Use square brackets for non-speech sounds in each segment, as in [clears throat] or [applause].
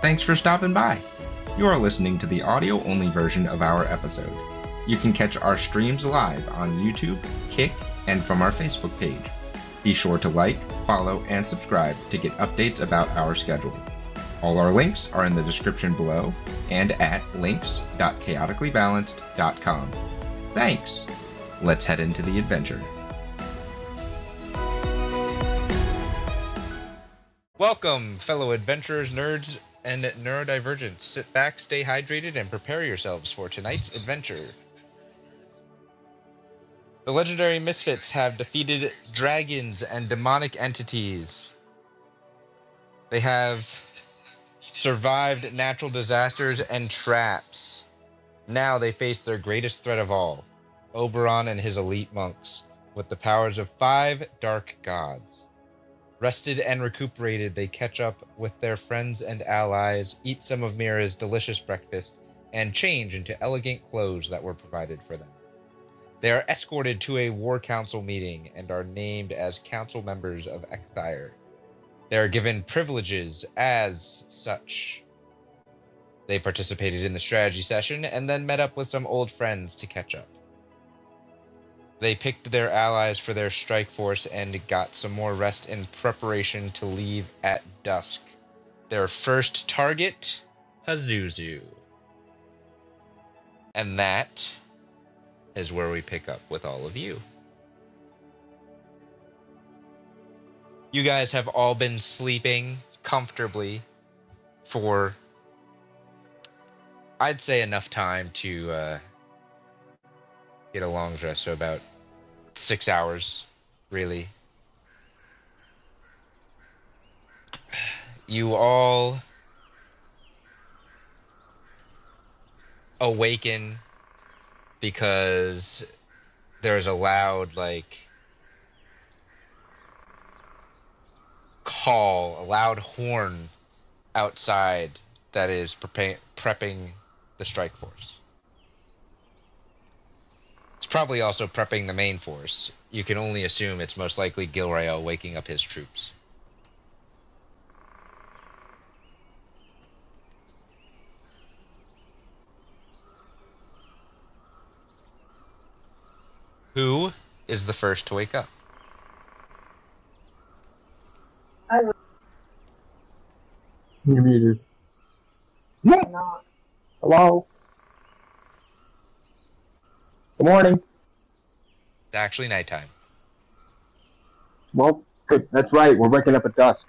Thanks for stopping by. You are listening to the audio only version of our episode. You can catch our streams live on YouTube, Kick, and from our Facebook page. Be sure to like, follow, and subscribe to get updates about our schedule. All our links are in the description below and at links.chaoticallybalanced.com. Thanks! Let's head into the adventure. Welcome, fellow adventurers, nerds, and neurodivergents. Sit back, stay hydrated, and prepare yourselves for tonight's adventure. The legendary Misfits have defeated dragons and demonic entities. They have survived natural disasters and traps. Now they face their greatest threat of all Oberon and his elite monks, with the powers of five dark gods. Rested and recuperated, they catch up with their friends and allies, eat some of Mira's delicious breakfast, and change into elegant clothes that were provided for them. They are escorted to a war council meeting and are named as council members of Ekthire. They are given privileges as such. They participated in the strategy session and then met up with some old friends to catch up. They picked their allies for their strike force and got some more rest in preparation to leave at dusk. Their first target, Pazuzu. And that is where we pick up with all of you. You guys have all been sleeping comfortably for, I'd say, enough time to uh, get a long rest, so about six hours, really. You all awaken because there's a loud, like, call, a loud horn outside that is prepa- prepping the strike force. It's probably also prepping the main force. You can only assume it's most likely Gilrael waking up his troops. Who is the first to wake up? I would You're muted. not. Hello? Good morning. It's actually nighttime. Well, good. That's right. We're waking up at dusk.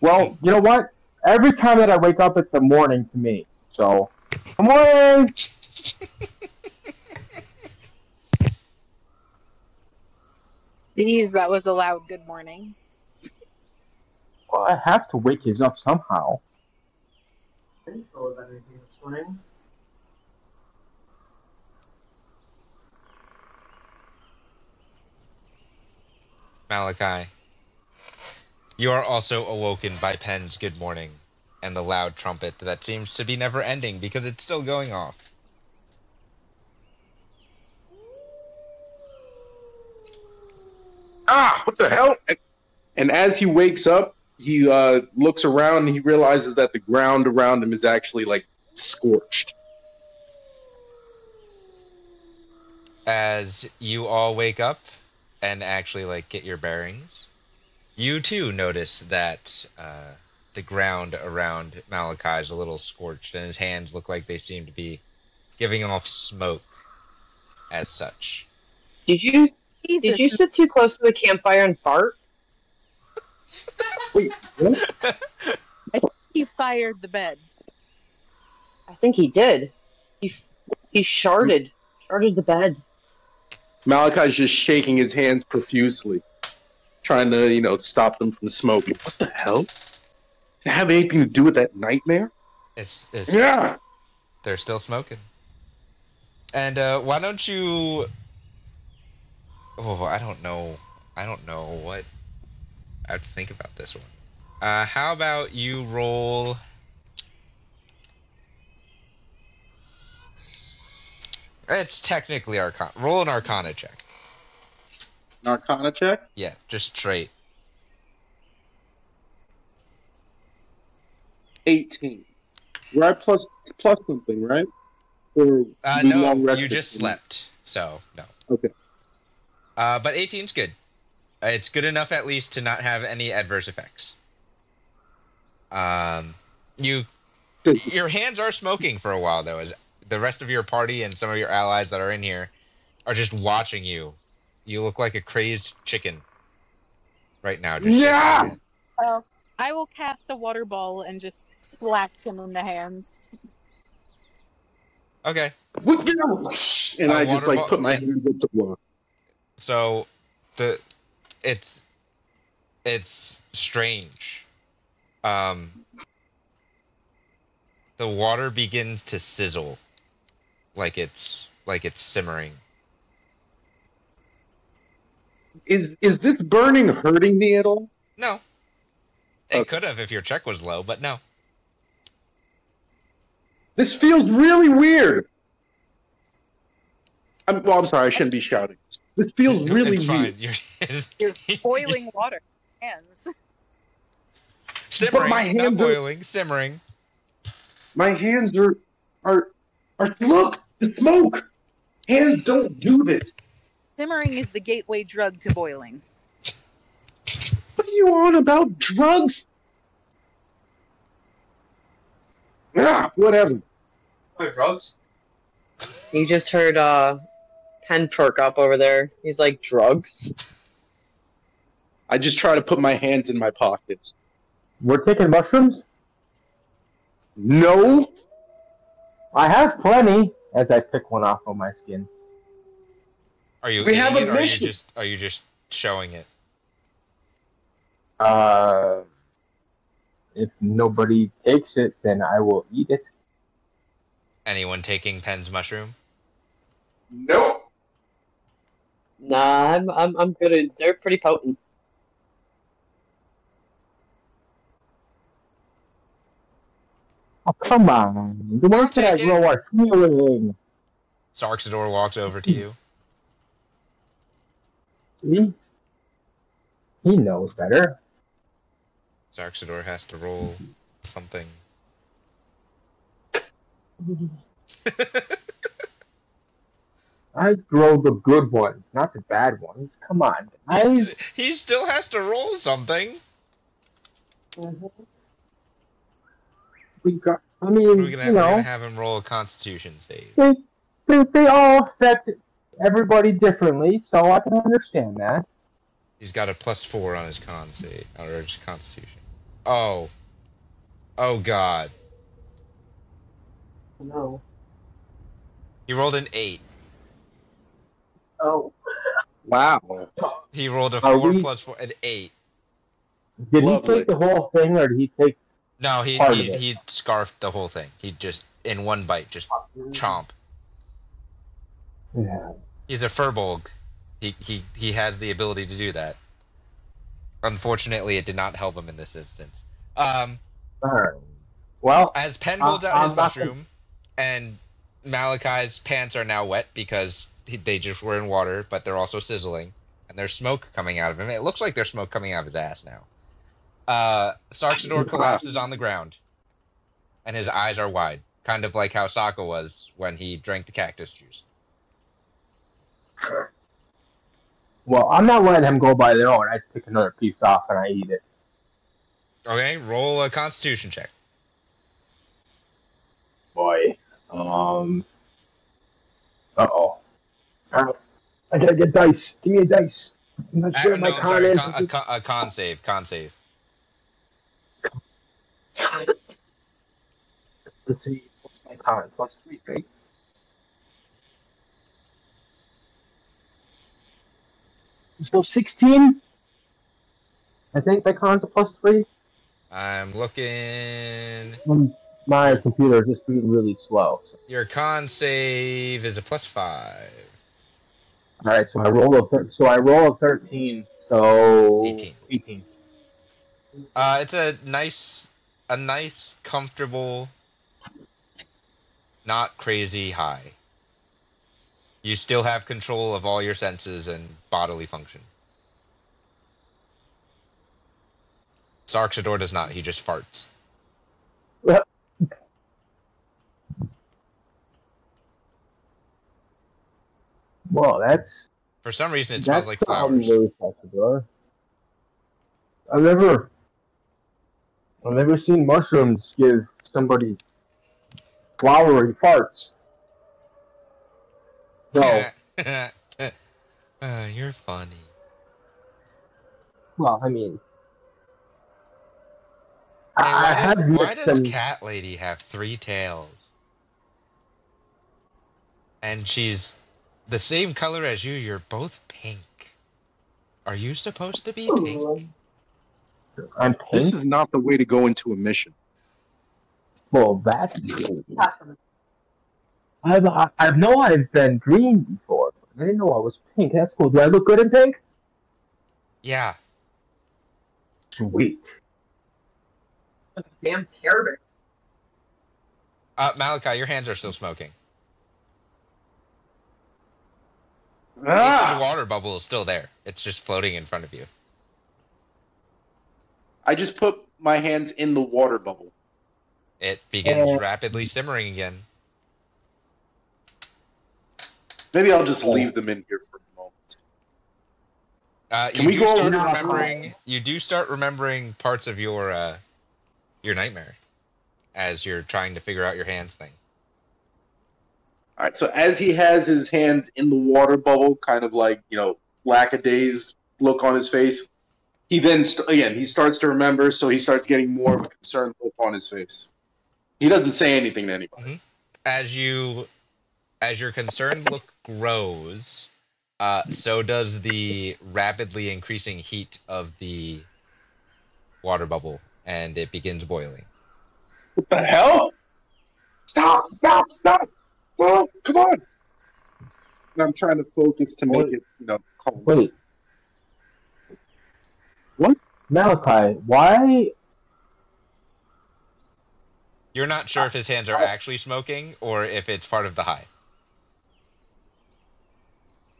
Well, you know what? Every time that I wake up, it's the morning to me. So, good morning. Jeez, that was a loud good morning. Well, I have to wake his up somehow. Malachi. You are also awoken by Penn's good morning and the loud trumpet that seems to be never ending because it's still going off. ah, what the hell? And as he wakes up, he uh, looks around and he realizes that the ground around him is actually like scorched. As you all wake up and actually like get your bearings, you too notice that uh, the ground around Malachi is a little scorched and his hands look like they seem to be giving off smoke as such. Did you Jesus, did you sit too close to the campfire and fart? Wait, what? I think he fired the bed. I think he did. He he sharded sharded the bed. Malachi's just shaking his hands profusely, trying to, you know, stop them from smoking. What the hell? Did it have anything to do with that nightmare? It's, it's Yeah. they're still smoking. And uh, why don't you? Oh, I don't know. I don't know what. I have to think about this one. Uh, how about you roll? It's technically Arcana. Roll an Arcana check. Arcana check. Yeah, just straight. 18. We're plus plus something, right? Or Uh, no, you just slept, so no. Okay. Uh, but 18's good. Uh, It's good enough at least to not have any adverse effects. Um, you, your hands are smoking for a while though, as the rest of your party and some of your allies that are in here are just watching you. You look like a crazed chicken right now. Just Yeah! shaking your head. Uh, I will cast a water ball and just splash him in the hands. Okay. And I just like ball- put my hands up to block. So the it's it's strange. Um the water begins to sizzle like it's like it's simmering. Is is this burning hurting me at all? No. It Okay. could have if your check was low, but no. This feels really weird. I'm, well, I'm sorry, I shouldn't be shouting. This feels [laughs] really it's weird. fine. You're, [laughs] You're boiling water. Hands. [laughs] simmering, my not hands are- boiling, simmering. My hands are are are look the smoke. Hands don't do this. Simmering is the gateway drug to boiling. What are you on about drugs? Ah, whatever. What drugs? You just heard uh Pen perk up over there. He's like drugs. I just try to put my hands in my pockets. We're taking mushrooms. No, I have plenty. As I pick one off on my skin. Are you We eating have a it, or are you mission. just are you just showing it? Uh, if nobody takes it, then I will eat it. Anyone taking Penn's mushroom? no. Nah, I'm I'm I'm good. They're pretty potent. Oh come on! The ones that I take it. grow are healing. Sarxador walks over to you. See? He knows better. Sarxador has to roll something. [laughs] I grow the good ones, not the bad ones. Come on, guys. he still has to roll something. We got. I mean, We're gonna, you we're know, gonna have him roll a Constitution save. they, they they all affect everybody differently, so I can understand that. He's got a plus four on his con save or his Constitution. Oh, oh God! No. He rolled an eight. Oh, Wow. He rolled a Are four we- plus four, an eight. did Lovely. he take the whole thing, or did he take? No, he he, he scarfed the whole thing. He just in one bite, just chomp. Yeah. He's a furbolg. He he he has the ability to do that. Unfortunately, it did not help him in this instance. Um, All right. Well, as Penn Uh, holds out his I'm not gonna- mushroom, and Malachi's pants are now wet because he, they just were in water, but they're also sizzling, and there's smoke coming out of him. It looks like there's smoke coming out of his ass now. Uh, Sarxador collapses on the ground, and his eyes are wide, kind of like how Sokka was when he drank the cactus juice. well, I'm not letting him go by their own. I pick another piece off and I eat it. Okay, roll a Constitution check. Boy. Um. Uh oh. I gotta get dice. Give me a dice. I'm not Uh, sure no, my con sorry, is. con, a, con, a con save, con save. Let's see. What's my con? Plus three, right? So 16? I think my con's a plus three. I'm looking. Um, My computer is just being really slow. So. Your con save is a plus five. All right, so I roll a so I roll a 13. So 18. 18. Uh, it's a nice, a nice, comfortable, not crazy high. You still have control of all your senses and bodily function. Sarxador does not. He just farts. Well. Well, that's. For some reason, it smells like flowers. I've never I've never seen mushrooms give somebody flowery farts. So, [laughs] uh, you're funny. well, I mean, Hey, I, why, have why does. Cat Lady have three tails? And she's the same color as you. You're both pink. Are you supposed to be pink? I'm. This is not the way to go into a mission. Well, that's. I've I- I've known I've been green before. but I didn't know I was pink. That's cool. Do I look good in pink? Yeah. Sweet. Damn terrible. Uh, Malachi, your hands are still smoking. The Ah! water bubble is still there. It's just floating in front of you. I just put my hands in the water bubble. It begins Uh, rapidly simmering again. Maybe I'll just leave them in here for a moment. Uh, Can you we do go start over- remembering? You do start remembering parts of your uh, your nightmare as you're trying to figure out your hands thing. All right, so as he has his hands in the water bubble, kind of like you know, lackadays look on his face, he then st- again he starts to remember, so he starts getting more of a concerned look on his face. He doesn't say anything to anybody. As you, as your concerned look grows, uh, so does the rapidly increasing heat of the water bubble, and it begins boiling. What the hell? Stop! Stop! Stop! Oh, come on! And I'm trying to focus to make it, you know, calm. Wait. What? Malachi, why? You're not sure if his hands are actually smoking or if it's part of the high.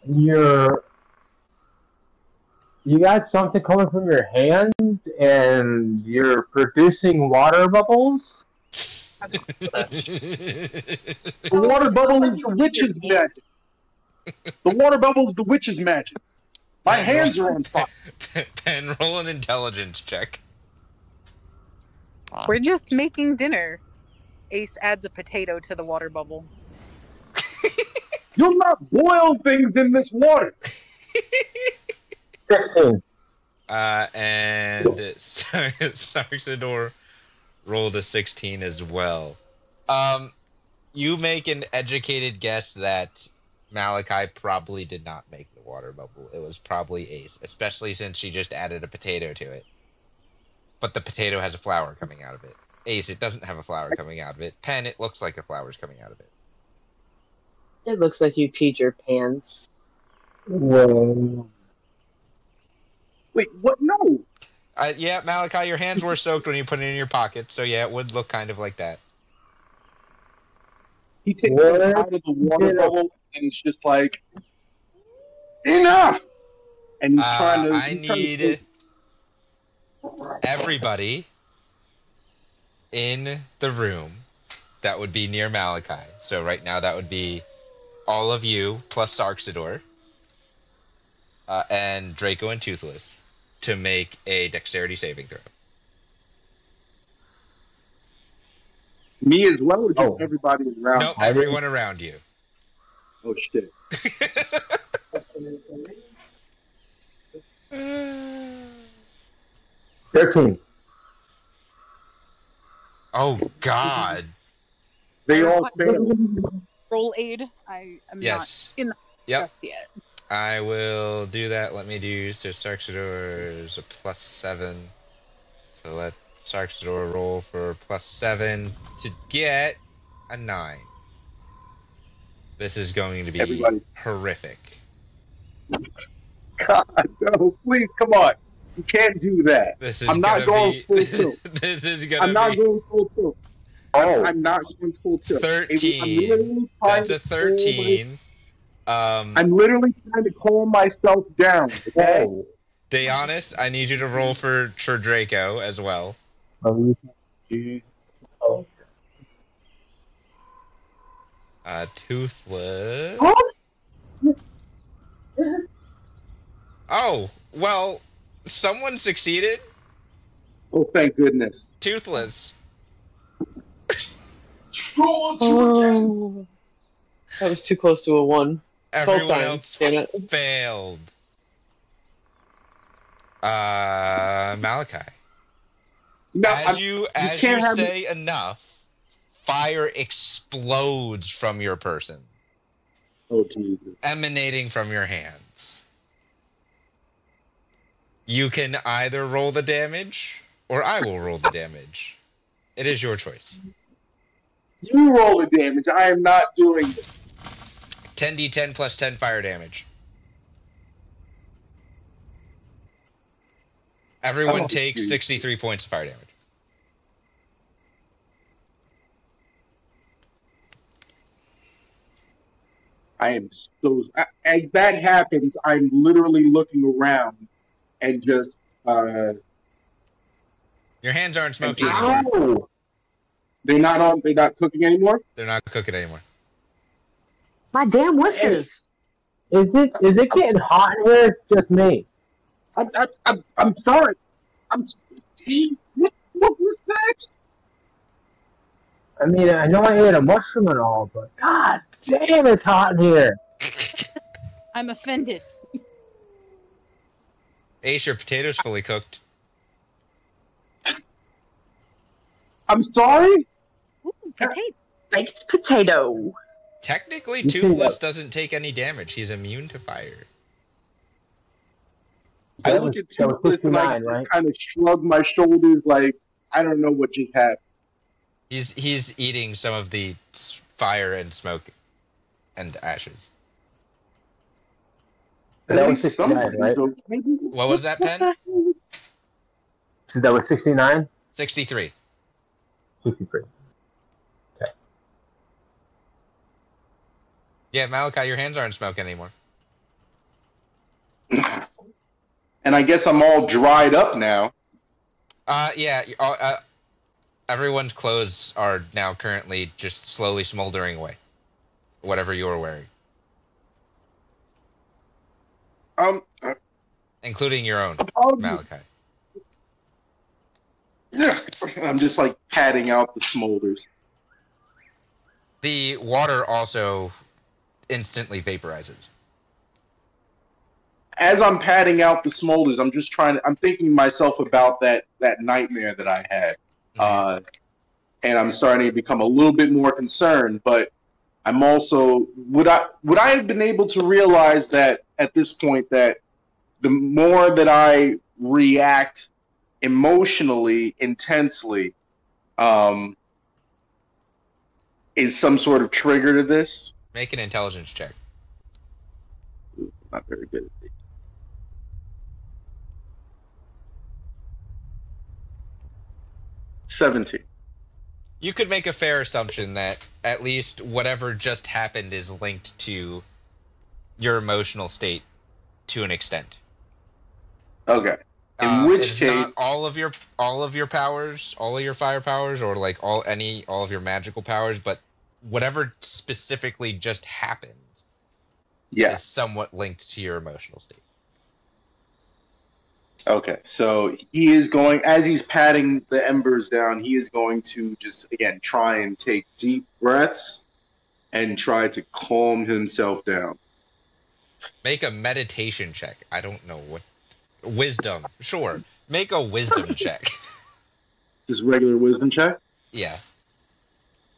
You're. You got something coming from your hands and you're producing water bubbles? The water bubble is the witch's magic. The water bubble is the witch's magic. My hands are on fire. [laughs] Pen, roll an intelligence check. We're just making dinner. Ace adds a potato to the water bubble. [laughs] You'll not boil things in this water. Uh, and Star- [laughs] Starksador rolled a 16 as well. Um, you make an educated guess that Malachi probably did not make the water bubble. It was probably Ace, especially since she just added a potato to it. But the potato has a flower coming out of it. Ace, it doesn't have a flower coming out of it. Pen, it looks like a flower's coming out of it. It looks like you peed your pants. Well, Wait, what? No. Uh, yeah, Malachi, your hands were soaked when you put it in your pocket, so yeah, it would look kind of like that. He takes What? it out of the water bubble and he's just like, enough. And he's Uh, trying to. I he's trying to- need everybody in the room that would be near Malachi. So right now that would be all of you plus Sarksador uh, and Draco and Toothless to make a dexterity saving throw. Me as well, or just Oh. everybody around? No, I everyone around you. Oh shit! 13. oh God! They all fail. Roll aid. I am Yes. not in the Yep. just yet. I will do that. Let me do so Sarksador is a plus seven. So let Sarksador roll for plus seven to get a nine. This is going to be Everybody. horrific. God, no! Please, come on! You can't do that. This is I'm not gonna be, full [laughs] tilt. this is gonna I'm not be going full tilt. Oh, I'm not going full tilt. 13. literally that's a to calm my- thirteen. Um, I'm literally trying to calm myself down. Okay. oh. Deonis, I need you to roll for for Draco as well. Oh, you- Uh, Toothless. Oh, well, someone succeeded. Oh, thank goodness. Toothless. Oh, that was too close to a one. Everyone times. else Damn it. failed. Uh, Malachi. No, as I'm, you as can't you have- say enough, fire explodes from your person, oh Jesus. emanating from your hands. You can either roll the damage, or I will roll the damage. It is your choice. You roll the damage. I am not doing this. 10d10 plus 10 fire damage. Everyone Oh, takes geez. 63 points of fire damage. I am so. As that happens, I'm literally looking around and just. uh Your hands aren't smoking anymore. Ow! They're not on. They're not cooking anymore. They're not cooking anymore. My damn whiskers. Is it is it getting hot in here? It's just me. I, I, I'm, I'm sorry. I'm. What, what was that? I mean, I know I ate a mushroom and all, but god damn, it's hot in here. [laughs] I'm offended. Ace, your potato's fully cooked. I'm sorry. Ooh, potato. Baked potato. Technically, Toothless doesn't take any damage. He's immune to fire. I That look at Toothless and I right? kind of shrug my shoulders, like I don't know what just happened. He's he's eating some of the fire and smoke and ashes. That was 69, right? What was that, Pen? Since that was 69, 63. 63. Okay. Yeah, Malachi, your hands aren't smoking anymore. [laughs] And I guess I'm all dried up now. Uh, yeah. Uh, uh, everyone's clothes are now currently just slowly smoldering away. Whatever you're wearing, Um, including your own, apologies. Malachi. Yeah, I'm just like patting out the smolders. The water also instantly vaporizes. As I'm patting out the smolders, I'm just trying to. I'm thinking myself about that that nightmare that I had, uh, and I'm starting to become a little bit more concerned. But I'm also would I would I have been able to realize that at this point that the more that I react emotionally intensely, um, is some sort of trigger to this. Make an intelligence check. Not very good. Seventeen. You could make a fair assumption that at least whatever just happened is linked to your emotional state to an extent. Okay. In Uh, which case, not all of your all of your powers, all of your fire powers, or like all any all of your magical powers, but whatever specifically just happened yeah. is somewhat linked to your emotional state. Okay. So he is going as he's patting the embers down. He is going to just again try and take deep breaths and try to calm himself down. Make a meditation check. I don't know what wisdom. Sure. Make a wisdom [laughs] check. Just regular wisdom check. Yeah.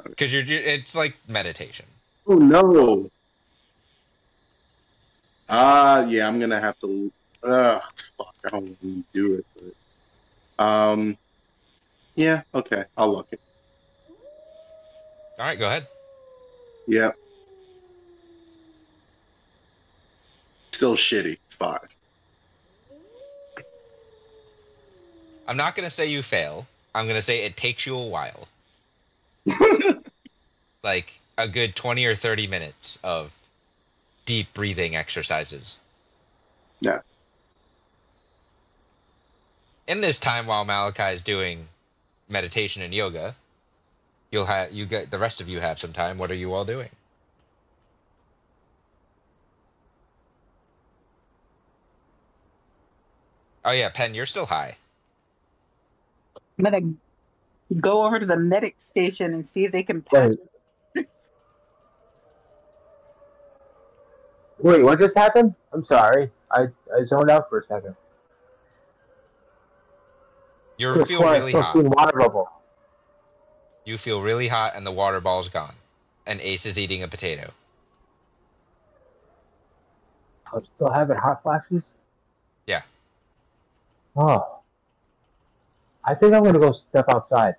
Because you're it's like meditation. Oh no. Ah, yeah, I'm gonna have to. Uh, fuck, I don't want to do it, but um, yeah, okay, I'll look it. All right, go ahead. Yeah. Still shitty. Five. I'm not gonna say you fail. I'm gonna say it takes you a while, [laughs] like a good 20 or 30 minutes of deep breathing exercises. Yeah. In this time, while Malachi is doing meditation and yoga, you'll have you get the rest of you have some time. What are you all doing? Oh yeah, Pen, you're still high. I'm gonna go over to the medic station and see if they can Wait. patch. Wait, what just happened? I'm sorry. I, I zoned out for a second. You feel really hot. water bubble. You feel really hot, and the water ball's gone. And Ace is eating a potato. Oh, I'm still having hot flashes? Yeah. Oh. I think I'm gonna go step outside.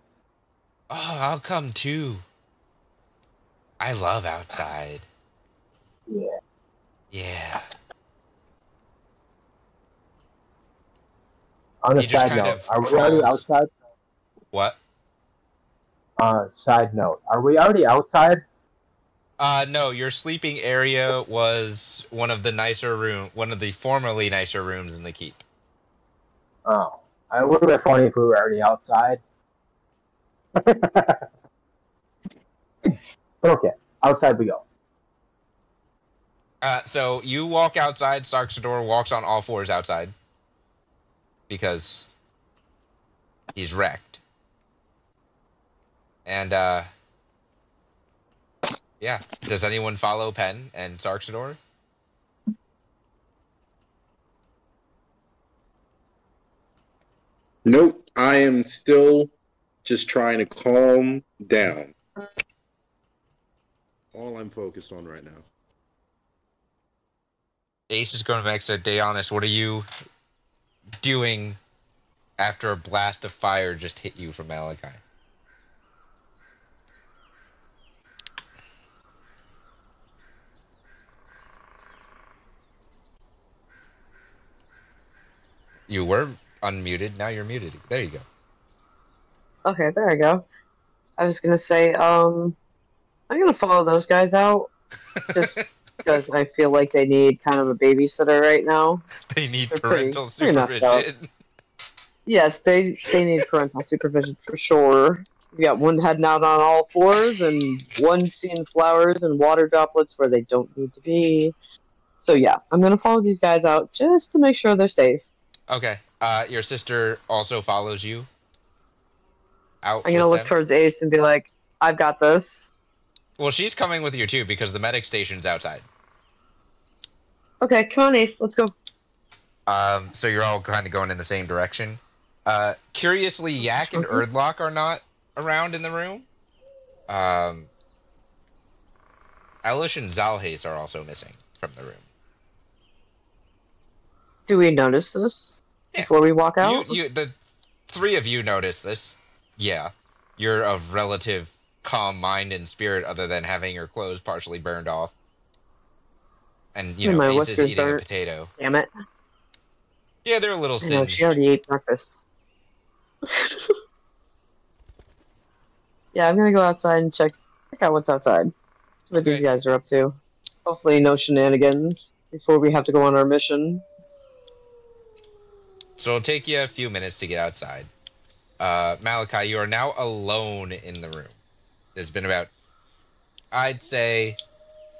Oh, I'll come too. I love outside. Yeah. Yeah. On a side note, are we already outside? What? Uh, side note, are we already outside? Uh, no, your sleeping area was one of the nicer room, one of the formerly nicer rooms in the keep. Oh, it would have been funny if we were already outside. but [laughs] okay, outside we go. Uh, so you walk outside. Sarksador walks on all fours outside because he's wrecked. And uh, yeah, does anyone follow Pen and Sarksador? Nope, I am still just trying to calm down. All I'm focused on right now. Ace is going back to Daeonus. What are you doing after a blast of fire just hit you from Malachi? You were unmuted. Now you're muted. There you go. Okay, there I go. I was gonna say, um, I'm gonna follow those guys out just [laughs] because I feel like they need kind of a babysitter right now. [laughs] they need They're parental pretty supervision. Yes, they they need parental supervision for sure. We got one heading out on all fours, and one seeing flowers and water droplets where they don't need to be. So yeah, I'm gonna follow these guys out just to make sure they're safe. Okay. Uh, your sister also follows you. Out. I'm gonna look them? towards Ace and be like, "I've got this." Well, she's coming with you too because the medic station's outside. Okay, come on, Ace, let's go. Um, so you're all kind of going in the same direction. Uh, curiously, Yak and Mhm. Erdlock are not around in the room. Um, Elish and Zalhace are also missing from the room. Do we notice this Yeah. before we walk out? You, you, the three of you notice this. Yeah, you're of relative calm mind and spirit, other than having your clothes partially burned off. And you know, Ace is eating a potato. Damn it! Yeah, they're a little I know, she already ate breakfast. [laughs] yeah, I'm gonna go outside and check check out what's outside. What Okay. these guys are up to. Hopefully, no shenanigans before we have to go on our mission. So it'll take you a few minutes to get outside. Uh, Malachi, you are now alone in the room. There's been about, I'd say,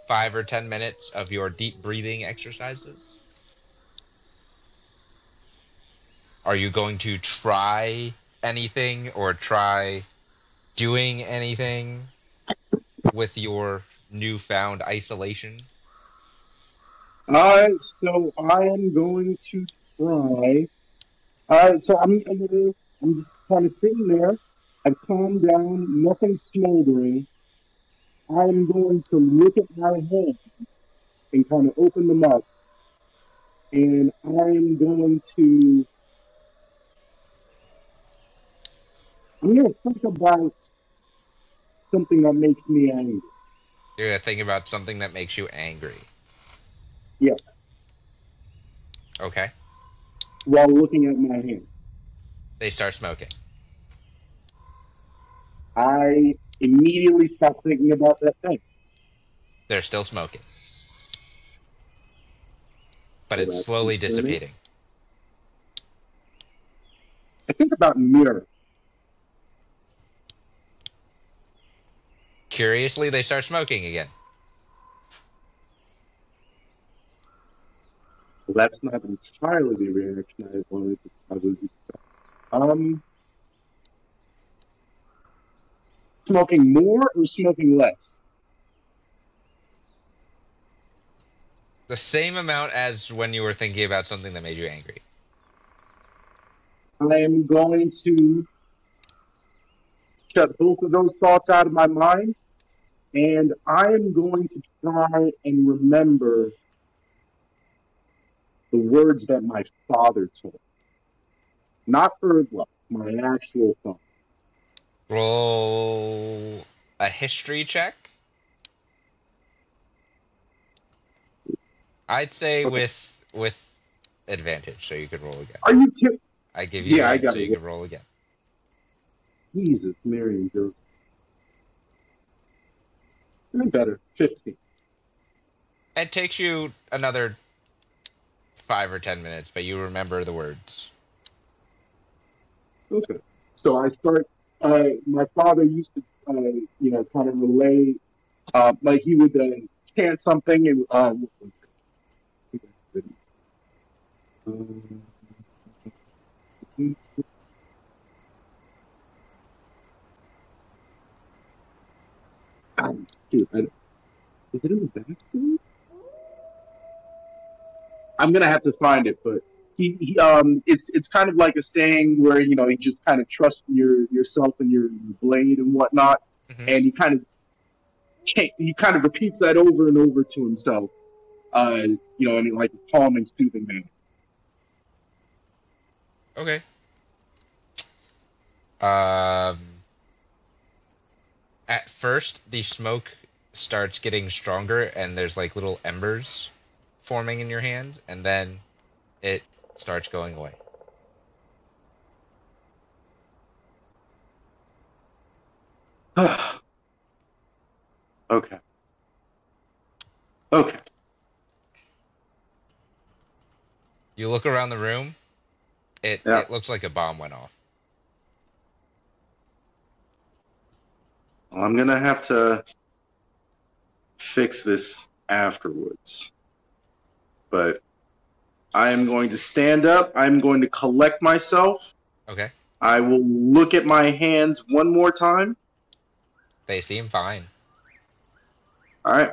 five or ten minutes of your deep breathing exercises. Are you going to try anything or try doing anything with your newfound isolation? Alright, so I am going to try. Alright, so I'm, I'm, I'm just kind of sitting there. I've calmed down, nothing's smoldering. I'm going to look at my hands and kind of open them up. And I am going to. I'm going to think about something that makes me angry. You're going to think about something that makes you angry. Yes, Okay. while looking at my hand. They start smoking. I immediately stopped thinking about that thing. They're still smoking. But it's slowly dissipating. I think about Mira. Curiously, they start smoking again. Well, that's not entirely the reaction I wanted. I was um smoking more or smoking less. The same amount as when you were thinking about something that made you angry. I am going to shut both of those thoughts out of my mind, and I am going to try and remember the words that my father told. me. Not Erdla, my actual father. Roll a history check. I'd say Okay. with with advantage, so you could roll again. Are you kidding? I give you Yeah, I got so it. you can roll again. Jesus, Mary and Joseph. Even better, 50. It takes you another five or ten minutes, but you remember the words. Okay. So I start. Uh, my father used to, uh, you know, kind of relay, uh, like he would uh, chant something and. Uh, what was it? Um, dude, I, is it in the bathroom? I'm gonna have to find it, but he, he um it's it's kind of like a saying where you know you just kind of trust your yourself and your, your blade and whatnot Mhm. and he kind of he kind of repeats that over and over to himself uh you know in like a calm and soothing manner Okay. Um. At first, the smoke starts getting stronger, and there's like little embers forming in your hand, and then it starts going away. [sighs] okay. Okay. You look around the room. It Yeah. it looks like a bomb went off. Well, I'm gonna have to fix this afterwards. But I am going to stand up. I'm going to collect myself. Okay. I will look at my hands one more time. They seem fine. All right.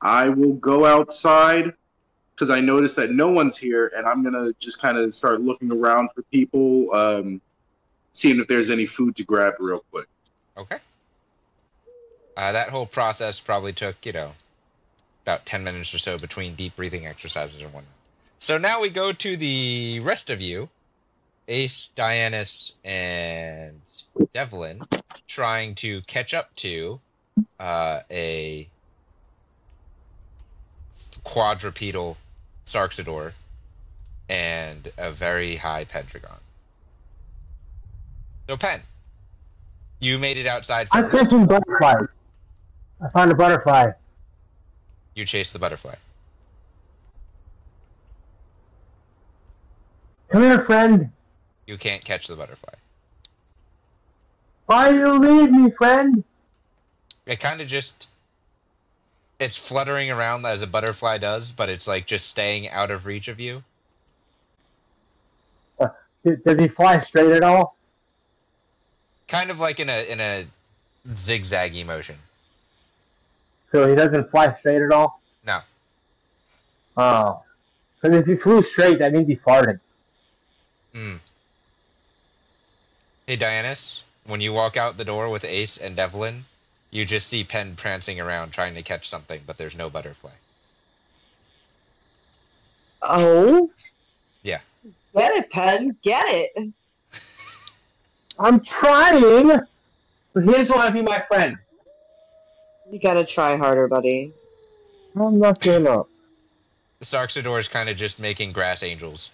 I will go outside because I noticed that no one's here, and I'm gonna just kind of start looking around for people, um, seeing if there's any food to grab real quick. Okay. Uh, that whole process probably took, you know, about 10 minutes or so between deep breathing exercises and whatnot. So now we go to the rest of you Ace, Dianus, and Devlin trying to catch up to uh, a quadrupedal Sarxidor and a very high Pendragon. So, Pen, you made it outside I'm catching butterflies. I found a butterfly. You chase the butterfly. Come here, friend. You can't catch the butterfly. Why do you leave me, friend? It kind of just. It's fluttering around as a butterfly does, but it's like just staying out of reach of you. Uh, does does he fly straight at all? Kind of like in a in a zigzaggy motion. So he doesn't fly straight at all? No. Oh. Because if he flew straight, that means he farted. Mm. Hey, Dianus, when you walk out the door with Ace and Devlin, you just see Pen prancing around trying to catch something, but there's no butterfly. Oh. Yeah. Get it, Pen. Get it. [laughs] I'm trying! But he doesn't want to be my friend. You gotta try harder, buddy. I'm not giving up. The Sarxidor is kind of just making grass angels.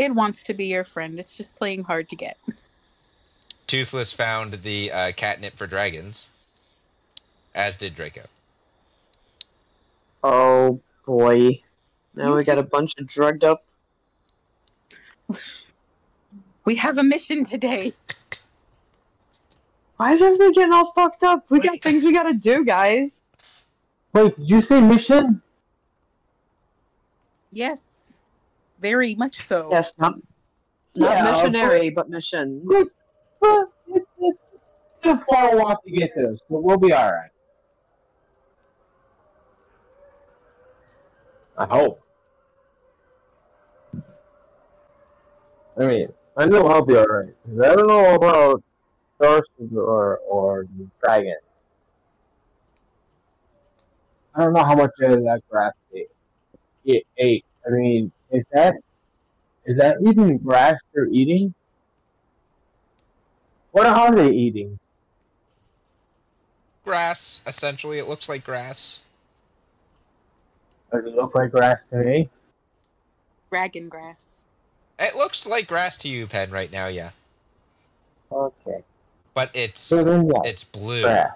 It wants to be your friend. It's just playing hard to get. Toothless found the uh, catnip for dragons, as did Draco. Oh boy. Now You we got a bunch of drugged up. [laughs] We have a mission today. [laughs] Why is everybody getting all fucked up? We got things we gotta do, guys. Wait, did you say mission? Yes, very much so. Yes, not not Yeah, missionary, but mission. It's, it's, it's, it's a far walk to get to this, but we'll be alright. I hope. I mean, I know I'll be alright. I don't know about horses or, or the dragon. I don't know how much of that grass they it ate. I mean, is that is that even grass they're eating? What are they eating? Grass, essentially. It looks like grass. Does it look like grass to me? Dragon grass. It looks like grass to you, Pen, right now, yeah. Okay. But it's So it's blue. grass.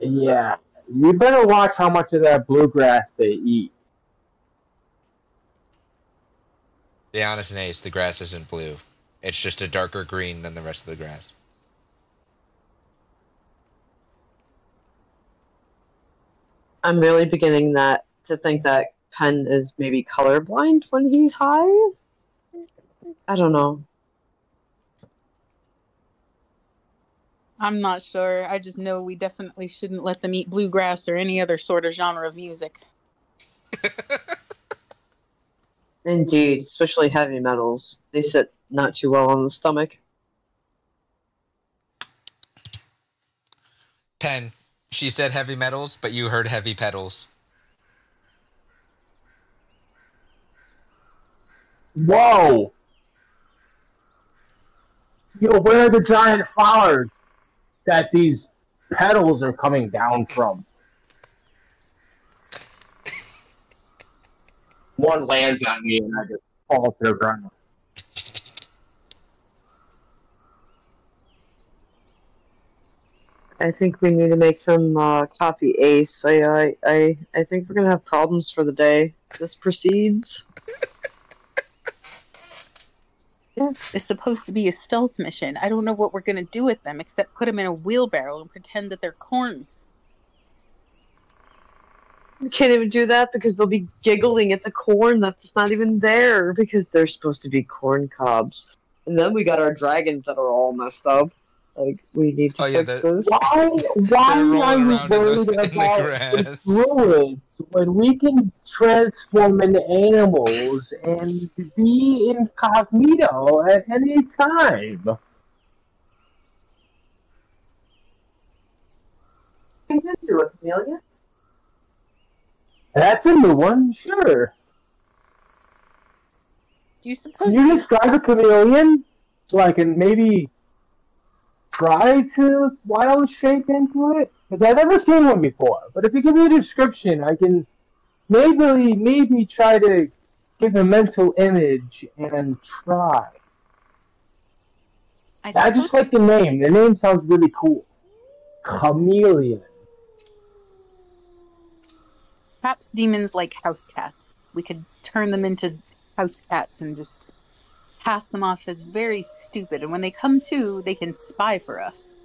Yeah. You better watch how much of that bluegrass they eat. Be honest, Ace, the grass isn't blue. It's just a darker green than the rest of the grass. I'm really beginning that to think that Pen is maybe colorblind when he's high. I don't know. I'm not sure. I just know we definitely shouldn't let them eat bluegrass or any other sort of genre of music. Indeed, especially heavy metals. They sit not too well on the stomach. Pen, she said heavy metals, but you heard heavy petals. Whoa! Yo, where are the giant flowers that these petals are coming down from? One lands on me and I just fall to the ground. I think we need to make some uh, copy ace. I, I, I, I think we're gonna have problems for the day. This proceeds. This is supposed to be a stealth mission. I don't know what we're gonna do with them except put them in a wheelbarrow and pretend that they're corn. We can't even do that because they'll be giggling at the corn that's not even there because they're supposed to be corn cobs. And then we got our dragons that are all messed up. Like we need to Oh, yeah, fix the- this. Why, [laughs] why They're rolling are you around worried [laughs] the about the druids when we can transform into animals and be incognito at any time? What can you do with Amelia? That's a new one, sure. Do you Can suppose you describe a chameleon so I can maybe try to wild shape into it? Because I've never seen one before. But if you give me a description, I can maybe maybe try to give a mental image and try. I I just like the name. The name sounds really cool. Chameleon. perhaps demons like house cats. We could turn them into house cats and just pass them off as very stupid. And when they come to, they can spy for us.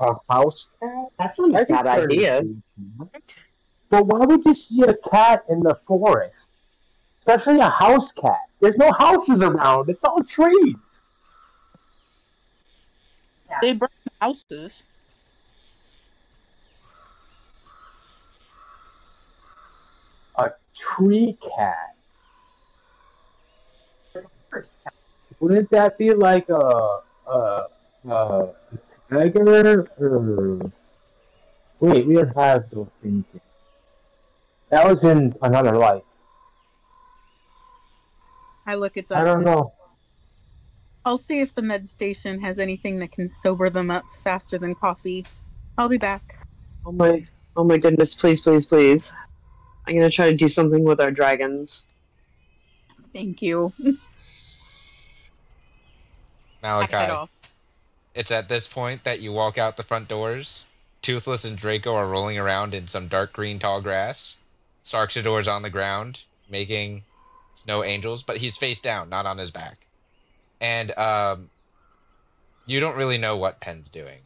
A house cat? That's not a That's bad idea. But why would you see a cat in the forest? Especially a house cat. There's no houses around. It's all trees. They burn houses. A tree cat. Wouldn't that be like a a a tiger? Or... Wait, we don't have those things. yet. That was in another life. I look at I don't know. I'll see if the med station has anything that can sober them up faster than coffee. I'll be back. Oh my, oh my goodness! Please, please, please! I'm gonna try to do something with our dragons. Thank you. [laughs] Malachi, it's at this point that you walk out the front doors. Toothless and Draco are rolling around in some dark green tall grass. Sarxador's on the ground, making snow angels, but he's face down, not on his back. And um, you don't really know what Pen's doing.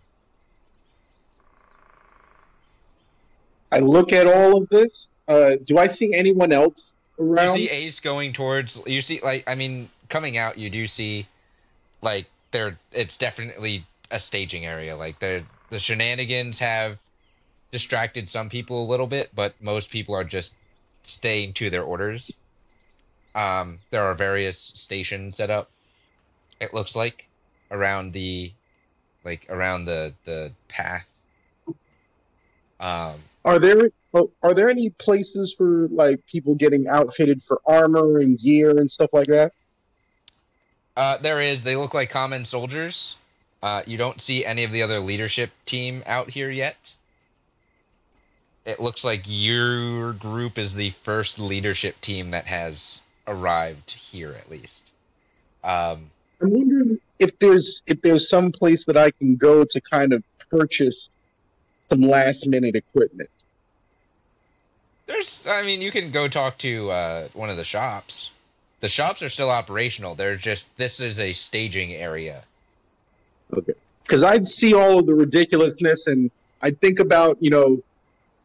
I look at all of this. Uh, do I see anyone else around? You see Ace going towards. You see, like, I mean, coming out, you do see, like, there. It's definitely a staging area. Like, the the shenanigans have distracted some people a little bit, but most people are just staying to their orders. Um, there are various stations set up. It looks like around the, like, around the the path. Um, Are there oh, are there any places for like people getting outfitted for armor and gear and stuff like that? Uh, there is. They look like common soldiers. Uh, you don't see any of the other leadership team out here yet. It looks like your group is the first leadership team that has arrived here, at least. Um, I'm wondering if there's if there's some place that I can go to kind of purchase some last minute equipment. There's, I mean, you can go talk to uh, one of the shops. The shops are still operational. They're just this is a staging area. Okay, because I'd see all of the ridiculousness and I'd think about you know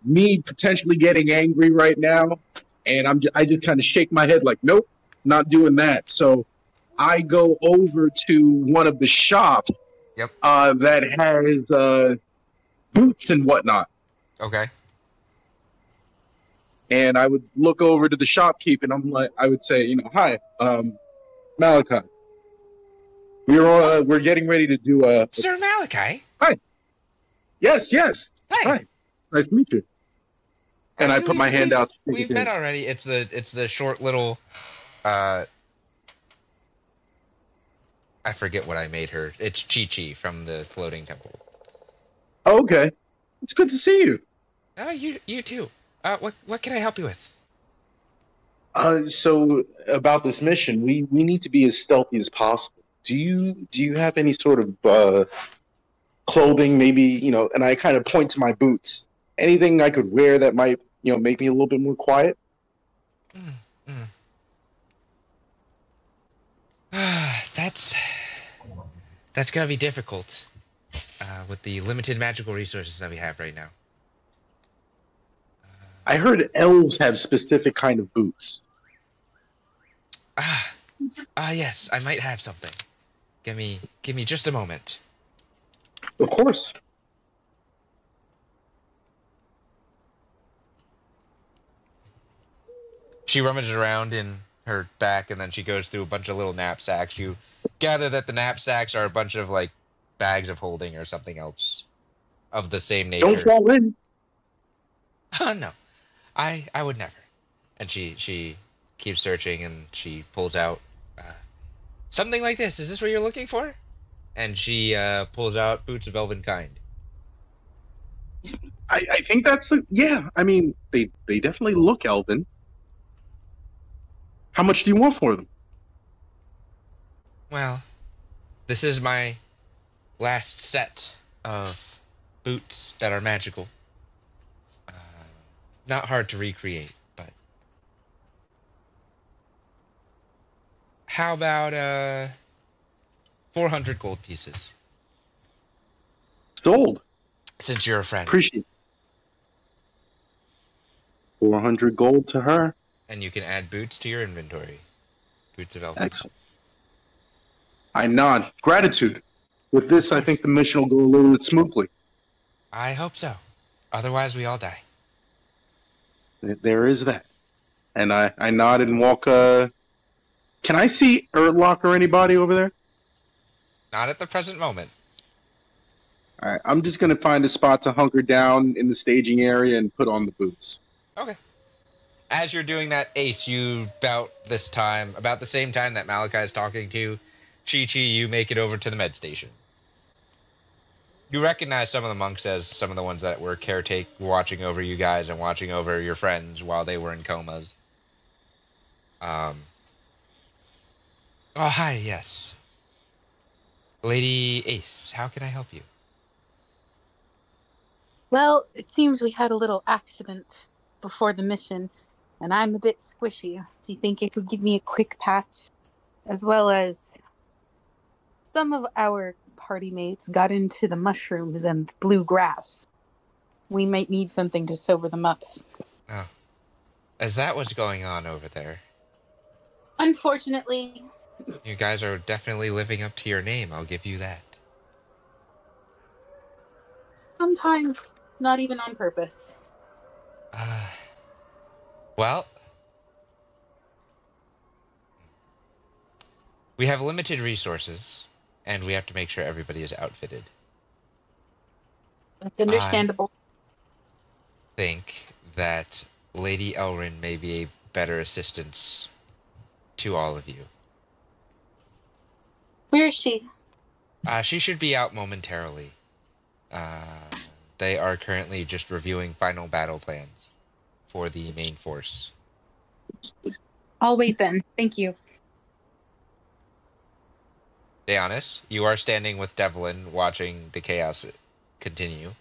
me potentially getting angry right now, and I'm just, I just kind of shake my head like nope, not doing that. So I go over to one of the shops Yep. uh, that has uh, boots and whatnot, Okay. And I would look over to the shopkeep and I'm like I would say you know hi um, Malachi. We're uh, we're getting ready to do a Sir Malachi. Hi. Yes yes Hi. Hi. nice to meet you. And I Actually, put my hand out. to We've met already. It's the it's the short little uh I forget what I made her. It's Chi Chi from the floating temple. Oh, okay. It's good to see you. Oh, you you too. Uh what what can I help you with? Uh, so about this mission, we we need to be as stealthy as possible. Do you do you have any sort of uh, clothing, maybe you know? And I kind of point to my boots. Anything I could wear that might you know make me a little bit more quiet? [sighs] that's that's gonna be difficult. Uh with the limited magical resources that we have right now. I heard elves have specific kind of boots. Ah ah yes, I might have something. Give me give me just a moment. Of course. She rummages around in her back and then she goes through a bunch of little knapsacks. You gather that the knapsacks are a bunch of like bags of holding or something else of the same nature. Don't fall in. [laughs] Oh no, I I would never. And she she keeps searching and she pulls out uh, something like this. Is this what you're looking for? And she uh, pulls out boots of elven kind. I, I think that's the yeah. I mean, they they definitely look elven. How much do you want for them? Well, this is my last set of boots that are magical. Not hard to recreate, but how about uh 400 gold pieces Sold. since you're a friend Appreciate. Four hundred gold to her. and you can add boots to your inventory. Boots of elven. Excellent. I nod. Gratitude. With this, I think the mission will go a little bit smoothly. I hope so. Otherwise, we all die. Th- There is that. And I, I nod and walk. Uh, can I see Ertlock or anybody over there? Not at the present moment. All right, I'm just gonna find a spot to hunker down in the staging area and put on the boots. Okay. As you're doing that, Ace, you about this time, about the same time that Malachi is talking to Chi Chi, you make it over to the med station. You recognize some of the monks as some of the ones that were caretake, watching over you guys and watching over your friends while they were in comas. Um. Oh, hi, yes. Lady Ace, how can I help you? Well, it seems we had a little accident before the mission. and I'm a bit squishy. Do you think you could give me a quick patch? As well as some of our party mates got into the mushrooms and blue grass. We might need something to sober them up. Is that what's going on over there? Unfortunately, You guys are definitely living up to your name. I'll give you that. sometimes not even on purpose. Uh, well, we have limited resources, and we have to make sure everybody is outfitted. That's understandable. I think that Lady Elrin may be a better assistance to all of you. Where is she? Uh, she should be out momentarily. Uh, they are currently just reviewing final battle plans for the main force. I'll wait then. Thank you. Deonis, you are standing with Devlin watching the chaos continue.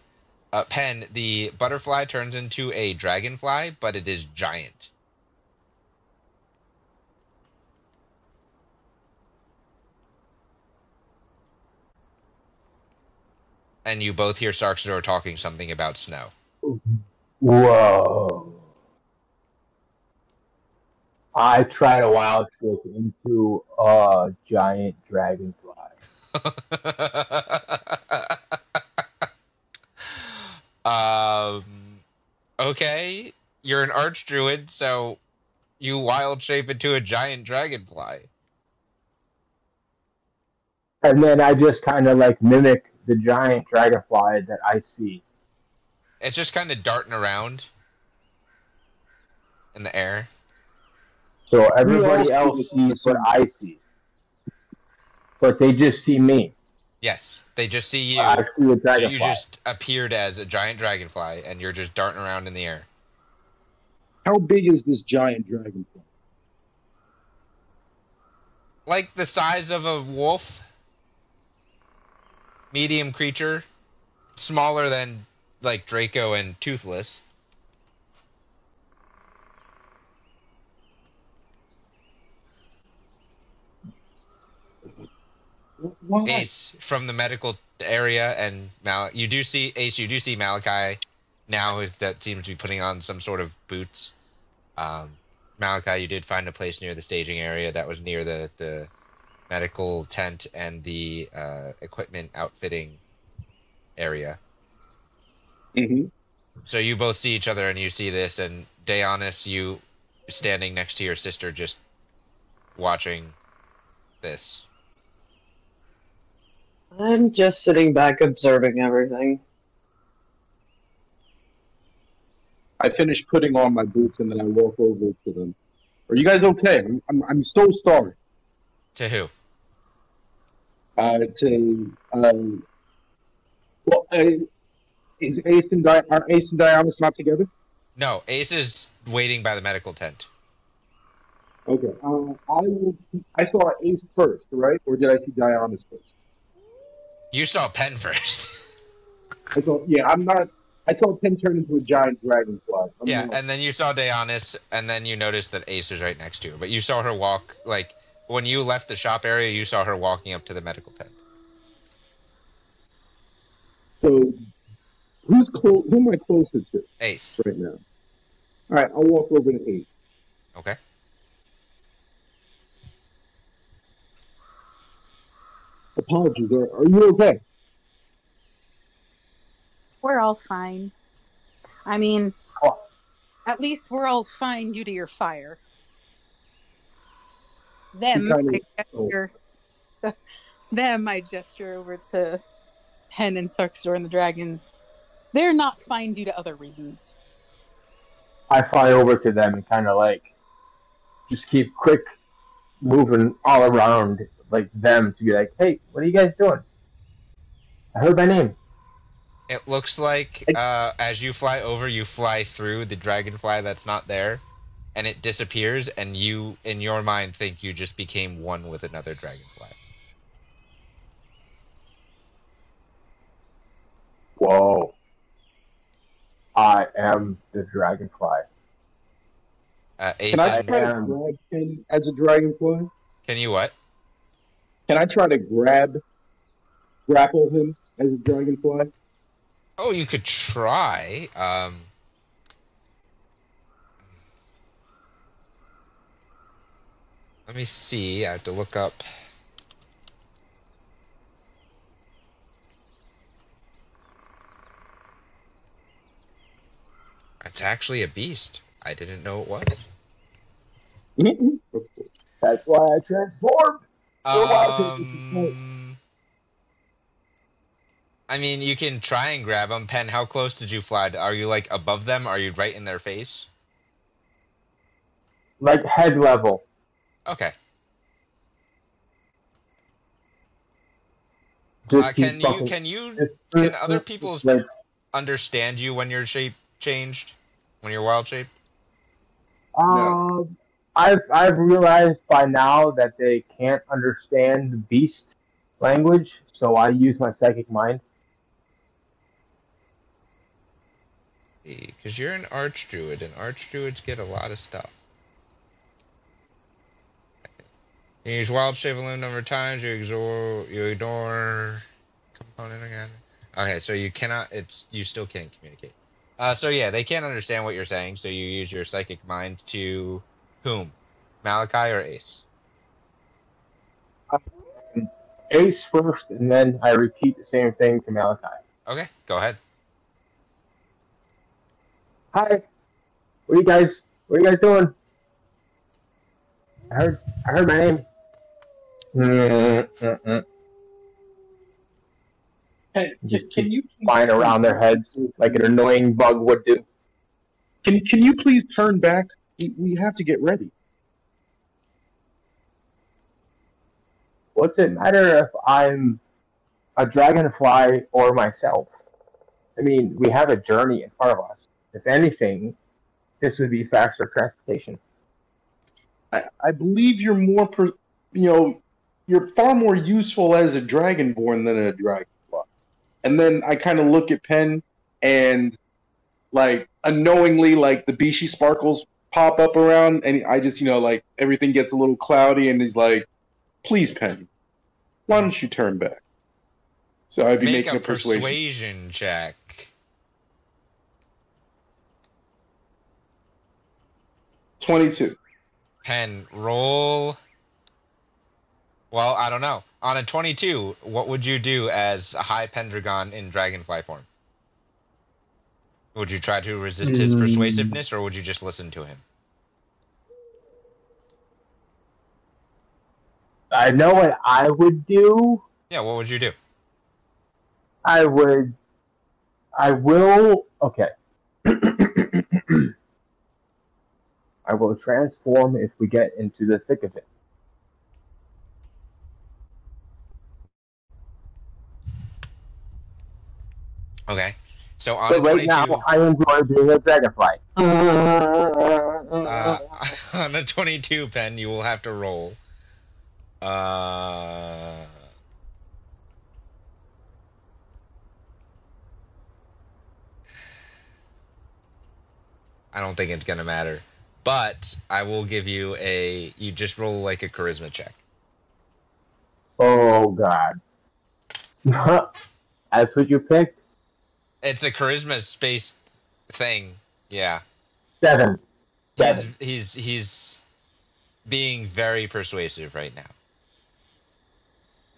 Uh, Pen, the butterfly turns into a dragonfly, but it is giant. And you both hear Sarksador talking something about snow. Whoa. I tried a wild shape into a giant dragonfly. [laughs] um, okay, you're an archdruid, so you wild shape into a giant dragonfly. And then I just kind of like mimic the giant dragonfly that I see. It's just kind of darting around in the air. So everybody else else sees sees what I see. But they just see me. Yes, they just see you. I see a So you just appeared as a giant dragonfly, and you're just darting around in the air. How big is this giant dragonfly? Like the size of a wolf. Medium creature. Smaller than like Draco and Toothless. Why? Ace from the medical area, and Mal. You do see Ace. You do see Malachi now that seems to be putting on some sort of boots. Um, Malachi, you did find a place near the staging area that was near the the medical tent and the uh, equipment outfitting area. Mhm. So you both see each other, and you see this, and Deonis, you standing next to your sister, just watching this. I'm just sitting back observing everything. I finish putting on my boots and then I walk over to them. Are you guys okay? I'm, I'm, I'm so sorry. To who? Uh, to um, well, uh, is Ace and Di- are Ace and Dionysus not together? No, Ace is waiting by the medical tent. Okay. Uh, I will. I saw Ace first, right? Or did I see Dionysus first? You saw Pen first. I saw. Yeah, I'm not. I saw Pen turn into a giant dragonfly. I'm yeah, not- and then you saw Deonis, and then you noticed that Ace was right next to her. But you saw her walk, like, when you left the shop area, you saw her walking up to the medical tent. so, who's close? Who am I closer to Ace. right now? All right, I'll walk over to Ace. Okay. Apologies. Are, are you okay? We're all fine. I mean, Oh. at least we're all fine due to your fire. Them, I gesture, [laughs] them, I gesture over to Hen and Sarxador and the dragons. They're not fine due to other reasons. I fly over to them and kind of like just keep quick moving all around like them to be like, hey, what are you guys doing? I heard my name. It looks like uh, as you fly over, you fly through the dragonfly that's not there, and it disappears, and you, in your mind, think you just became one with another dragonfly. Whoa. I am the dragonfly. Uh, Ace, Can I and- try to am. grab him as a dragonfly? can you what? Can I try to grab, grapple him as a dragonfly? Oh, you could try. Um, let me see. I have to look up. It's actually a beast. I didn't know it was. That's why I transformed. Well, why can't you Um, I mean, you can try and grab them. Pen, how close did you fly? Are you like above them? Are you right in their face? Like head level. Okay. Uh, can you can you can other people's like, understand you when your shape changed? When you're wild shape? Um, I've I've realized by now that they can't understand the beast language, so I use my psychic mind. Because you're an archdruid, and archdruids get a lot of stuff. You use wild shape a number of times. You ignore you ignore component again. Okay, so you cannot. It's you still can't communicate. Uh, so yeah, they can't understand what you're saying. So you use your psychic mind to whom? Malachi or Ace? Uh, Ace first, and then I repeat the same thing to Malachi. Okay, go ahead. Hi, what are you guys? What are you guys doing? I heard I heard my name. Hey, can, can you Flying around their heads like an annoying bug would do. Can can you please turn back? We, have to get ready. What's it matter if I'm a dragonfly or myself? I mean, we have a journey in front of us. If anything, this would be faster transportation. I, I believe you're more, per, you know, you're far more useful as a dragonborn than a dragonfly. And then I kind of look at Pen and, like, unknowingly, like the Bishi sparkles pop up around, and I just, you know, like everything gets a little cloudy, and he's like, "Please, Pen, why don't you turn back?" So I'd be Make making a a persuasion. persuasion check. Twenty-two. Pen roll. Well, I don't know. On a 22, what would you do as a high Pendragon in dragonfly form? Would you try to resist his Hmm. persuasiveness, or would you just listen to him? I know what I would do. Yeah, what would you do? I would. I will. Okay. [clears throat] I will transform if we get into the thick of it. Okay. So on So a right 22, now, I enjoy being a dragonfly. uh, [laughs] on a 22 pen, you will have to roll. Uh, I don't think it's gonna matter, but I will give you a. You just roll like a charisma check. oh God. [laughs] That's what you picked. It's a charisma space thing. Yeah. Seven. He's he's he's being very persuasive right now.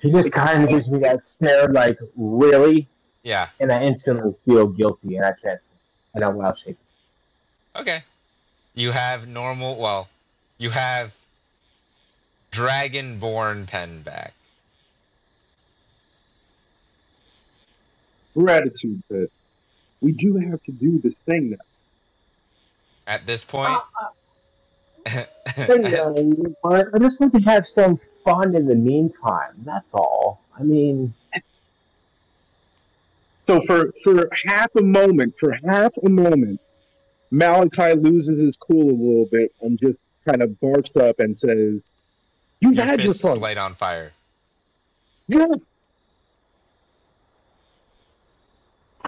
He just kind of gives me that stare, like really, Yeah. and I instantly feel guilty, and I transform, and I'm wild shape. Okay. You have normal. Well, you have dragonborn pen back. Gratitude, but we do have to do this thing now. At this point. But, uh, [laughs] I just want to have some fun in the meantime. That's all. I mean, So for for half a moment, for half a moment, Malachi loses his cool a little bit and just kind of barks up and says, "You your had your fists fun." light on fire. Yeah.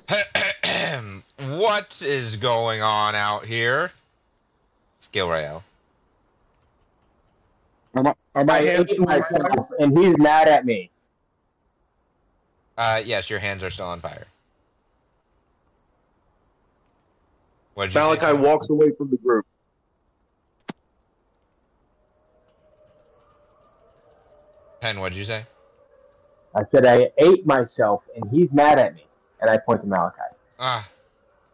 [clears throat] what is going on out here? Skill Royale. Are my, are my I hands ate still on fire? myself, and he's mad at me. Uh, yes, your hands are still on fire. What Malachi say? walks away from the group. Pen, what did you say? I said I ate myself, and he's mad at me. And I point to Malachi. Ah,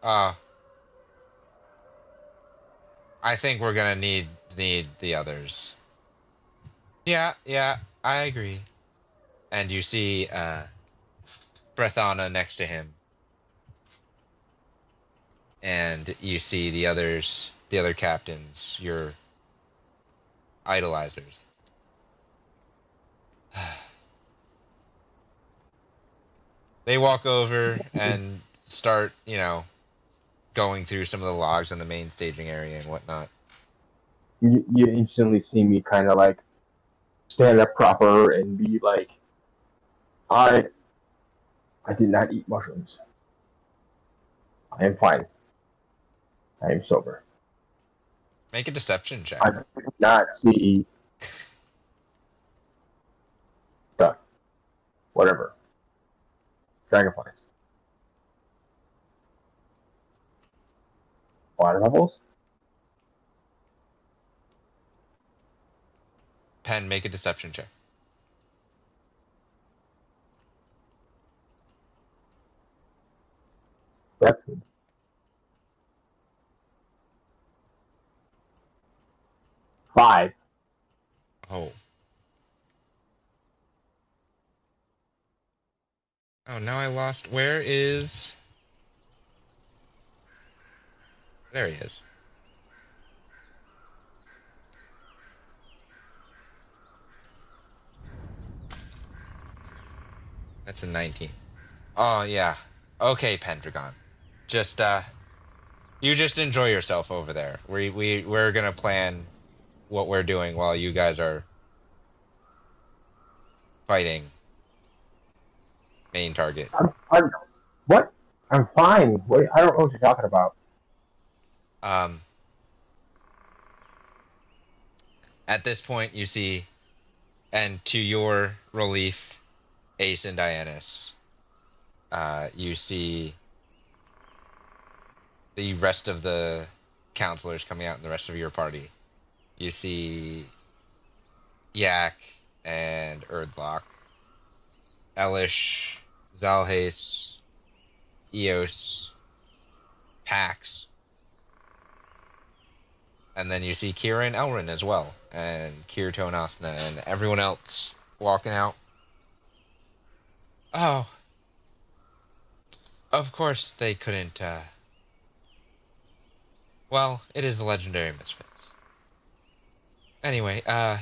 ah. I think we're gonna need need the others. Yeah, yeah, I agree. And you see, uh, Brethana next to him, and you see the others, the other captains, your idolizers. [sighs] they walk over and start, you know, going through some of the logs on the main staging area and whatnot. You, you instantly see me kind of like stand up proper and be like, I, I did not eat mushrooms. I am fine. I am sober. Make a deception check. I did not see the whatever dragonflies. Water levels? Pen, make a deception check. Yep. Five. Oh. Oh, now I lost. Where is. There he is. That's a 19. Oh, yeah. Okay, Pendragon. Just, uh. You just enjoy yourself over there. We, we, we're gonna plan what we're doing while you guys are fighting main target. I'm, I'm, what? I'm fine. What, I don't know what you're talking about. Um, at this point, you see, and to your relief, Ace and Dianus, uh, you see the rest of the counselors coming out and the rest of your party. You see Yak and Erdlock, Elish, Zalhace, Eos, Pax, and then you see Kira and Elrin as well, and Kirito and Asuna, and everyone else walking out. Oh. Of course they couldn't, uh... Well, it is the Legendary Misfits. Anyway, uh...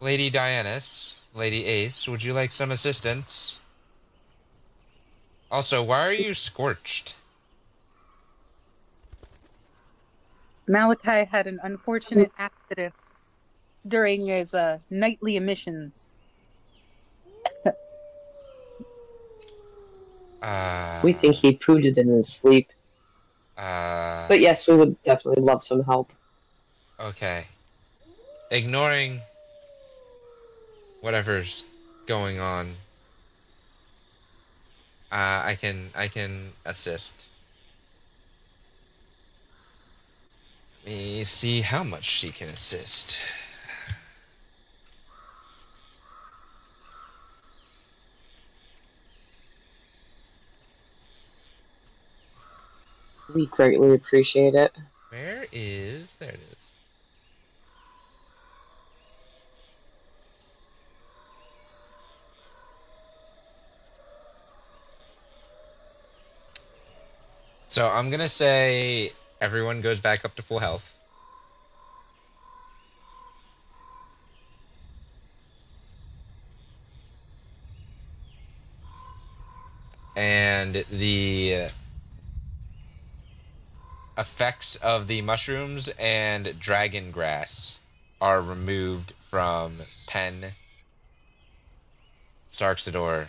Lady Dianus, Lady Ace, would you like some assistance? Also, why are you scorched? Malachi had an unfortunate accident during his uh, nightly emissions. Uh, We think he pooed it in his sleep. Uh, But yes, we would definitely love some help. okay. Ignoring whatever's going on, uh, I can I can assist. Let me see how much she can assist. We greatly appreciate it. Where is there? It is. So I'm gonna say everyone goes back up to full health. And the effects of the mushrooms and dragon grass are removed from Pen, Sarxador,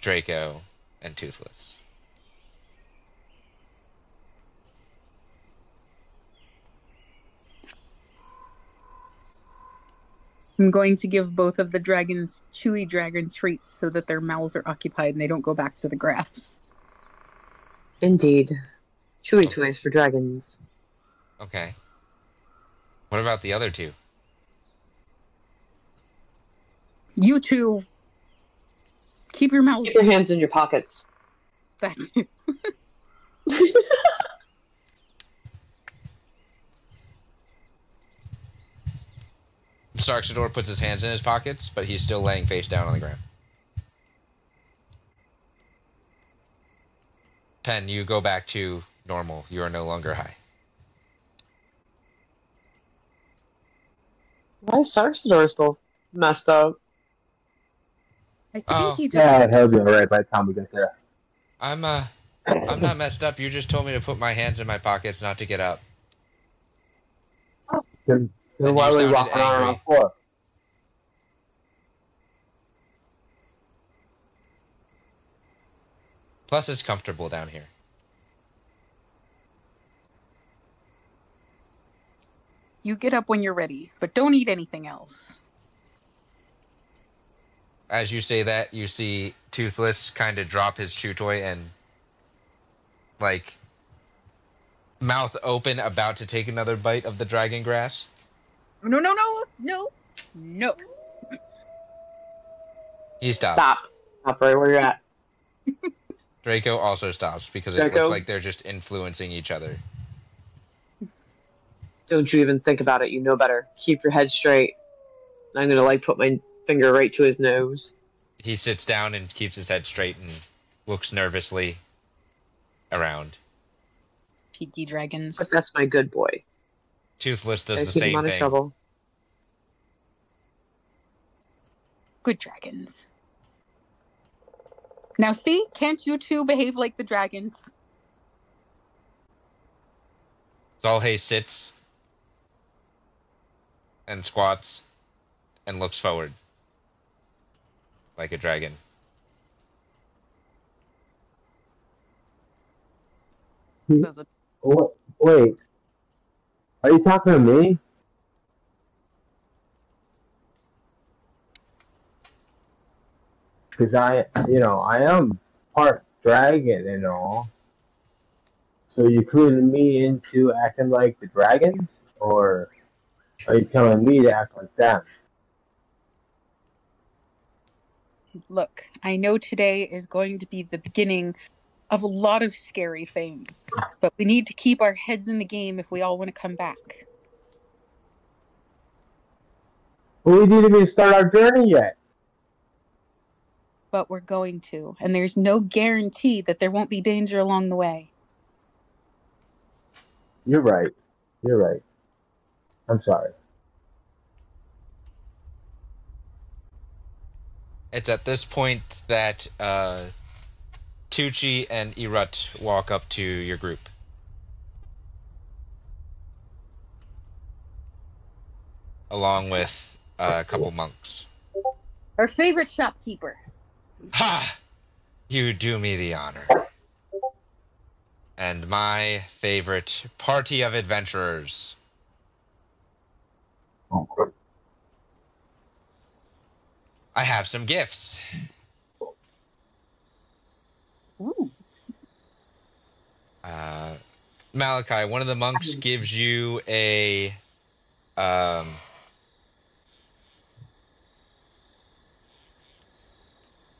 Draco, and Toothless. I'm going to give both of the dragons chewy dragon treats so that their mouths are occupied and they don't go back to the grass. Indeed. Chewy toys for dragons. Okay. What about the other two? You two, keep your mouths. Keep your hands in your pockets. That [laughs] Sarksador puts his hands in his pockets, but he's still laying face down on the ground. Pen, you go back to normal. You are no longer high. Why is Sarksador so messed up? I think Oh. he just. Yeah, he'll be alright by the time we get there. I'm uh I'm not messed up. You just told me to put my hands in my pockets, not to get up. Then, then why you are we sounded walking around on angry. floor? Plus, it's comfortable down here. You get up when you're ready, but don't eat anything else. As you say that, you see Toothless kind of drop his chew toy and, like, mouth open, about to take another bite of the dragon grass. No, no, no, no, no. He stops. Stop. Stop right where you're at. Draco also stops because it looks like they're just influencing each other. Don't you even think about it. You know better. Keep your head straight. And I'm gonna like put my finger right to his nose. He sits down and keeps his head straight and looks nervously around. Cheeky dragons. But that's my good boy. Toothless does Gotta the keep him same on his thing. shovel. Good dragons. Now, see, can't you two behave like the dragons? Zalhay sits and squats and looks forward like a dragon. Hmm. Does it? Wha- Wait. Are you talking to me? Because I, you know, I am part dragon and all. So you cluing me into acting like the dragons? Or are you telling me to act like that? Look, I know today is going to be the beginning of a lot of scary things, but we need to keep our heads in the game if we all want to come back. Well, we didn't even start our journey yet. But we're going to, and there's no guarantee that there won't be danger along the way. You're right. You're right. I'm sorry. It's at this point that uh, Tucci and Irut walk up to your group. Along with uh, a couple monks. Our favorite shopkeeper. Ha! You do me the honor. And my favorite party of adventurers. I have some gifts. Ooh. Uh, Malachi, one of the monks gives you a um,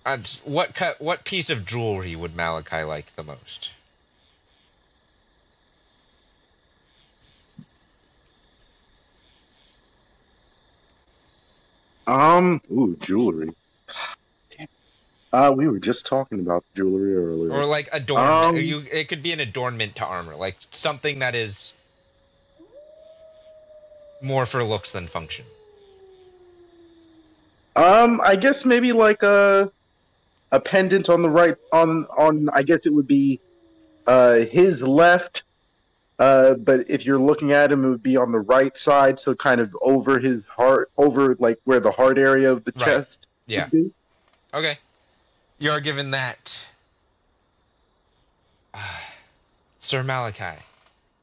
and what cut what piece of jewelry would Malachi like the most? Um, ooh, jewelry. Damn. Uh, we were just talking about jewelry earlier. Or like adornment? Um, you it could be an adornment to armor, like something that is more for looks than function. Um, I guess maybe like a a pendant on the right on on I guess it would be uh his left. Uh, but if you're looking at him, it would be on the right side, so kind of over his heart, over like where the heart area of the Right. chest. Yeah. Okay. You're given that. Ah, Sir Malachi,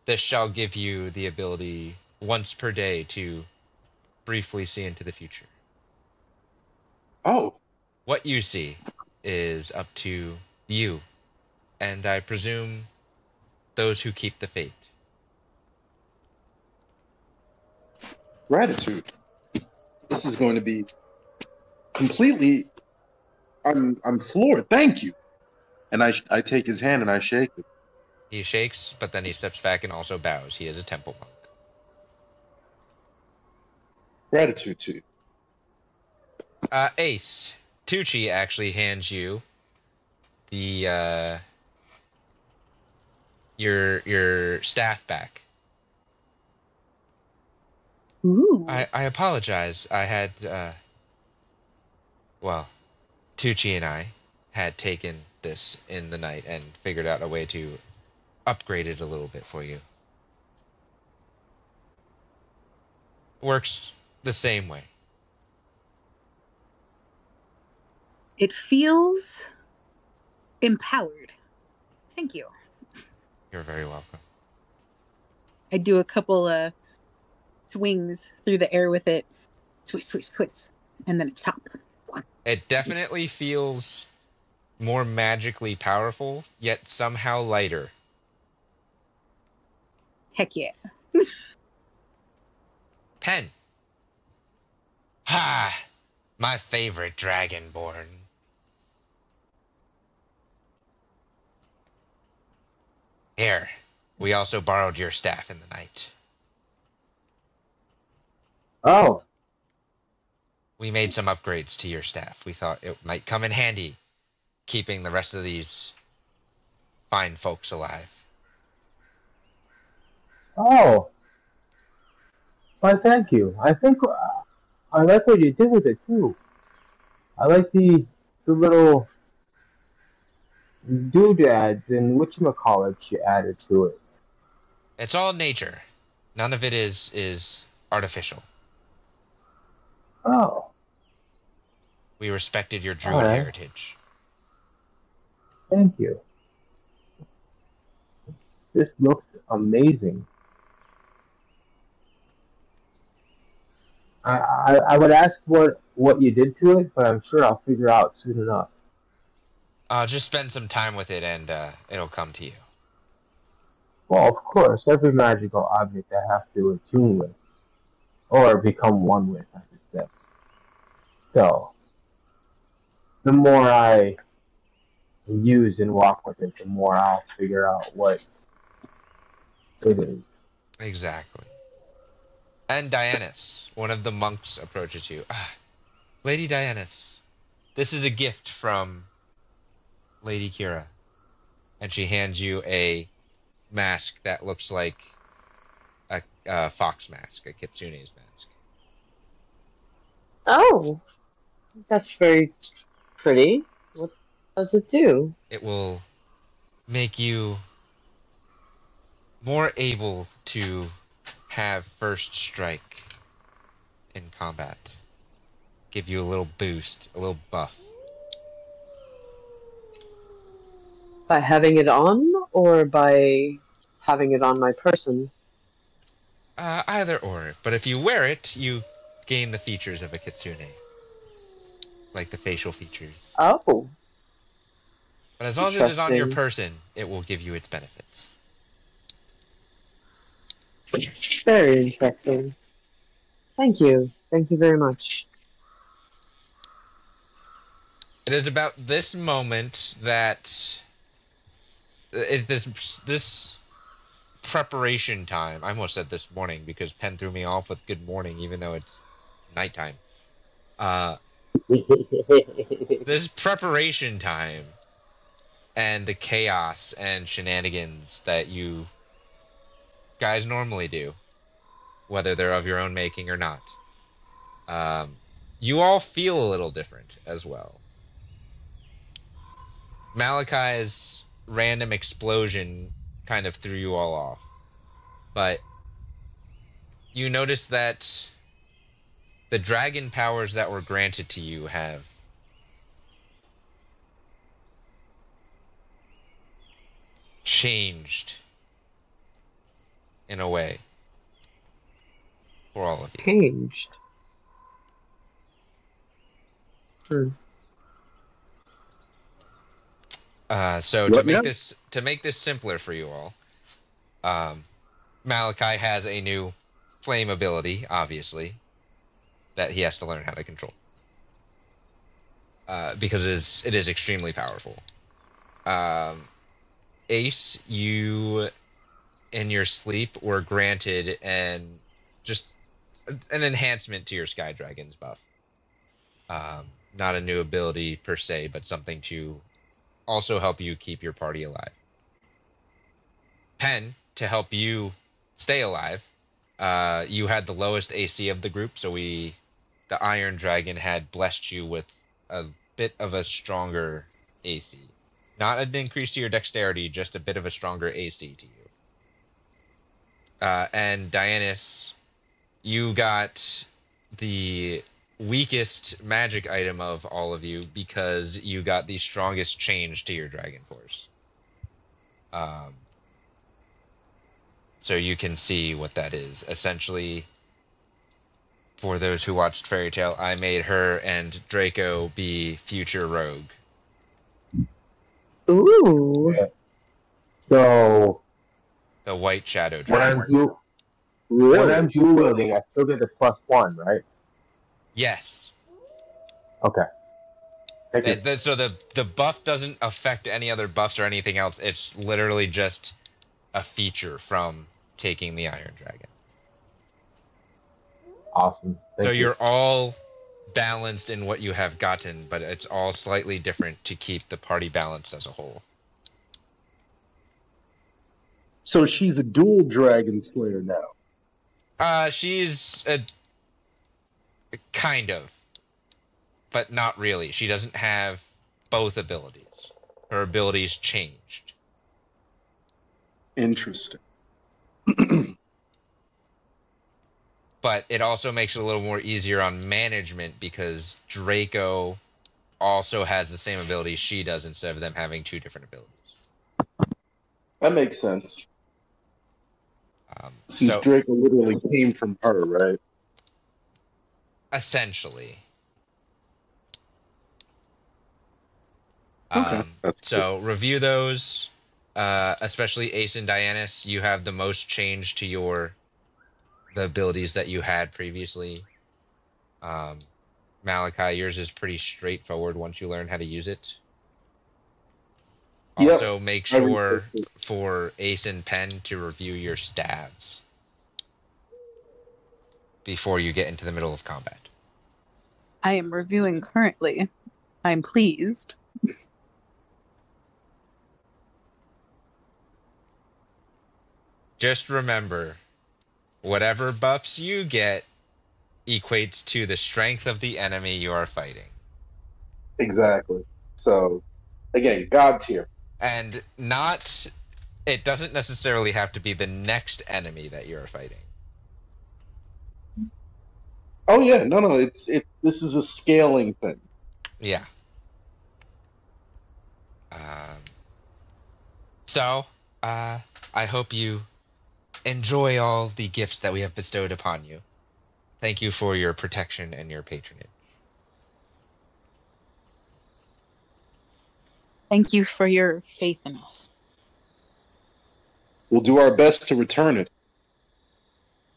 this shall give you the ability once per day to briefly see into the future. Oh, What you see is up to you, and I presume those who keep the faith. gratitude. This is going to be completely. I'm I'm floored. Thank you. And I I take his hand and I shake it. He shakes, but then he steps back and also bows. He is a temple monk. Gratitude to you. Uh, Ace, Tucci actually hands you the uh, your your staff back. Ooh. I, I apologize. I had uh, well, Tucci and I had taken this in the night and figured out a way to upgrade it a little bit for you. Works the same way. It feels empowered. Thank you. You're very welcome. I do a couple uh swings through the air with it. Swish, swish, swish. And then a chop. It definitely feels more magically powerful, yet somehow lighter. Heck yeah. Pen. Ha! My favorite dragonborn. Here, we also borrowed your staff in the night. Oh, We made some upgrades to your staff. We thought it might come in handy keeping the rest of these fine folks alive. oh. Why, thank you. I think uh, I like what you did with it too. I like the the little doodads and whatchamacallits you added to it. It's all nature. None of it is is artificial. Oh, We respected your druid Alright. heritage. thank you. This looks amazing. I, I I would ask what what you did to it, but I'm sure I'll figure out soon enough. Uh, just spend some time with it and uh, it'll come to you. Well, of course, every magical object I have to attune with, or become one with, I. So, the more I use and walk with it, the more I'll figure out what it is. Exactly. And Dianus, one of the monks, approaches you. Ah, Lady Dianus, this is a gift from Lady Kira. And she hands you a mask that looks like a, a fox mask, a kitsune's mask. Oh, that's very pretty. What does it do? It will make you more able to have first strike in combat. Give you a little boost, a little buff. By having it on or by having it on my person? Uh, either or, but if you wear it, you gain the features of a kitsune, like the facial features. Oh, But as long as it is on your person, it will give you its benefits. very interesting. Thank you. Thank you very much. It is about this moment that it, this this preparation time. I almost said this morning because Pen threw me off with good morning, even though it's nighttime. Uh, [laughs] this preparation time and the chaos and shenanigans that you guys normally do, whether they're of your own making or not, um, you all feel a little different as well. Malachi's random explosion kind of threw you all off. But you notice that the dragon powers that were granted to you have changed in a way for all of you. Changed. for? Uh, so to make know. this to make this simpler for you all, um, Malachi has a new flame ability, obviously, that he has to learn how to control. Uh, because it is it is extremely powerful. Um, Ace, you in your sleep were granted and just an enhancement to your Sky Dragon's buff. Um, not a new ability per se, but something to also help you keep your party alive. Pen, to help you stay alive, uh, you had the lowest AC of the group, so we, the Iron Dragon, had blessed you with a bit of a stronger AC. Not an increase to your dexterity, just a bit of a stronger AC to you. Uh, and Dianus, you got the weakest magic item of all of you because you got the strongest change to your dragon force. Um, so you can see what that is. Essentially, for those who watched Fairy Tail, I made her and Draco be future rogue. Ooh. So The White Shadow when Dragon. I'm dual, when I'm dual wielding, I still get the plus one, right? Yes. Okay. Thank you. The- so the the buff doesn't affect any other buffs or anything else. It's literally just a feature from taking the Iron Dragon. Awesome. Thank so you. you're all balanced in what you have gotten, but it's all slightly different to keep the party balanced as a whole. So she's a dual dragon slayer now. Uh, she's a kind of, but not really. She doesn't have both abilities. Her abilities changed. Interesting. [clears throat] but it also makes it a little more easier on management because Draco also has the same abilities she does instead of them having two different abilities. That makes sense. Um, Since so Draco literally came from her, right? essentially, Okay, um, that's so review those, uh, especially Ace and Dianus. You have the most change to your the abilities that you had previously. Um, Malachi, yours is pretty straightforward once you learn how to use it. Yep. Also, make sure for Ace and Pen to review your stabs before you get into the middle of combat. I am reviewing currently. I'm pleased. Just remember, whatever buffs you get equates to the strength of the enemy you are fighting. Exactly. So, again, God tier. And not, it doesn't necessarily have to be the next enemy that you're fighting. Oh yeah, no, no, it's it. This is a scaling thing. Yeah. Um, so, uh, I hope you enjoy all the gifts that we have bestowed upon you. Thank you for your protection and your patronage. Thank you for your faith in us. We'll do our best to return it.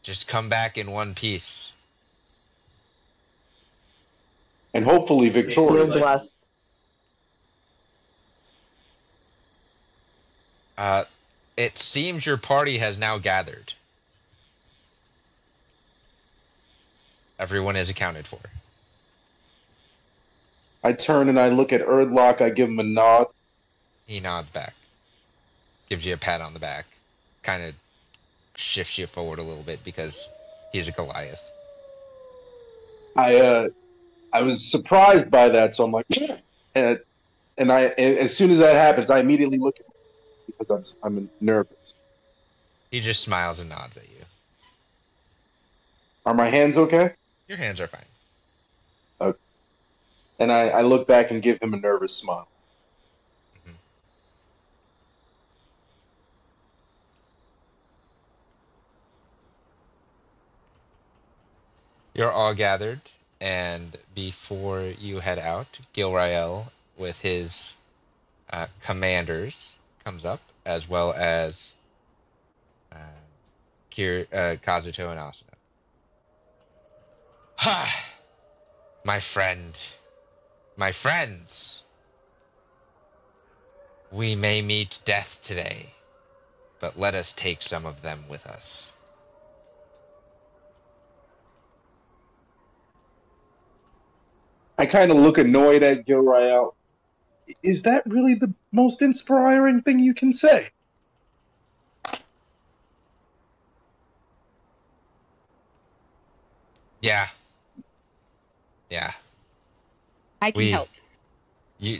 Just come back in one piece. and hopefully You're victorious. blessed. Uh, it seems your party has now gathered. Everyone is accounted for. I turn and I look at Erdlock. I give him a nod. He nods back, gives you a pat on the back, kind of shifts you forward a little bit because he's a Goliath. I uh, I was surprised by that, so I'm like, [laughs] and, and I as soon as that happens, I immediately look at because I'm I'm nervous. He just smiles and nods at you. Are my hands okay? Your hands are fine. Okay. And I, I look back and give him a nervous smile. You're all gathered And before you head out, Gilrael with his uh, commanders comes up, as well as uh, Kir- uh, Kazuto and Asuna. Ha! [sighs] My friend. My friends. We may meet death today, but let us take some of them with us. I kind of look annoyed at Gilrael. Is that really the most inspiring thing you can say? Yeah. Yeah. I can We- help. You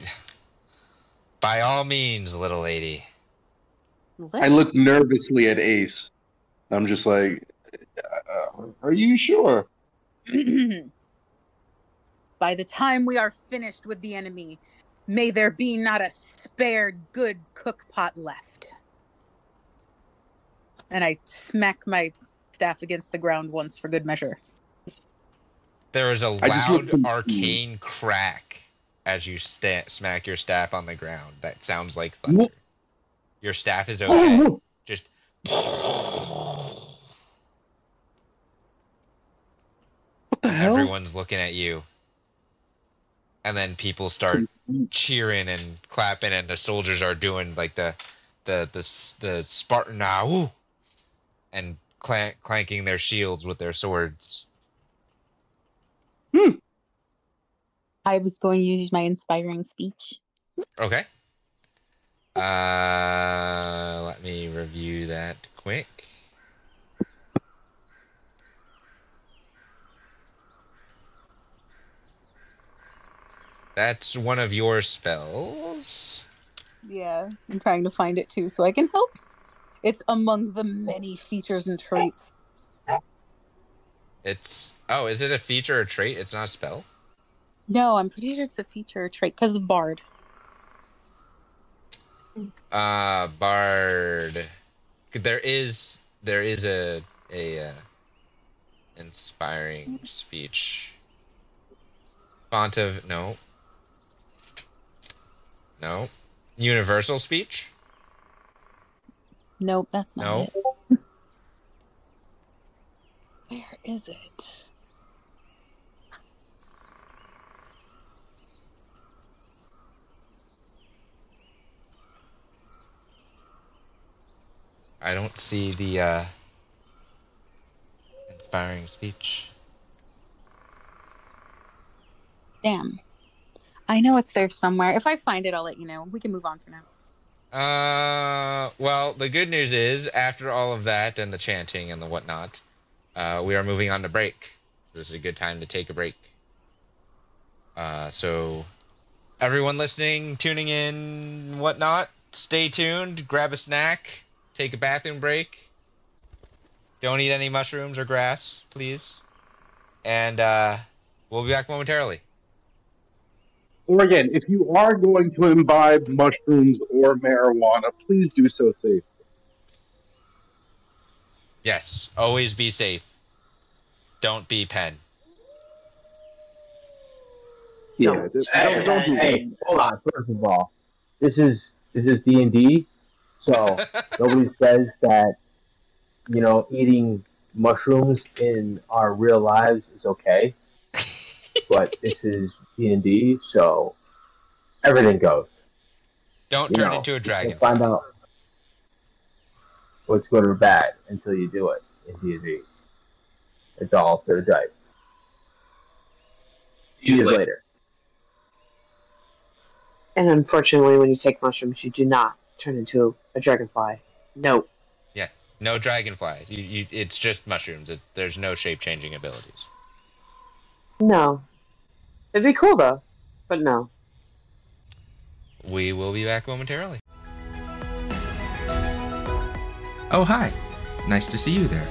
by all means, little lady. I look nervously at Ace. I'm just like, uh, are you sure? [clears throat] By the time we are finished with the enemy, may there be not a spare good cook pot left. And I smack my staff against the ground once for good measure. There is a loud arcane crack as you sta- smack your staff on the ground. That sounds like thunder. Wha- Your staff is oh, okay. Oh, Just what the hell? everyone's looking at you. And then people start cheering and clapping and the soldiers are doing like the the the the Spartan ah, woo, and clank, clanking their shields with their swords. Hmm. I was going to use my inspiring speech. Okay. Uh, let me review that quick. That's one of your spells. Yeah, I'm trying to find it too so I can help. It's among the many features and traits. It's oh, is it a feature or trait? It's not a spell. No, I'm pretty sure it's a feature or trait because of Bard. Uh, bard. There is there is a a uh, inspiring speech. Font of no. No. Universal speech? Nope, that's not No. it. Where is it? I don't see the uh inspiring speech. Damn. I know it's there somewhere. If I find it, I'll let you know. We can move on for now. Uh, well, the good news is, after all of that and the chanting and the whatnot, uh, we are moving on to break. This is a good time to take a break. Uh, so, everyone listening, tuning in, whatnot, stay tuned, grab a snack, take a bathroom break. Don't eat any mushrooms or grass, please. And uh, we'll be back momentarily. Or again, if you are going to imbibe mushrooms or marijuana, please do so safe. Yes, always be safe. Don't be pen. Yeah, Don't. this- Hey, don't, don't do that. hey, hold on. First of all, this is this is D and D, so [laughs] nobody says that you know eating mushrooms in our real lives is okay. [laughs] But this is D and D, so everything goes. Don't You turn know, into a dragon. Find out what's good or bad until you do it in D and D. It's all to the dice. See you later. And unfortunately, when you take mushrooms, you do not turn into a dragonfly. No. Yeah, no dragonfly. You, you, it's just mushrooms. It, there's no shape changing abilities. No. It'd be cool though, but no. We will be back momentarily. Oh, hi. Nice to see you there.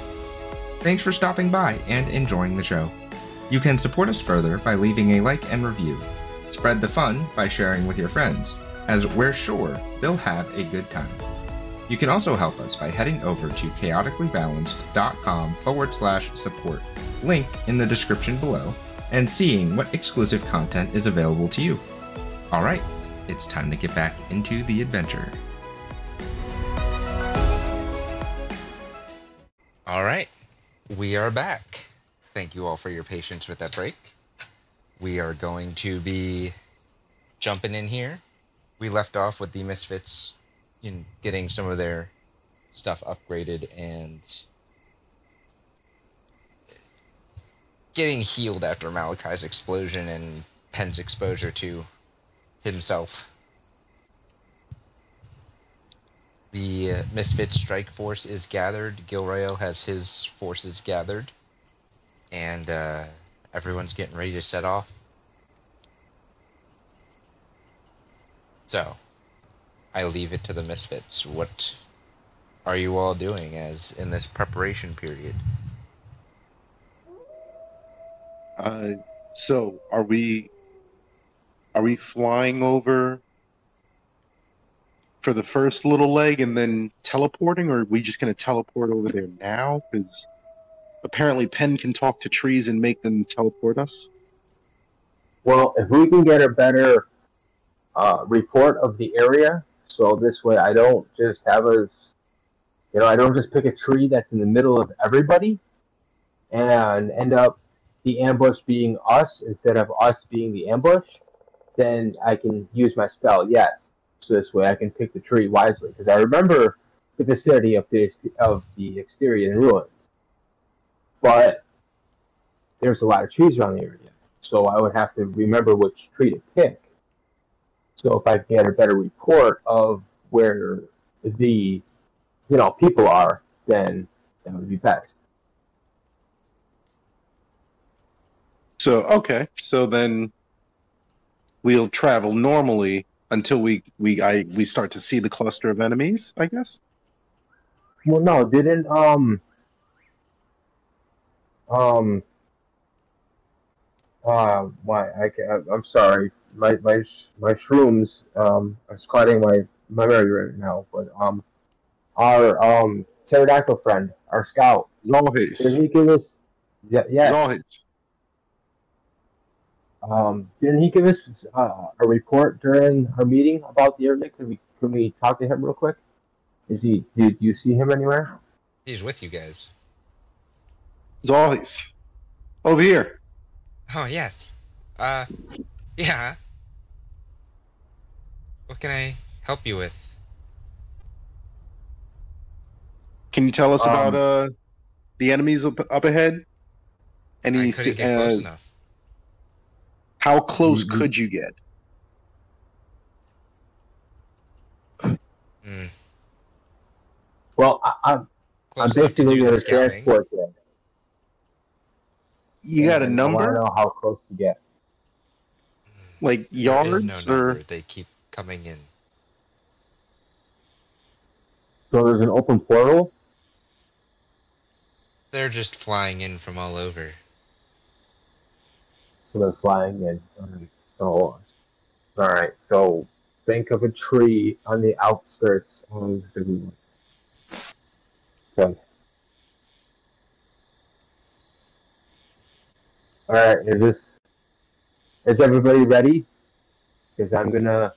Thanks for stopping by and enjoying the show. You can support us further by leaving a like and review. Spread the fun by sharing with your friends, as we're sure they'll have a good time. You can also help us by heading over to chaoticallybalanced.com forward slash support, link in the description below, and seeing what exclusive content is available to you. Alright, it's time to get back into the adventure. All right, we are back. Thank you all for your patience with that break. We are going to be jumping in here. We left off with the Misfits in getting some of their stuff upgraded and getting healed after Malachi's explosion and Penn's exposure to himself. The uh, Misfit strike force is gathered. Gilrael has his forces gathered. And uh, everyone's getting ready to set off. So, I leave it to the Misfits. What are you all doing as in this preparation period? Uh, so are we? Are we flying over for the first little leg and then teleporting, or are we just going to teleport over there now? Because apparently, Penn can talk to trees and make them teleport us. Well, if we can get a better uh, report of the area, so this way I don't just have us, you know, I don't just pick a tree that's in the middle of everybody and end up the ambush being us instead of us being the ambush, then I can use my spell, yes. So this way I can pick the tree wisely. Because I remember the vicinity of the, of the Exterior ruins. But there's a lot of trees around the area. So I would have to remember which tree to pick. So if I get a better report of where the you know people are, then that would be best. So okay, so then we'll travel normally until we we I we start to see the cluster of enemies. I guess. Well, no, didn't um um uh why I ca- I'm sorry my my my shrooms um are clouding my memory right now, but um our um pterodactyl friend, our scout, did Zolhis. he give us yeah yeah Zolhis. Um didn't he give us uh, a report during our meeting about the area? Can we can we talk to him real quick? Is he did you see him anywhere? He's with you guys. Zolhis. Over here. Oh, yes. Uh, yeah. What can I help you with? Can you tell us Um, about uh the enemies up, up ahead? Any I si- couldn't get close uh, enough. How close Mhm. could you get? Mm, Well, I, I'm I'm close enough basically the gonna transport them. You got a number? I want to number? know how close to get. Like There is yards no or number. They keep coming in. So there's an open portal. They're just flying in from all over. They're flying in. Alright, So, all right. So think of a tree on the outskirts of the ruins. Okay. All right. Is this? Is everybody ready? Because I'm gonna.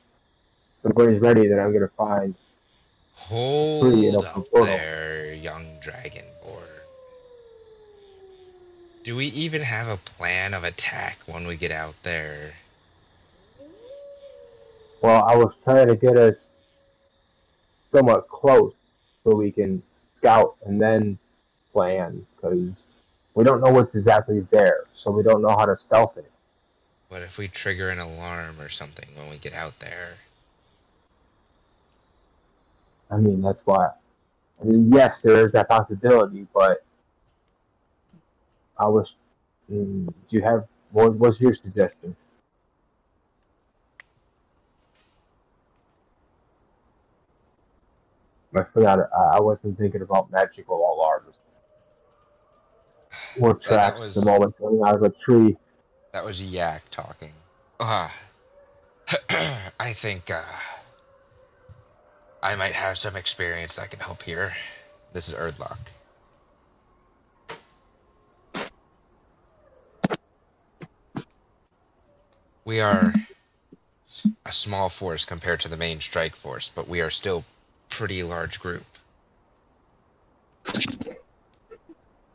if Everybody's ready. Then I'm gonna find. Hold in a up there, young dragonborn. Do we even have a plan of attack when we get out there? Well, I was trying to get us somewhat close so we can scout and then plan because we don't know what's exactly there, so we don't know how to stealth it. What if we trigger an alarm or something when we get out there? I mean, that's why. I mean, yes, there is that possibility, but I was. Mm, do you have what was your suggestion? I forgot. I, I wasn't thinking about magical alarms or traps. was- The moment coming out of a tree. That was Yak talking. Ah. [clears throat] I think uh, I might have some experience that can help here. This is Erdlock. We are a small force compared to the main strike force, but we are still pretty large group.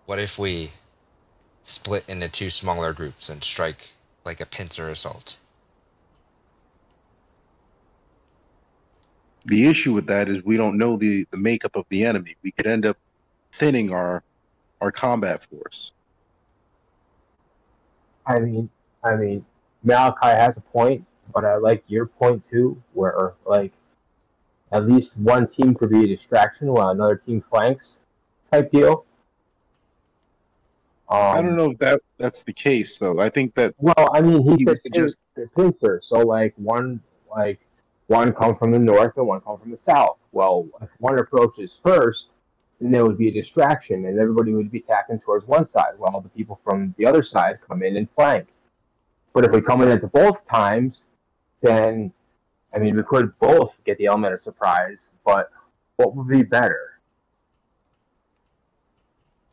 What if we split into two smaller groups and strike like a pincer assault? The issue with that is we don't know the, the makeup of the enemy. We could end up thinning our our combat force. I mean, I mean, Malachi has a point, but I like your point too, where like at least one team could be a distraction while another team flanks, type deal. Um, I don't know if that that's the case though. I think that Well, I mean, he He said pin- pincer, so like one like one come from the north and one come from the south. Well, if one approaches first, then there would be a distraction, and everybody would be tacking towards one side, while the people from the other side come in and flank. But if we come in at the both times, then I mean, we could both get the element of surprise. But what would be better?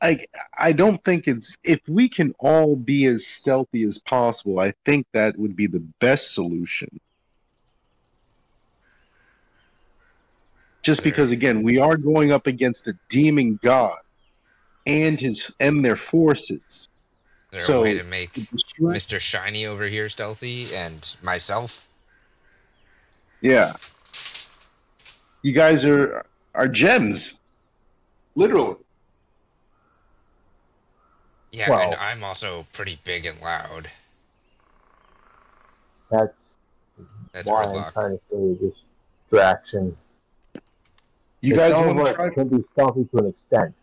I I don't think it's if we can all be as stealthy as possible. I think that would be the best solution. Just because again, we are going up against a demon god and his and their forces. Is there So- a way to make Mr. Shiny over here stealthy and myself? Yeah. You guys are are gems. Literally. Yeah, Well- and I'm also pretty big and loud. That's That's why I'm Gridlock. trying to say distraction. You It guys sounds want to try it can be stealthy to an extent.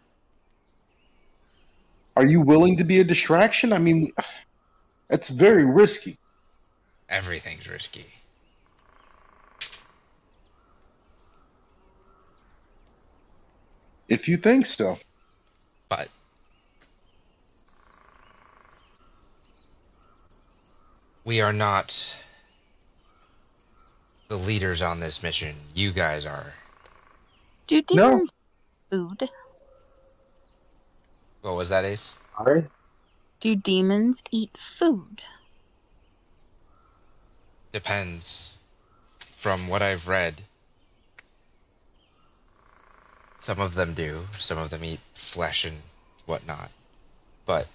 Are you willing to be a distraction? I mean, that's very risky. Everything's risky. If you think so. But we are not the leaders on this mission. You guys are. Do No. demons food? What was that, Ace? Sorry? Do demons eat food? Depends. From what I've read, some of them do. Some of them eat flesh and whatnot. But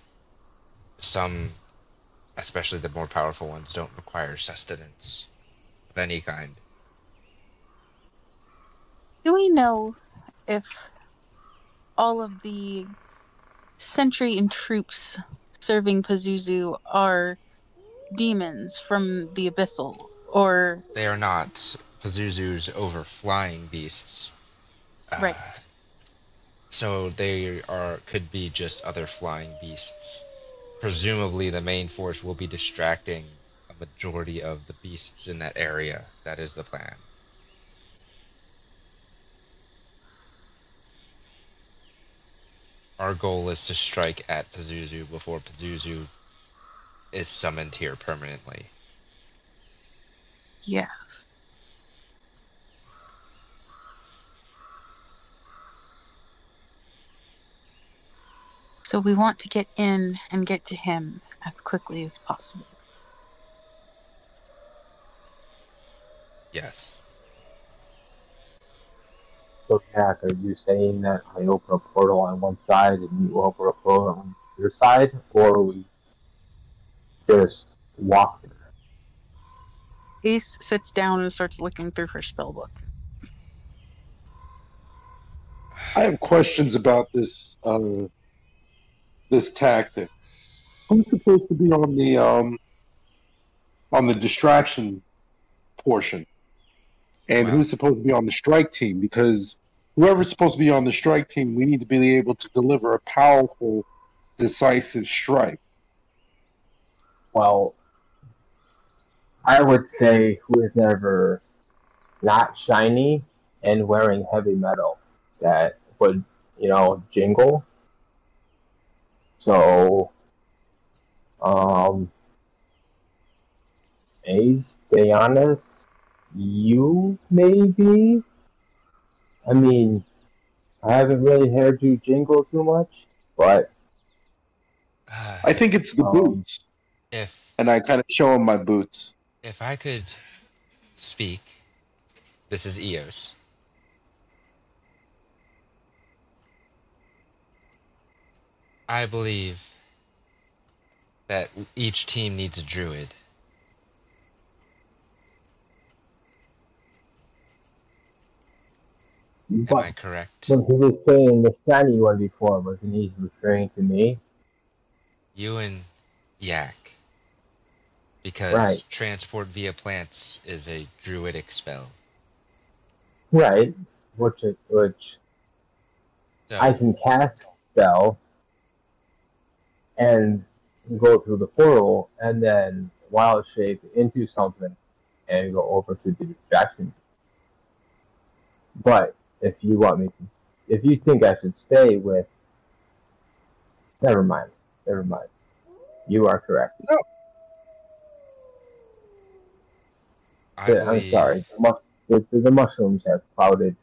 some, especially the more powerful ones, don't require sustenance of any kind. Do we know if all of the sentry and troops serving Pazuzu are demons from the Abyssal? Or, They are not Pazuzu's overflying beasts. Uh, right. So they are could be just other flying beasts. Presumably, the main force will be distracting a majority of the beasts in that area. That is the plan. Our goal is to strike at Pazuzu before Pazuzu is summoned here permanently. Yes. So we want to get in and get to him as quickly as possible. Yes. So, Jack, are you saying that I open a portal on one side and you open a portal on your side, or we just walk there? Ace sits down and starts looking through her spellbook. I have questions about this uh, this tactic. Who's supposed to be on the um, on the distraction portion, and Wow. who's supposed to be on the strike team? Because whoever's supposed to be on the strike team, we need to be able to deliver a powerful, decisive strike. Well, I would say who is never not shiny and wearing heavy metal that would, you know, jingle. So, um, Ace, stay honest, you maybe? I mean, I haven't really heard you jingle too much, but I think it's the Um, boots. if and I kind of show him my boots. If I could speak, this is Eos. I believe that each team needs a druid. Am I correct? when he was saying the shiny one before, wasn't he referring to me? You and Yak. Because Right. transport via plants is a druidic spell. Right. Which is, which So, I can cast spell and go through the portal and then wild shape into something and go over to the distraction. But if you want me to, if you think I should stay with, never mind, never mind. You are correct. I Yeah, I'm believe, sorry. The, mus- the, the mushrooms have clouded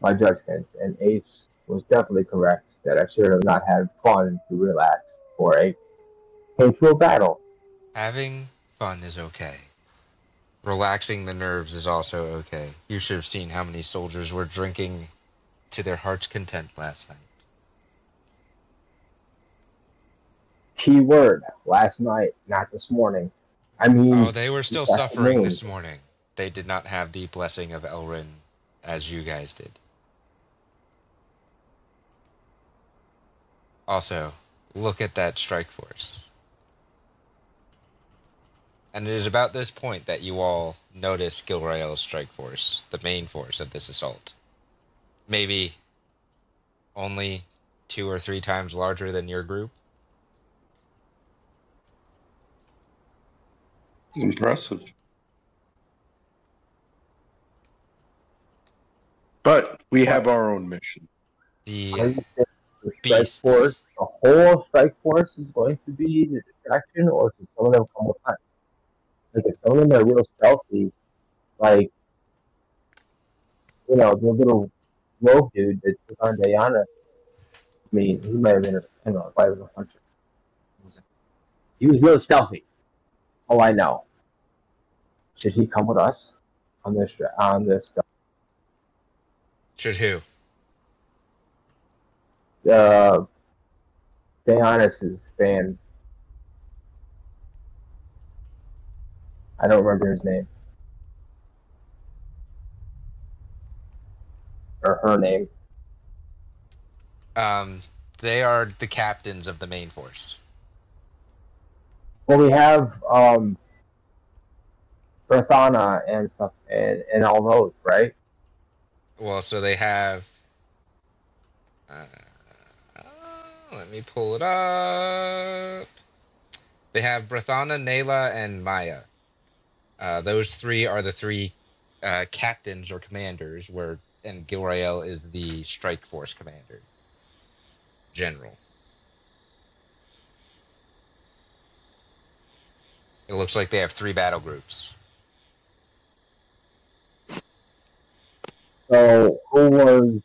my judgment, and Ace was definitely correct that I should have not had fun to relax for a painful battle. Having fun is okay. Relaxing the nerves is also okay. You should have seen how many soldiers were drinking to their heart's content last night. Key word last night, not this morning. I mean, Oh, they were still suffering afternoon. this morning. They did not have the blessing of Elrin as you guys did. Also, look at that strike force. And it is about this point that you all notice Gilrael's strike force, the main force of this assault. Maybe only two or three times larger than your group. Impressive. But we have our own mission. The are the strike force, the whole strike force is going to be the distraction, or does some of them come with time? Like, if some of them are real stealthy, like, you know, the little rogue dude that took on Diana, I mean, he might have been, a, I don't know, probably was a hunter. He was real stealthy. Oh, I know. Should he come with us on this on this should who? uh Dionysus fan? I don't remember his name or her name. Um, they are the captains of the main force. Well, we have um Berthana and stuff and and all those, right? Well, so they have. Uh, uh, let me pull it up. They have Brathana, Nayla, and Maya. Uh, those three are the three uh, captains or commanders, where and Gilrael is the strike force commander, general. It looks like they have three battle groups. So who was?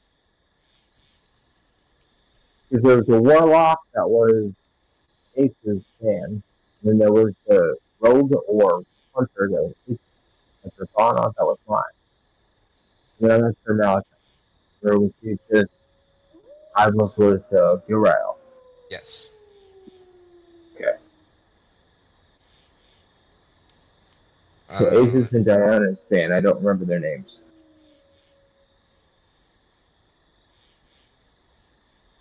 Because there was a warlock that was Ace's fan, and then there was the rogue or hunter that was Ace's, and Persona that was mine. And then Mr. Malachi, where we see this. I was with uh, Uriel. Yes. Okay. So Um, Aces and Diana's fan, I don't remember their names.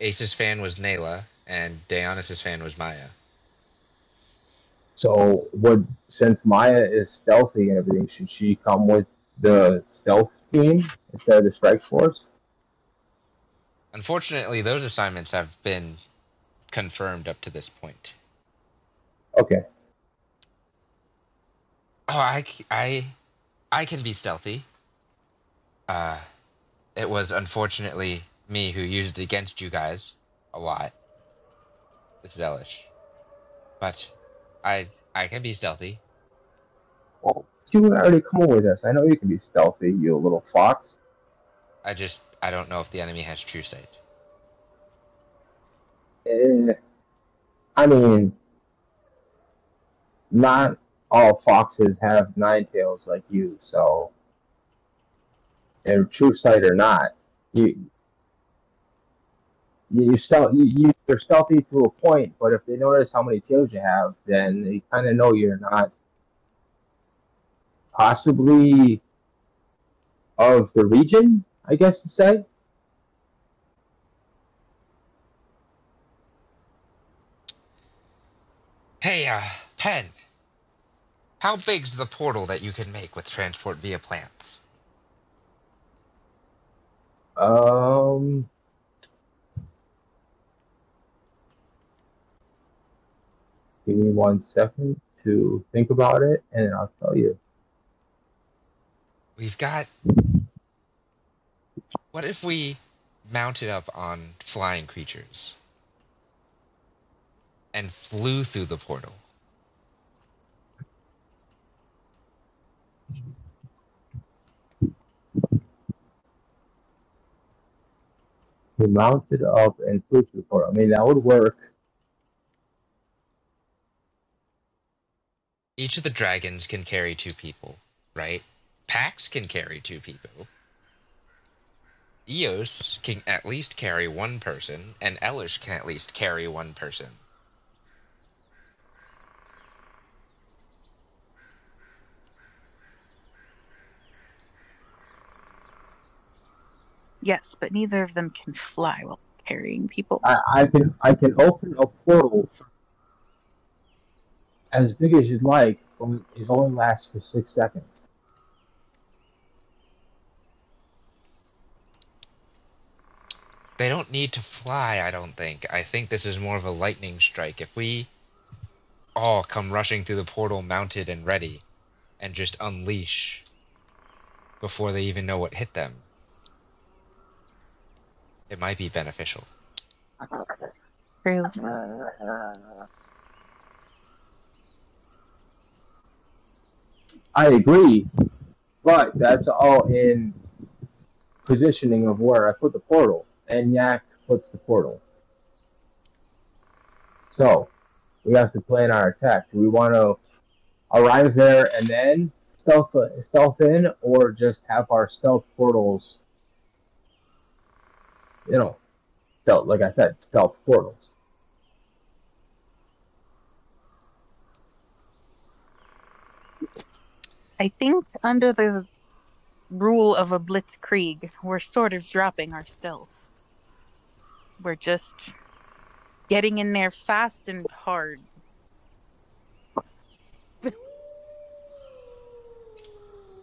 Ace's fan was Nayla, and Dionysus' fan was Maya. So would since Maya is stealthy and everything, should she come with the stealth team instead of the strike force? Unfortunately, those assignments have been confirmed up to this point. Okay. Oh, I, I, I can be stealthy. Uh, it was unfortunately me who used it against you guys a lot. This is Elish. But I, I can be stealthy. Well, you already come with us. I know you can be stealthy, you little fox. I just, I don't know if the enemy has true sight. Eh, I mean, not all foxes have nine tails like you, so and true sight or not, you you you stealth you, you you're stealthy to a point, but if they notice how many tails you have, then they kind of know you're not possibly of the region, I guess to say. Hey, uh, Pen. How big's the portal that you can make with transport via plants? Um, give me one second to think about it, and I'll tell you. We've got. What if we mounted up on flying creatures and flew through the portal? We mounted up and flew through the portal. I mean, that would work. Each of the dragons can carry two people, right? Pax can carry two people. Eos can at least carry one person, and Elish can at least carry one person. Yes, but neither of them can fly while carrying people. I, I can I can open a portal as big as you'd like, but it only lasts for six seconds. They don't need to fly, I don't think. I think this is more of a lightning strike. If we all come rushing through the portal mounted and ready and just unleash before they even know what hit them, it might be beneficial. True. [laughs] I agree, but that's all in positioning of where I put the portal, and Yak puts the portal. So we have to plan our attack. Do we want to arrive there and then stealth stealth in, or just have our stealth portals? You know, stealth. Like I said, stealth portals. I think under the rule of a blitzkrieg, we're sort of dropping our stealth. We're just getting in there fast and hard.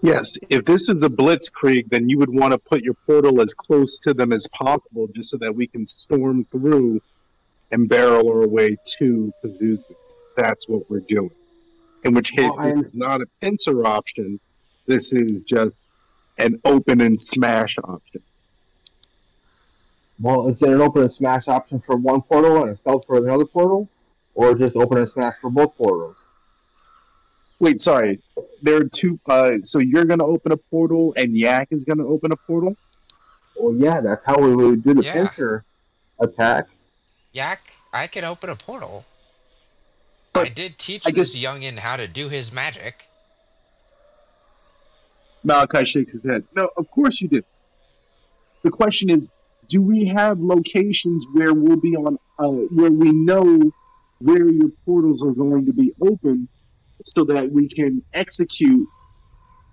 Yes, if this is a blitzkrieg, then you would want to put your portal as close to them as possible, just so that we can storm through and barrel our way to Pazuzu. That's what we're doing. In which case, Well, this is not a pincer option. This is just an open and smash option. Well, is it an open and smash option for one portal and a stealth for another portal, or just open and smash for both portals? Wait, sorry. There are two. Uh, so you're gonna open a portal, and Yak is gonna open a portal. Well, yeah, that's how we would do the Yeah. pincer attack. Yak, I can open a portal. But I did teach I this guess- youngin how to do his magic. Malachi shakes his head. No, of course you did. The question is, do we have locations where we'll be on, uh, where we know where your portals are going to be open, so that we can execute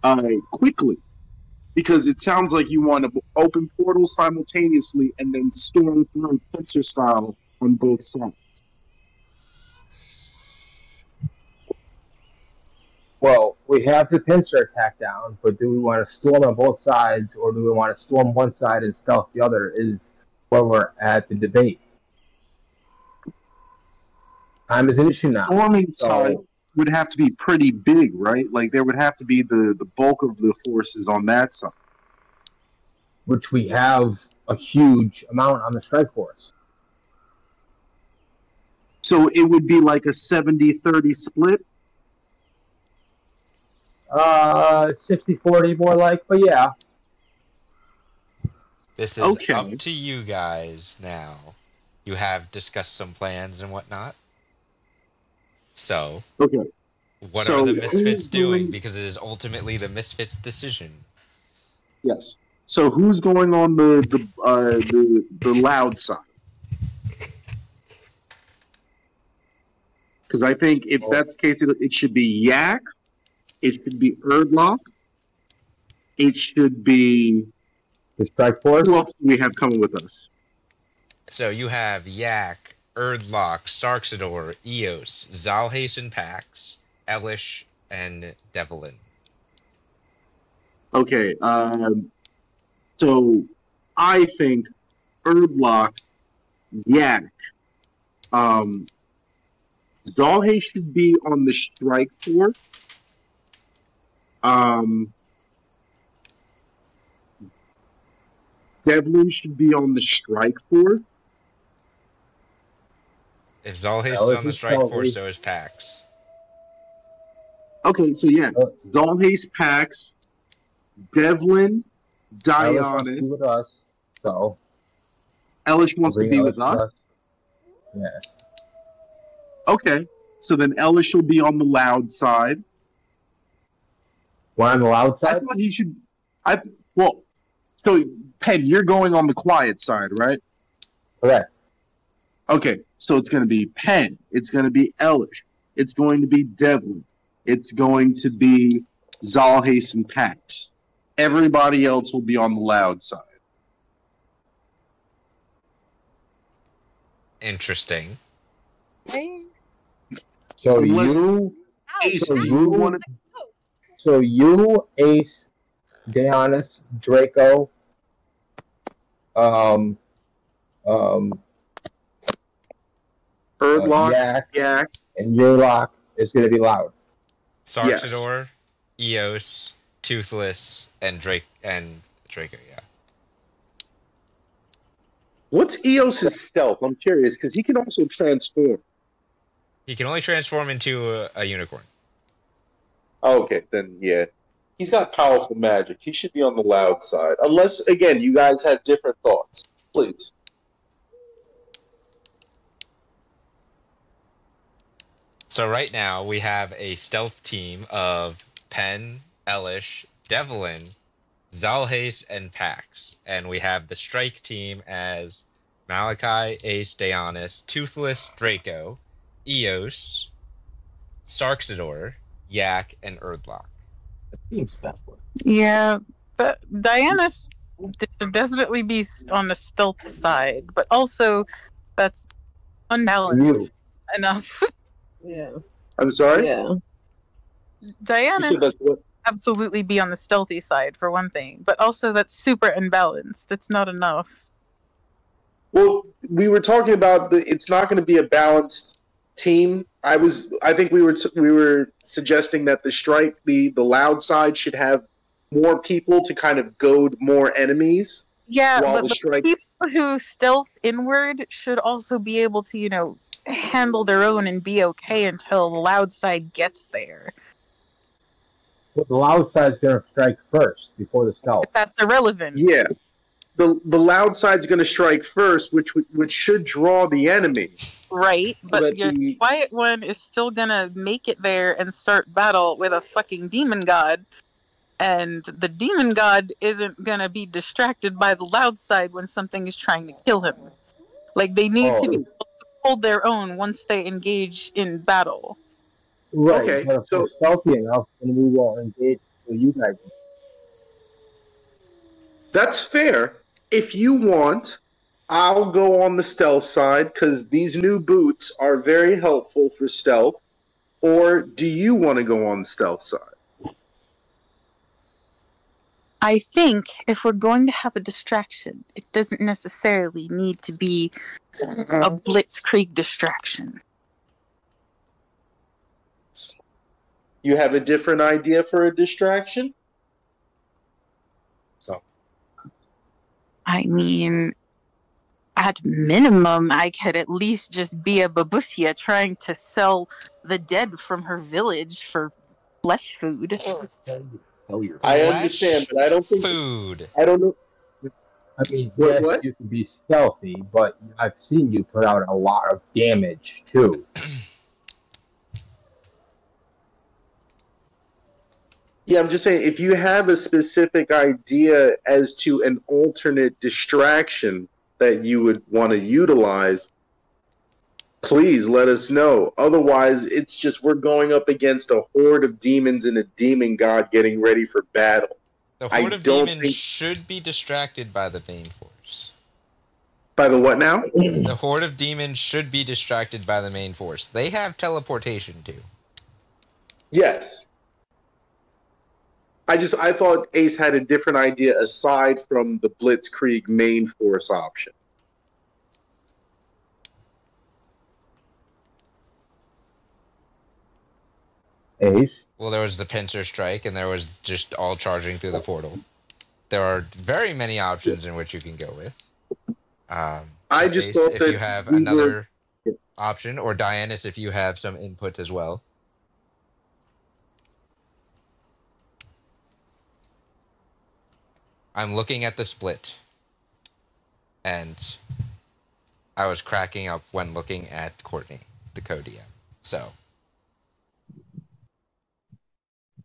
uh, quickly? Because it sounds like you want to open portals simultaneously and then storm through pincer style on both sides. Well, we have the pincer attack down, but do we want to storm on both sides, or do we want to storm one side and stealth the other? Is where we're at the debate. Time is an issue now. Storming So- side would have to be pretty big, right? Like there would have to be the the bulk of the forces on that side. which we have a huge amount on the strike force. So it would be like a 70-30 split. Uh, 60-40 more like, but yeah. This is Okay. up to you guys now. You have discussed some plans and whatnot. So, Okay. What So are the misfits doing? doing- Because it is ultimately the misfits' decision. Yes. So who's going on the the uh, the the loud side? Because I think if that's the case, it, it should be Yak, it should be Erdlock, it should be The strike force. who else do we have coming with us? So you have Yak, Erdlock, Sarxador, Eos, Zalhace and Pax, Elish, and Devlin. Okay, um, so I think Erdlock, Yak, um, Zalhay should be on the strike force. Um, Devlin should be on the strike force. If Zalhace Elish is on the is strike force, so is Pax. Okay, so yeah, Uh, Zalhace Pax, Devlin, Alice wants to be Dionys, with us. So Elish wants to be Alice with us. Yeah. Okay, so then Elish will be on the loud side. One on the loud side. I thought he should. I well, so Pen, you're going on the quiet side, right? Correct. Okay, so it's going to be Pen. It's going to be Elish. It's going to be Devlin. It's going to be Zalhace and Pax. Everybody else will be on the loud side. Interesting. So Unless- you, so you you, want to? So you, Ace, Deonis, Draco, um, um, uh, Erdlock, Yak, Yak. and your lock is going to be loud. Sarxador, Eos, Toothless, and Drake and Draco. Yeah. What's Eos's stealth? I'm curious because he can also transform. He can only transform into a, a unicorn. Oh, okay, then yeah, he's got powerful magic. He should be on the loud side, unless again you guys have different thoughts. Please. So right now we have a stealth team of Pen, Elish, Devlin, Zalhace, and Pax, and we have the strike team as Malachi, Ace, Deonis, Toothless, Draco, Eos, Sarxador, Yak, and Erdlock. Seems backward. Yeah, but Diana should definitely be on the stealth side, but also that's unbalanced You. enough. [laughs] Yeah. I'm sorry. Yeah. You Diana said absolutely be on the stealthy side for one thing, but also that's super unbalanced. It's not enough. Well, we were talking about the. It's not going to be a balanced team. I was. I think we were. We were suggesting that the strike, the the loud side, should have more people to kind of goad more enemies. Yeah, While but the the strike- people who stealth inward should also be able to, you know, handle their own and be okay until the loud side gets there. But the loud side's going to strike first before the stealth. But that's irrelevant. Yeah. The the loud side's going to strike first, which which should draw the enemy. Right, but that your the- quiet one is still gonna make it there and start battle with a fucking demon god. And the demon god isn't gonna be distracted by the loud side when something is trying to kill him. Like they need to be Oh. able to hold their own once they engage in battle. Right. Okay, But if so- we're stealthy enough, then we will engage with you guys. That's fair. If you want, I'll go on the stealth side because these new boots are very helpful for stealth. Or do you want to go on the stealth side? I think if we're going to have a distraction, it doesn't necessarily need to be a uh-huh. blitzkrieg distraction. You have a different idea for a distraction? Mean, at minimum, I could at least just be a babushka trying to sell the dead from her village for flesh food. I understand, but I don't think Food. I don't know. I mean, yes, what? you can be stealthy, but I've seen you put out a lot of damage too. [clears throat] Yeah, I'm just saying if you have a specific idea as to an alternate distraction that you would want to utilize, please let us know. Otherwise, it's just we're going up against a horde of demons and a demon god getting ready for battle. The I horde of don't demons think- should be distracted by the main force. By the what now? The horde of demons should be distracted by the main force. They have teleportation too. Yes. I just I thought Ace had a different idea aside from the Blitzkrieg main force option. Ace. Well, there was the pincer strike, and there was just all charging through the portal. There are very many options in which you can go with. Um, I just Ace, thought if that you have we were- another option, or Dianus, if you have some input as well. I'm looking at the split, and I was cracking up when looking at Courtney, the co-DM. So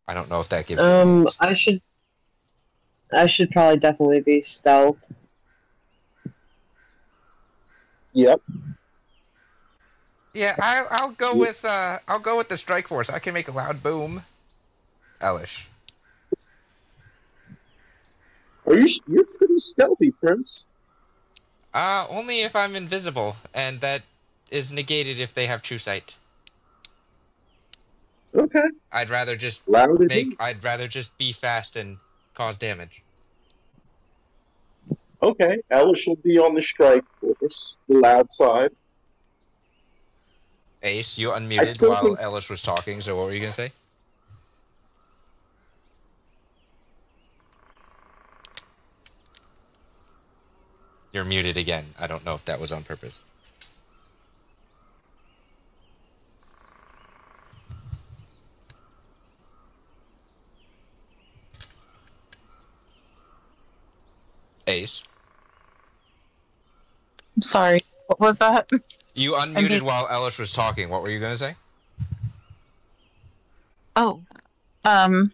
I don't know if that gives. Um, hint. I should. I should probably definitely be stealth. Yep. Yeah, I, I'll go with uh, I'll go with the strike force. I can make a loud boom. Elish. Are you you're pretty stealthy, Prince? Uh, only if I'm invisible, and that is negated if they have true sight. Okay. I'd rather just Loud make. I'd rather just be fast and cause damage. Okay. Alice will be on the strike force, the loud side. Ace, you unmuted while Elish was talking. So what were you gonna say? You're muted again. I don't know if that was on purpose. Ace, I'm sorry. What was that? you unmuted mean- while Ellis was talking. What were you gonna say? Oh, um,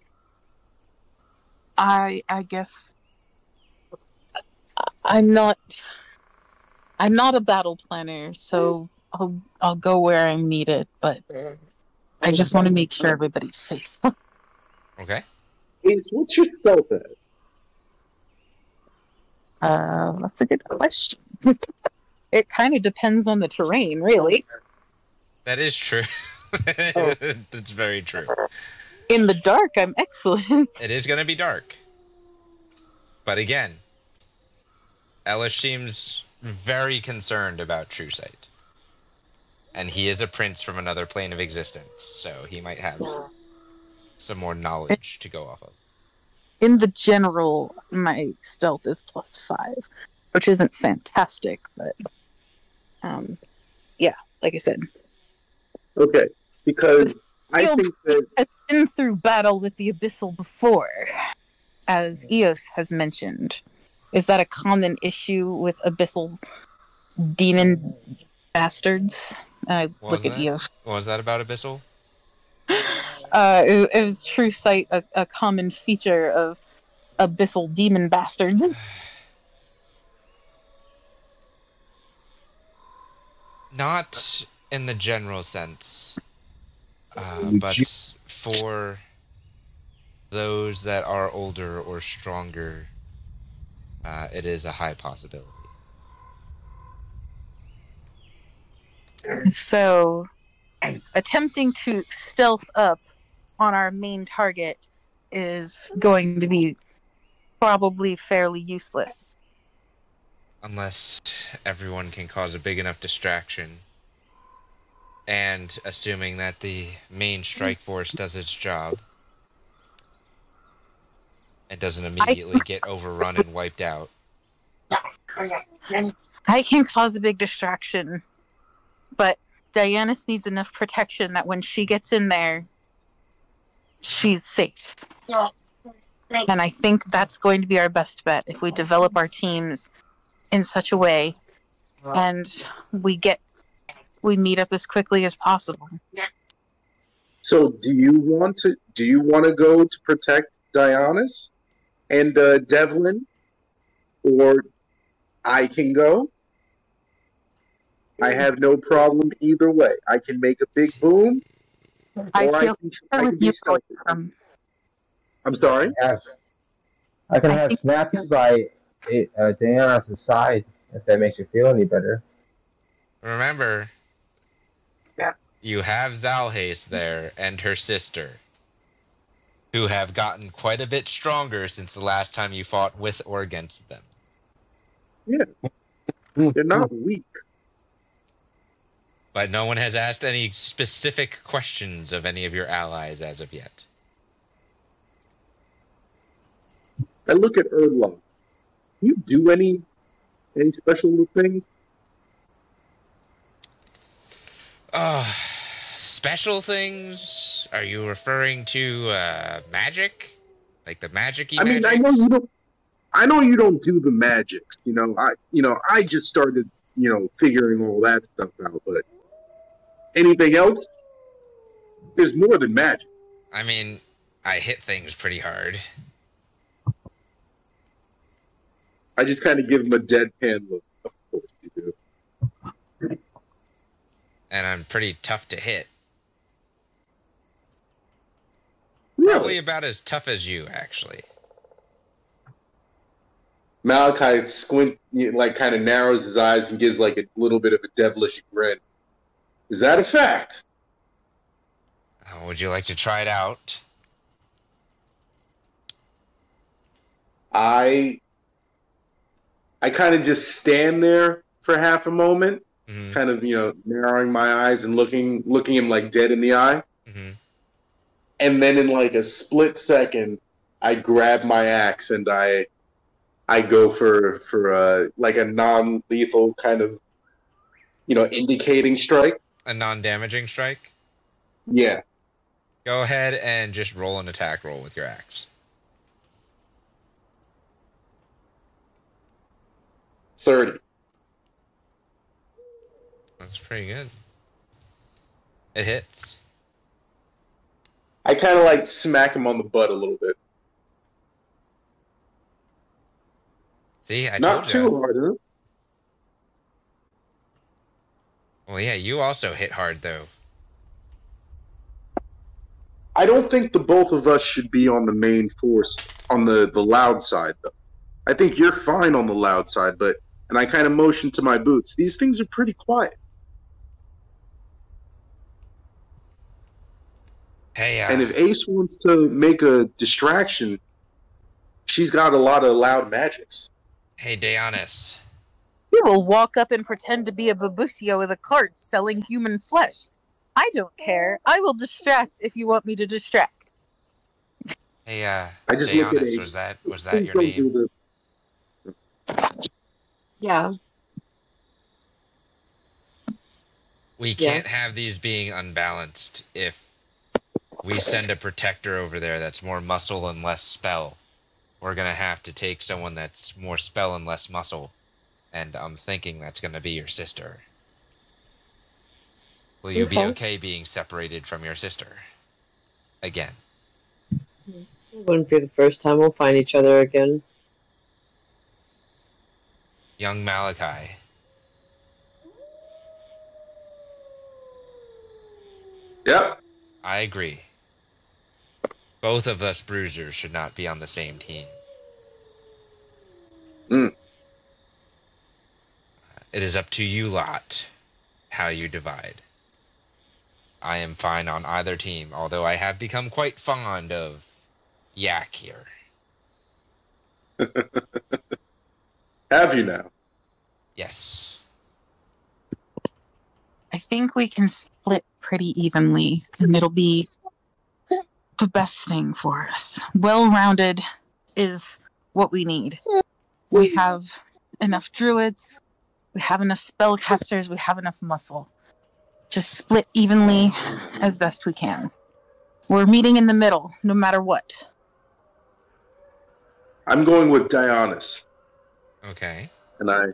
I I guess I'm not. I'm not a battle planner, so I'll I'll go where I'm needed. But I just want to make sure everybody's safe. [laughs] Okay. Ace, what's your stealth at? Uh, that's a good question. [laughs] it kind of depends on the terrain, really. That is true. [laughs] Oh. That's very true. In the dark, I'm excellent. It is going to be dark. But again, Elish seems very concerned about true sight. And he is a prince from another plane of existence, so he might have some more knowledge to go off of. In the general, my stealth is plus five, which isn't fantastic, but um, yeah, like I said, Okay. Because I think that I've been through battle with the abyssal before, as Eos has mentioned. Is that a common issue with abyssal demon bastards? And I What look at that? Eos. What was that about Abyssal? Uh, it, it was true sight, a, a common feature of abyssal demon bastards. [sighs] Not in the general sense, uh, but for those that are older or stronger, uh, it is a high possibility. So, attempting to stealth up on our main target is going to be probably fairly useless. Unless everyone can cause a big enough distraction. And assuming that the main strike force does its job. It doesn't immediately get overrun and wiped out. I can cause a big distraction, but Dianus needs enough protection that when she gets in there, she's safe. And I think that's going to be our best bet if we develop our teams in such a way and we get we meet up as quickly as possible. So, do you want to? Do you want to go to protect Dionysus and uh, Devlin, or I can go? I have no problem either way. I can make a big boom, I or feel I can, better I with can be you going stealthy. from I'm sorry. Yes. I can I have think- snapped you by uh, Diana's side if that makes you feel any better. Remember, Yeah. you have Zalhace there and her sister, who have gotten quite a bit stronger since the last time you fought with or against them. Yeah. They're not weak. But no one has asked any specific questions of any of your allies as of yet. I look at Erdlock. You do any any special things? Uh, special things? Are you referring to uh, magic? Like the magic I mean, I know you don't. I know you don't do the magics. You know, I you know I just started you know figuring all that stuff out. But anything else? There's more than magic. I mean, I hit things pretty hard. I just kind of give him a deadpan look. Of course you do. and I'm pretty tough to hit. Probably about as tough as you, actually. Malachi squint, like, kind of narrows his eyes and gives like a little bit of a devilish grin. Is that a fact? Uh, would you like to try it out? I, I kind of just stand there for half a moment, hmm kind of you know narrowing my eyes and looking looking him like dead in the eye, hmm and then in like a split second, I grab my axe and I, I go for for a, like a non lethal kind of, you know, indicating strike. A non-damaging strike. Yeah. Go ahead and just roll an attack roll with your axe. Thirty. That's pretty good. It hits. I kind of like smack him on the butt a little bit. See, I Not told you. too hard, huh? Well, yeah, you also hit hard though. I don't think the both of us should be on the main force on the the loud side though. I think you're fine on the loud side, but and I kind of motion to my boots. These things are pretty quiet. Hey, uh, And if Ace wants to make a distraction, she's got a lot of loud magics. hey, Deonis. You will walk up and pretend to be a babusio with a cart selling human flesh. I don't care. I will distract if you want me to distract. Hey, uh, I just look at Deonis, Ace. was that was that Please your don't name? do Yeah. We can't Yes. have these being unbalanced if we send a protector over there that's more muscle and less spell. We're gonna have to take someone that's more spell and less muscle. And I'm thinking that's gonna be your sister. Will you be Okay. okay being separated from your sister? Again. It wouldn't be the first time we'll find each other again. Young Malachi. Yep. I agree. Both of us bruisers should not be on the same team. Mm. It is up to you lot how you divide. I am fine on either team, although I have become quite fond of Yak here. [laughs] Have you now? Yes. I think we can split pretty evenly, and it'll be the best thing for us. Well rounded is what we need. We have enough druids, we have enough spellcasters, we have enough muscle. Just split evenly as best we can. We're meeting in the middle, no matter what. I'm going with Dionysus, Okay. and I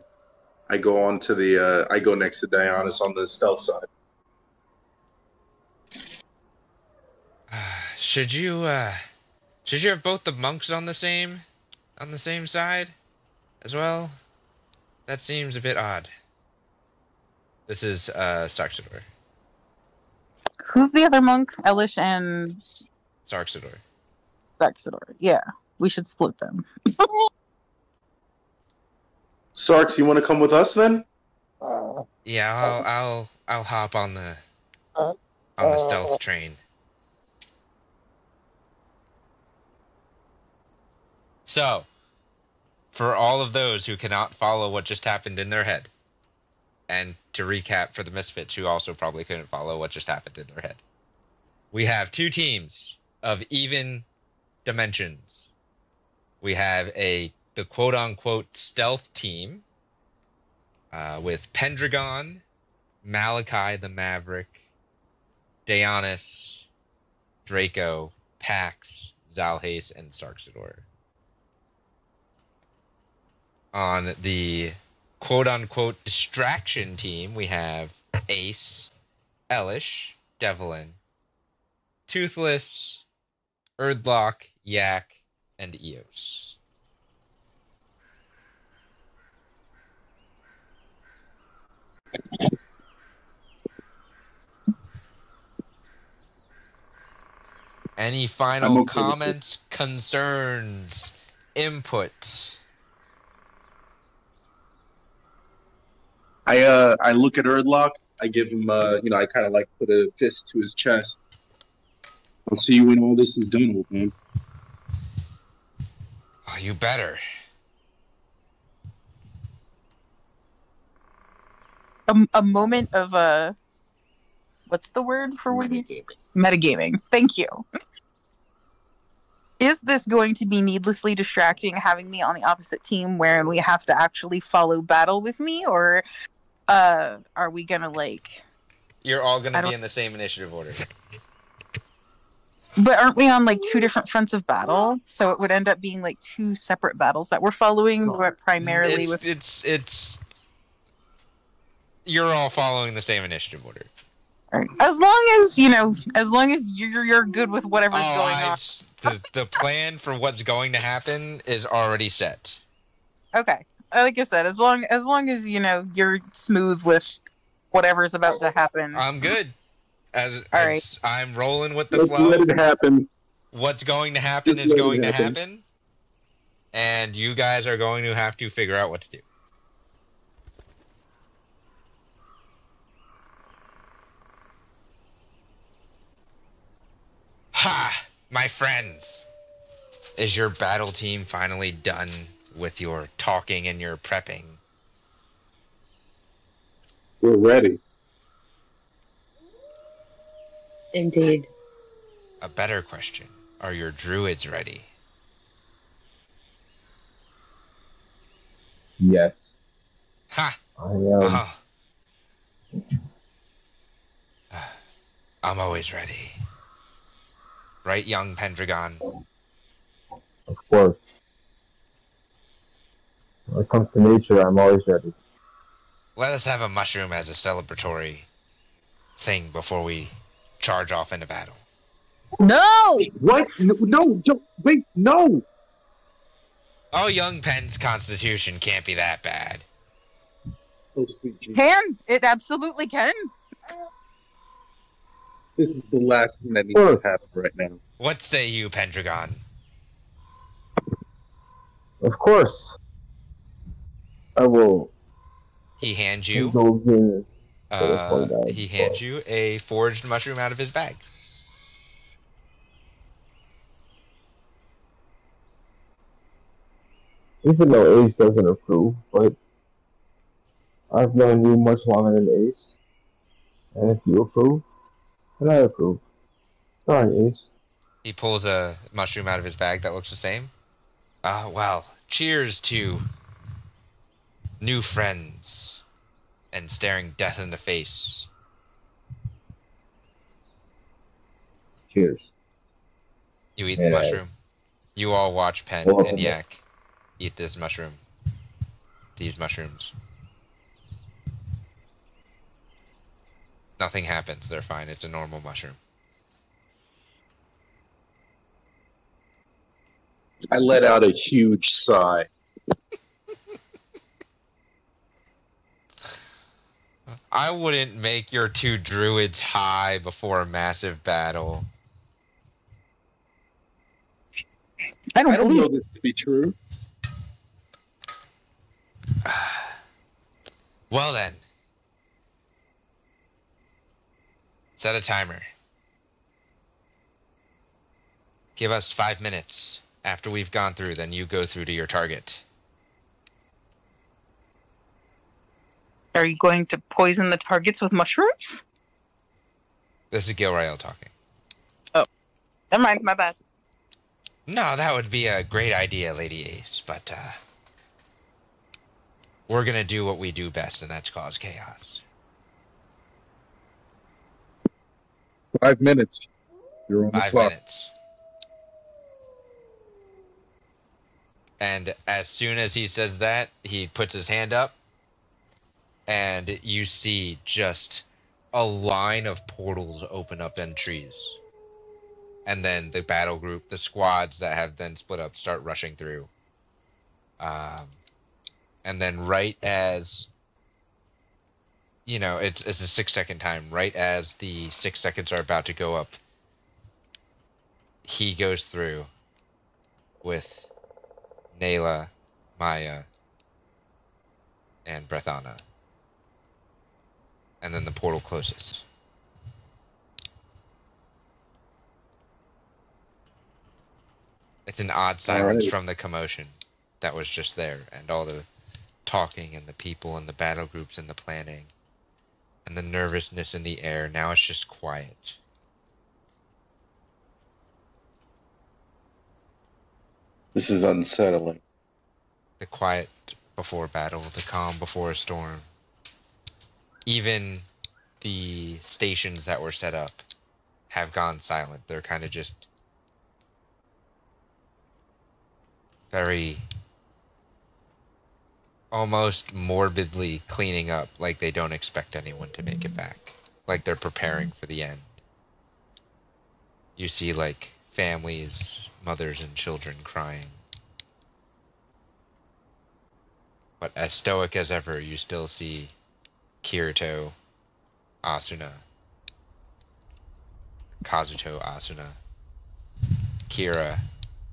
I go on to the uh, I go next to Dionysus on the stealth side. [sighs] should you uh should you have both the monks on the same on the same side as well? That seems a bit odd. This is uh Sarxador. Who's the other monk? Elish and Sarxador. Darksidor. Yeah, we should split them. [laughs] Sarks, you want to come with us then? Yeah, I'll I'll I'll hop on the on the stealth train. So, for all of those who cannot follow what just happened in their head, and to recap for the misfits who also probably couldn't follow what just happened in their head, we have two teams of even dimensions. We have a the quote unquote stealth team uh, with Pendragon, Malachi the Maverick, Daeonis, Draco, Pax, Zalhace, and Sarxador. On the quote unquote distraction team, we have Ace, Elish, Devlin, Toothless, Erdlock, Yak, and Eos. Any final okay comments, concerns, input? I uh I look at Erdlock. I give him uh you know I kind of like put a fist to his chest. I'll see you when all this is done, old man. Oh, you better. A, a moment of uh, what's the word for when you metagaming? Thank you. Is this going to be needlessly distracting, having me on the opposite team where we have to actually follow battle with me, or uh, are we gonna like? You're all gonna be in the same initiative order. But aren't we on like two different fronts of battle? So it would end up being like two separate battles that we're following, but primarily it's, with. it's it's you're all following the same initiative order. As long as you know, as long as you're you're good with whatever's Oh, going I- on. the the plan for what's going to happen is already set. Okay. Like I said, as long as long as you know you're smooth with whatever's about to happen. I'm good. As, [laughs] All as I'm rolling with the Let's flow. let it happen. What's going to happen Just is let it going to happen. happen, and you guys are going to have to figure out what to do. Ha! My friends! Is your battle team finally done with your talking and your prepping? We're ready. Indeed. A better question Are your druids ready? Yes, Ha! I am. Uh-huh. I'm always ready. Right, young Pendragon? Of course. When it comes to nature, I'm always ready. Let us have a mushroom as a celebratory thing before we charge off into battle. no. What? No, no, don't wait. No. Oh, young Pen's constitution can't be that bad. Oh, sweet Jesus. Can it absolutely can? This is the last thing that needs to happen right now. What say you, Pendragon? Of course. I will He hands you, uh, he hands you a foraged mushroom out of his bag. even though Ace doesn't approve, but I've known you much longer than Ace. And if you approve, then I approve. Sorry, Ace. He pulls a mushroom out of his bag that looks the same. Ah, well, cheers to new friends, and staring death in the face. Cheers. You eat the mushroom. You all watch Pen well, and Yak eat this mushroom. These mushrooms. Nothing happens. They're fine. It's a normal mushroom. I let out a huge sigh. I wouldn't make your two druids high before a massive battle. I don't, I don't know this to be true. [sighs] Well then. Set a timer. Give us five minutes. After we've gone through, then you go through to your target. Are you going to poison the targets with mushrooms? This is Gilrael talking. Oh, never mind, my bad. No, that would be a great idea, Lady Ace, but uh we're gonna do what we do best, and that's cause chaos. Five minutes. You're on the Five clock. minutes. And as soon as he says that, he puts his hand up, and you see just a line of portals open up in trees. And then the battle group, the squads that have then split up, start rushing through. Um, and then right as you know, it's it's a six second time. Right as the six seconds are about to go up, he goes through with Nayla, Maya, and Brethana. And then the portal closes. It's an odd silence Alright. from the commotion that was just there, and all the talking, and the people, and the battle groups, and the planning, and the nervousness in the air. Now it's just quiet. This is unsettling. the quiet before battle, the calm before a storm. Even the stations that were set up have gone silent. They're kind of just very almost morbidly cleaning up like they don't expect anyone to make it back. Like they're preparing for the end. You see like families, mothers and children crying. But as stoic as ever, you still see Kirito, Asuna, Kazuto, Asuna, Kira,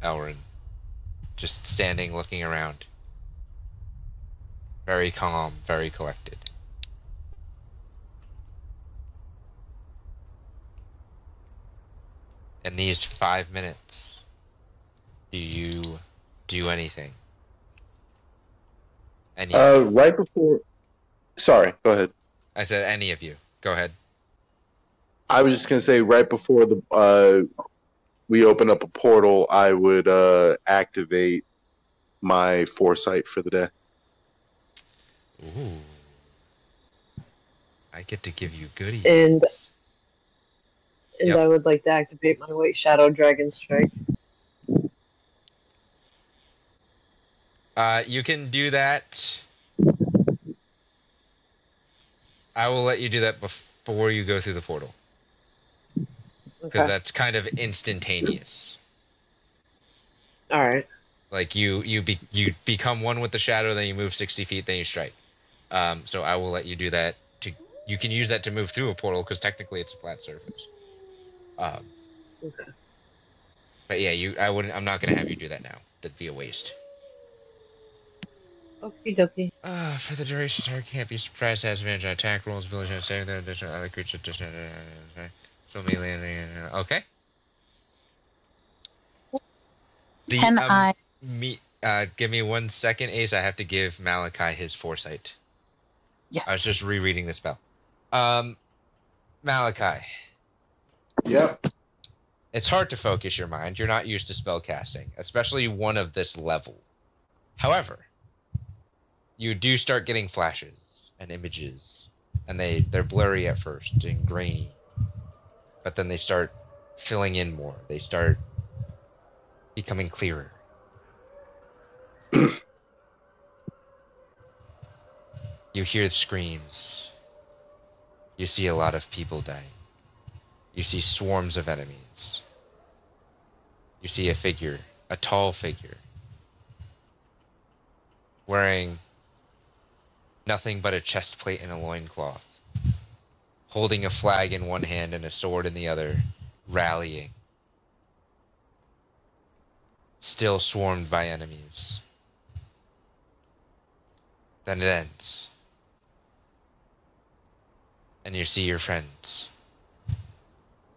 Elrin, just standing looking around. Very calm, very collected. In these five minutes, do you do anything? Any? Uh, right before. Sorry, go ahead. I said any of you. Go ahead. I was just gonna say right before the uh, we open up a portal, I would uh, activate my foresight for the day. Ooh. I get to give you goodies. And- And Yep. I would like to activate my White Shadow Dragon Strike. Uh, you can do that. I will let you do that before you go through the portal because Okay. that's kind of instantaneous. All right. Like you, you be you become one with the shadow, then you move sixty feet, then you strike. Um, so I will let you do that. To you can use that to move through a portal because technically it's a flat surface. Um, Okay. but yeah, you. I wouldn't. I'm not gonna have you do that now. That'd be a waste. Okie dokie. Uh, for the duration, target can't be surprised as advantage on attack rolls, village and saving the additional other creatures. additional- So melee. uh, Okay. The, Can um, I? Me, uh, give me one second, Ace. I have to give Malachi his foresight. Yes. I was just rereading the spell. Um, Malachi, Yep. it's hard to focus your mind. You're not used to spell casting, especially one of this level. However, you do start getting flashes and images, and they they're blurry at first and grainy, but then they start filling in more. They start becoming clearer. you hear screams. You see a lot of people dying. You see swarms of enemies. You see a figure a tall figure wearing nothing but a chest plate and a loincloth, holding a flag in one hand and a sword in the other, rallying. Still swarmed by enemies. Then it ends. And you see your friends.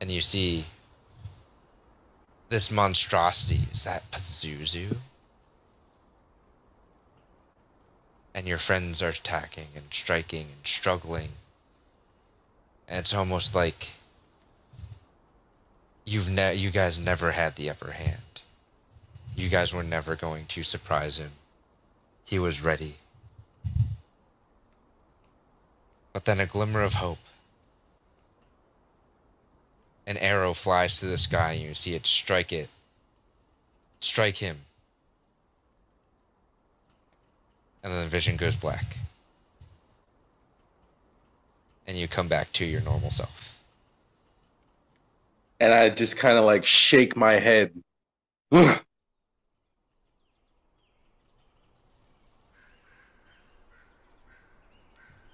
And you see this monstrosity. Is that Pazuzu? And your friends are attacking and striking and struggling. And it's almost like you've ne- you guys never had the upper hand. You guys were never going to surprise him. He was ready. But then a glimmer of hope. An arrow flies through the sky and you see it strike it. Strike him. And then the vision goes black. And you come back to your normal self. And I just kind of like shake my head.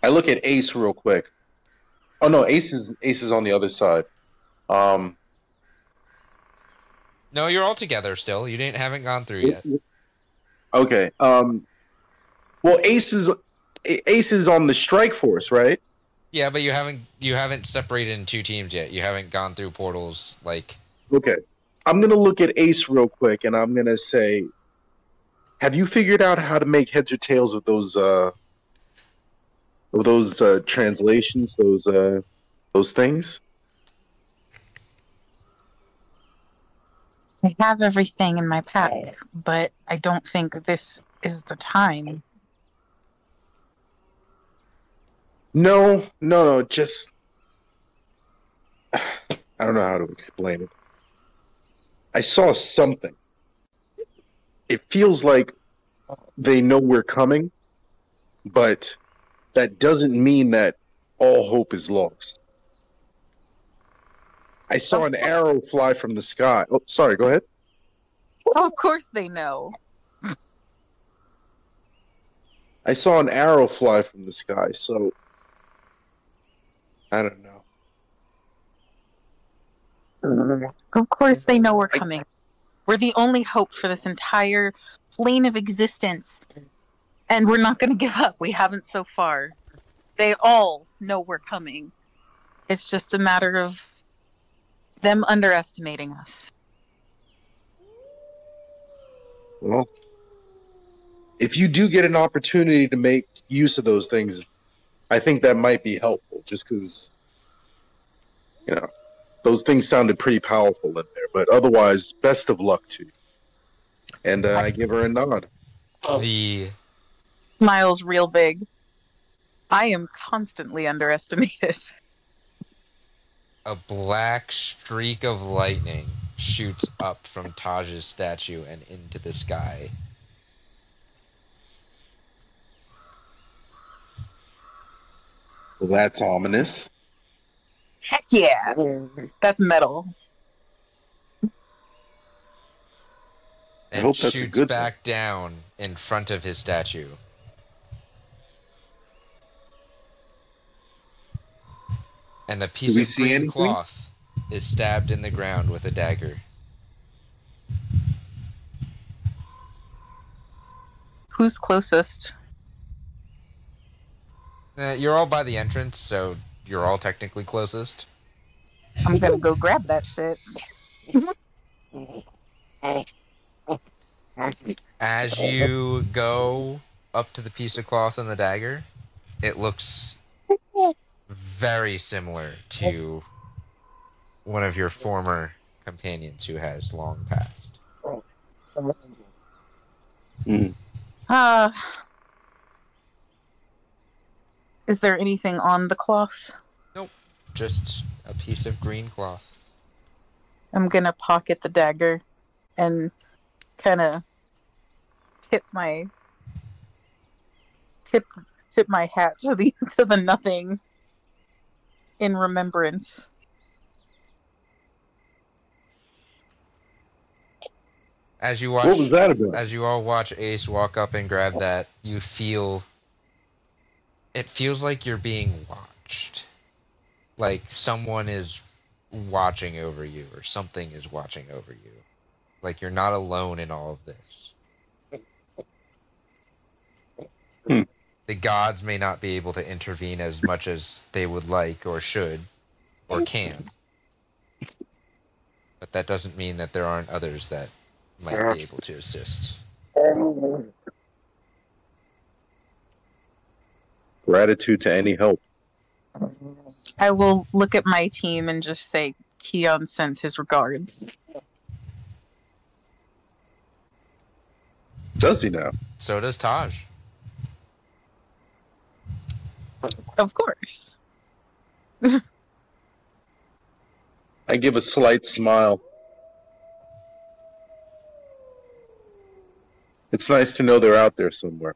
I look at Ace real quick. Oh no, Ace is Ace is on the other side. Um, No, you're all together still. You didn't haven't gone through yet. okay. Um, well, Ace is Ace is on the strike force, right? Yeah, but you haven't you haven't separated in two teams yet. You haven't gone through portals like Okay. I'm gonna look at Ace real quick, and I'm gonna say, have you figured out how to make heads or tails of those uh, of those uh, translations, those uh, those things? I have everything in my pack, but I don't think this is the time. No, no, no. Just [sighs] I don't know how to explain it. I saw something. It feels like they know we're coming, but that doesn't mean that all hope is lost. I saw an arrow fly from the sky. Oh, sorry, go ahead. of course they know. I saw an arrow fly from the sky, so I don't know. Of course they know we're coming. We're the only hope for this entire plane of existence. And we're not going to give up. We haven't so far. They all know we're coming. It's just a matter of them underestimating us. Well, if you do get an opportunity to make use of those things, I think that might be helpful. Just because, you know, those things sounded pretty powerful in there. But otherwise, best of luck to you. And uh, I give her a nod. the Smiles real big. I am constantly underestimated. [laughs] a black streak of lightning shoots up from Taj's statue and into the sky. Well, that's ominous. Heck yeah. That's metal. And hope that's a shoots good thing. back down in front of his statue. And the piece we of green anything? cloth is stabbed in the ground with a dagger. Who's closest? Uh, you're all by the entrance, so you're all technically closest. I'm gonna go grab that shit. As you go up to the piece of cloth and the dagger, it looks very similar to one of your former companions who has long passed. Uh, is there anything on the cloth? Nope. Just a piece of green cloth. I'm gonna pocket the dagger and kind of tip my tip tip my hat to the [laughs] to the nothing in remembrance. As you watch, What was that about? as you all watch Ace walk up and grab that, you feel it feels like you're being watched. Like someone is watching over you or something is watching over you. Like you're not alone in all of this. Hmm. The gods may not be able to intervene as much as they would like or should or can. But that doesn't mean that there aren't others that might be able to assist. Gratitude to any help. I will look at my team and just say Keon sends his regards. Does he now? So does Taj. Of course. [laughs] I give a slight smile. It's nice to know they're out there somewhere.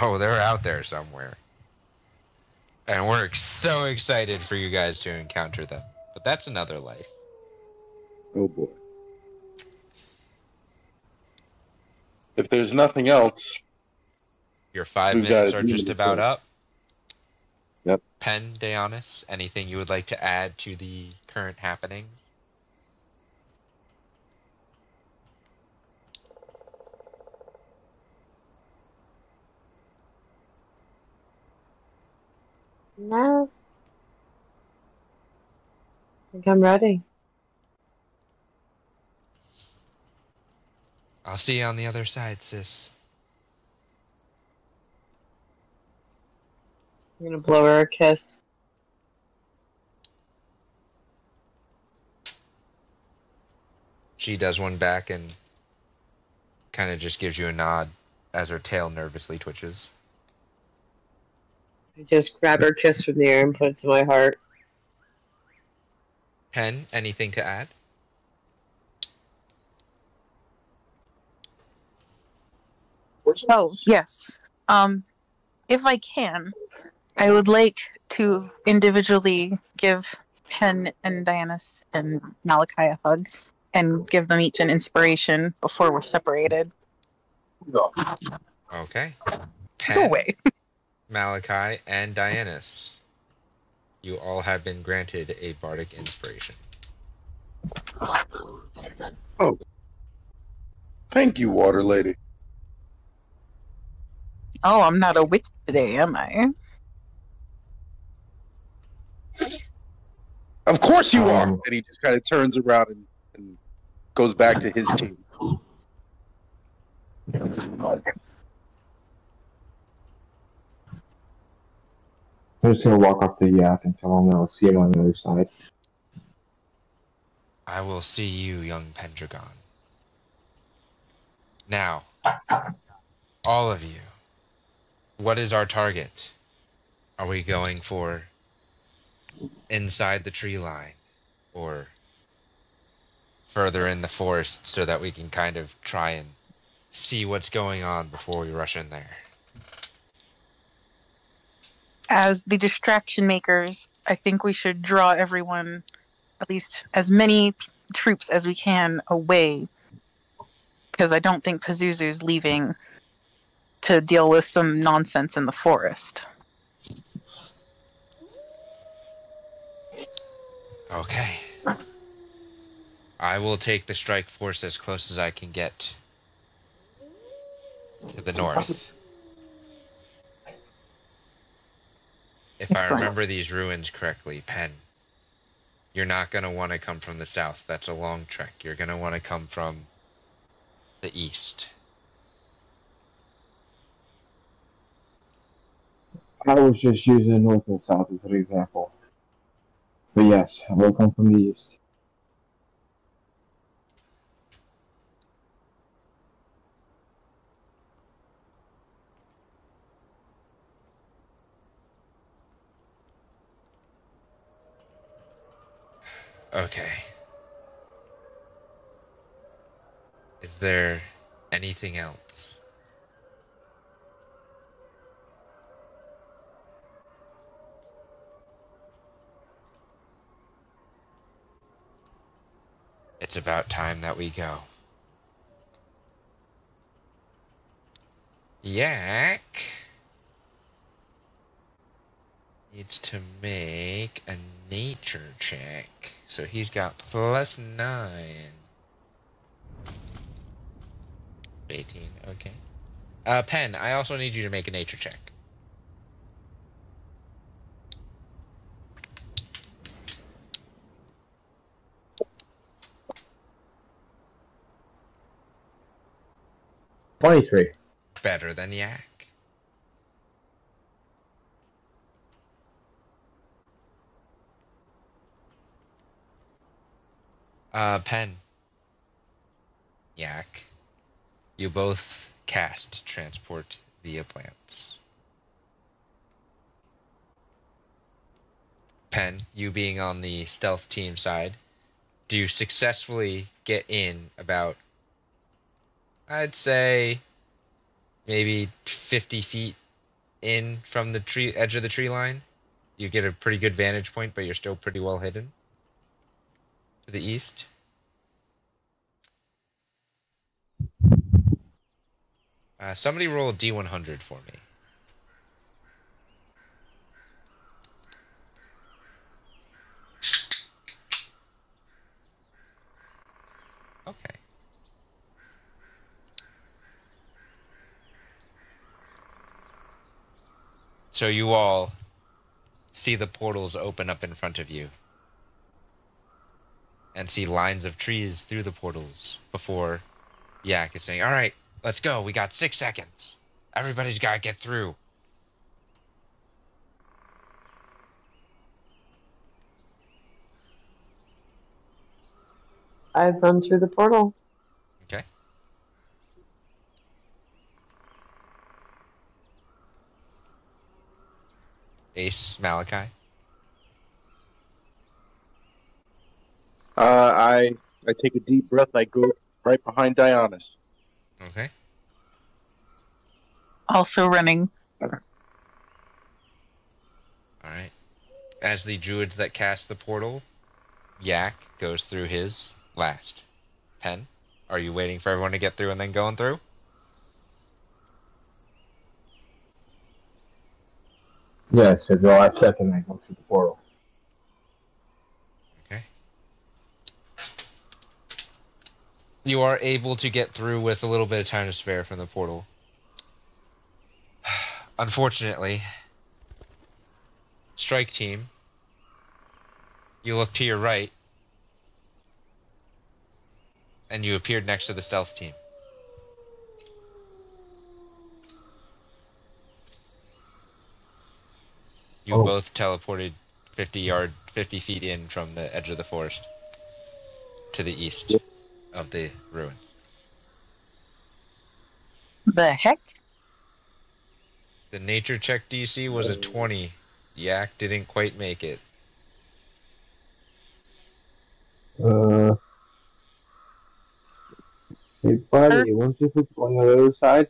Oh, they're out there somewhere. And we're so excited for you guys to encounter them. But that's another life. Oh boy. If there's nothing else, Your five minutes are just about up. Yep. Pen, Deonis, anything you would like to add to the current happening? No. I think I'm ready. I'll see you on the other side, sis. I'm gonna blow her a kiss. She does one back and kind of just gives you a nod as her tail nervously twitches. I just grab her kiss from the air and put it to my heart. Pen, anything to add? Oh, yes. Um, if I can, I would like to individually give Pen and Dianus and Malachi a hug and give them each an inspiration before we're separated. Okay. Go Pen, away. [laughs] Malachi, and Dianus. You all have been granted a bardic inspiration. Oh. Thank you, Water Lady. Oh, I'm not a witch today, am I? Of course you are. Um, And he just kind of turns around and, and goes back to his team. I'm just gonna walk up to Yak and tell him I'll see him on the other side. I will see you, young Pendragon. Now, all of you, what is our target? Are we going for inside the tree line or further in the forest so that we can kind of try and see what's going on before we rush in there? As the distraction makers, I think we should draw everyone, at least as many troops as we can, away. Because I don't think Pazuzu's leaving to deal with some nonsense in the forest. Okay. I will take the strike force as close as I can get to the north. If I remember these ruins correctly, Pen, you're not going to want to come from the south. That's a long trek. You're going to want to come from the east. I was just using north and south as an example. But yes, I will come from the east. Okay. Is there anything else? It's about time that we go. Yak needs to make a nature check. So he's got plus nine. 18, okay. Uh, Pen, I also need you to make a nature check. Twenty-three. Better than Yak. Uh, Pen. Yak. You both cast transport via plants. Pen, you being on the stealth team side, do you successfully get in about, I'd say, maybe 50 feet in from the tree edge of the tree line? You get a pretty good vantage point, but you're still pretty well hidden the east. Uh, somebody roll a D100 for me. Okay. So you all see the portals open up in front of you and see lines of trees through the portals before Yak is saying, All right, let's go. We got six seconds. Everybody's got to get through. I've run through the portal. Okay. Ace, Malachi. Uh, I I take a deep breath. I go right behind Dionysus. Okay. Also running. All right. As the druids that cast the portal, Yak goes through his last. Pen, are you waiting for everyone to get through and then going through? Yes, at the last second I go through the portal. You are able to get through with a little bit of time to spare from the portal. [sighs] Unfortunately, strike team, you look to your right, and you appeared next to the stealth team. You Oh. both teleported 50 yard, 50 feet in from the edge of the forest to the east of the ruin. The heck? The nature check DC was a 20. Yak didn't quite make it. Uh, hey buddy, won't you put on the other side?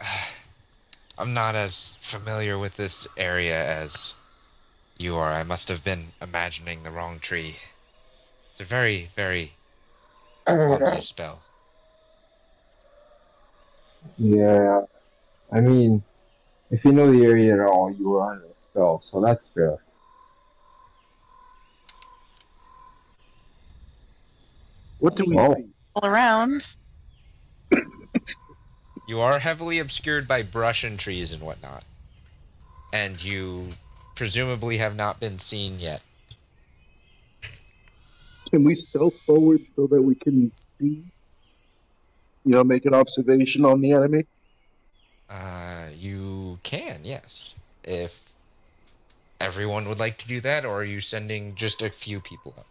[sighs] I'm not as familiar with this area as you are. I must have been imagining the wrong tree. It's a very, very clumsy spell. Yeah, I mean, if you know the area at all, you were under a spell, so that's fair. What do we Oh. see? All around. [coughs] You are heavily obscured by brush and trees and whatnot. And you presumably have not been seen yet. Can we stealth forward so that we can see? You know, make an observation on the enemy. Uh, you can, yes. If everyone would like to do that, or are you sending just a few people up?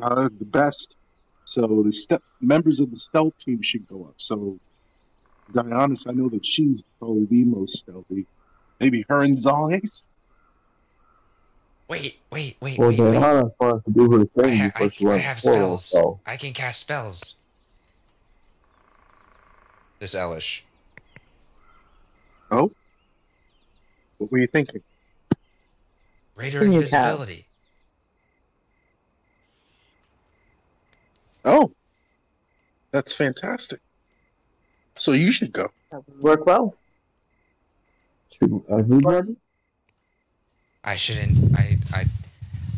Uh, the best. So the members of the stealth team should go up. So Dionysus, I know that she's probably the most stealthy. Maybe her and Zales. Wait, wait, wait, Well, wait, wait. Diana wants to do her I, thing ha- before I, she I have portal, spells. so I can cast spells. This Elish. Oh, what were you thinking? Greater Can you invisibility. Oh, that's fantastic. So you should go. That would work well. To everybody? I shouldn't. I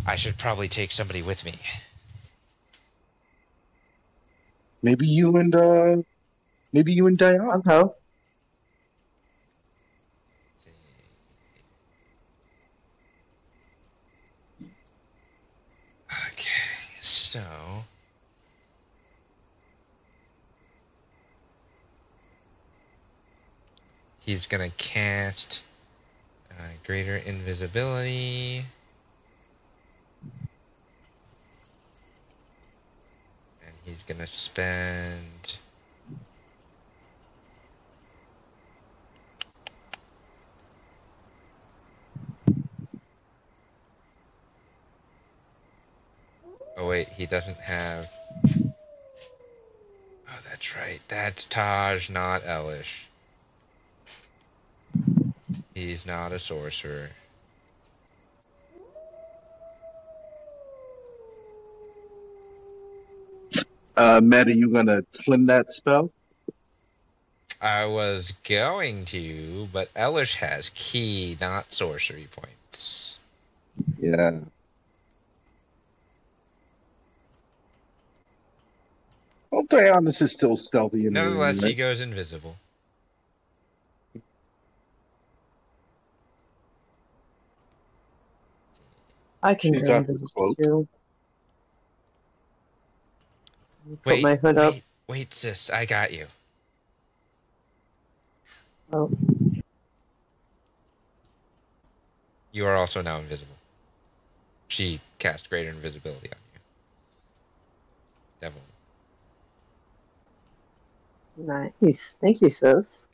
I I should probably take somebody with me. Maybe you and uh, maybe you and Diane. I'm. Okay, so he's gonna cast uh, greater invisibility. He's gonna spend. Oh wait, he doesn't have. Oh, that's right. That's Taj, not Elish. He's not a sorcerer. Uh, Matt, are you gonna twin that spell? I was going to, but Elish has ki, not sorcery points. Yeah. Well, Dionysus is still stealthy. In the room, Nevertheless, he right? goes invisible. I can She's go invisible too. Put Wait, my hood up. wait, wait, sis, I got you. Oh, You are also now invisible. She cast greater invisibility on you. Devil. nice. Thank you, sis.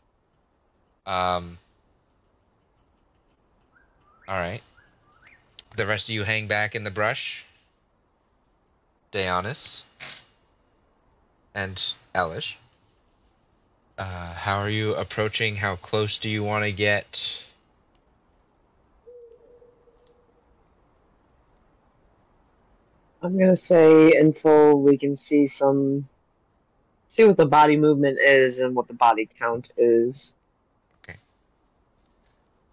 Um. All right. The rest of you hang back in the brush. Daeonis and Elish. Uh, how are you approaching? How close do you want to get? I'm gonna say until we can see some, see what the body movement is and what the body count is. Okay.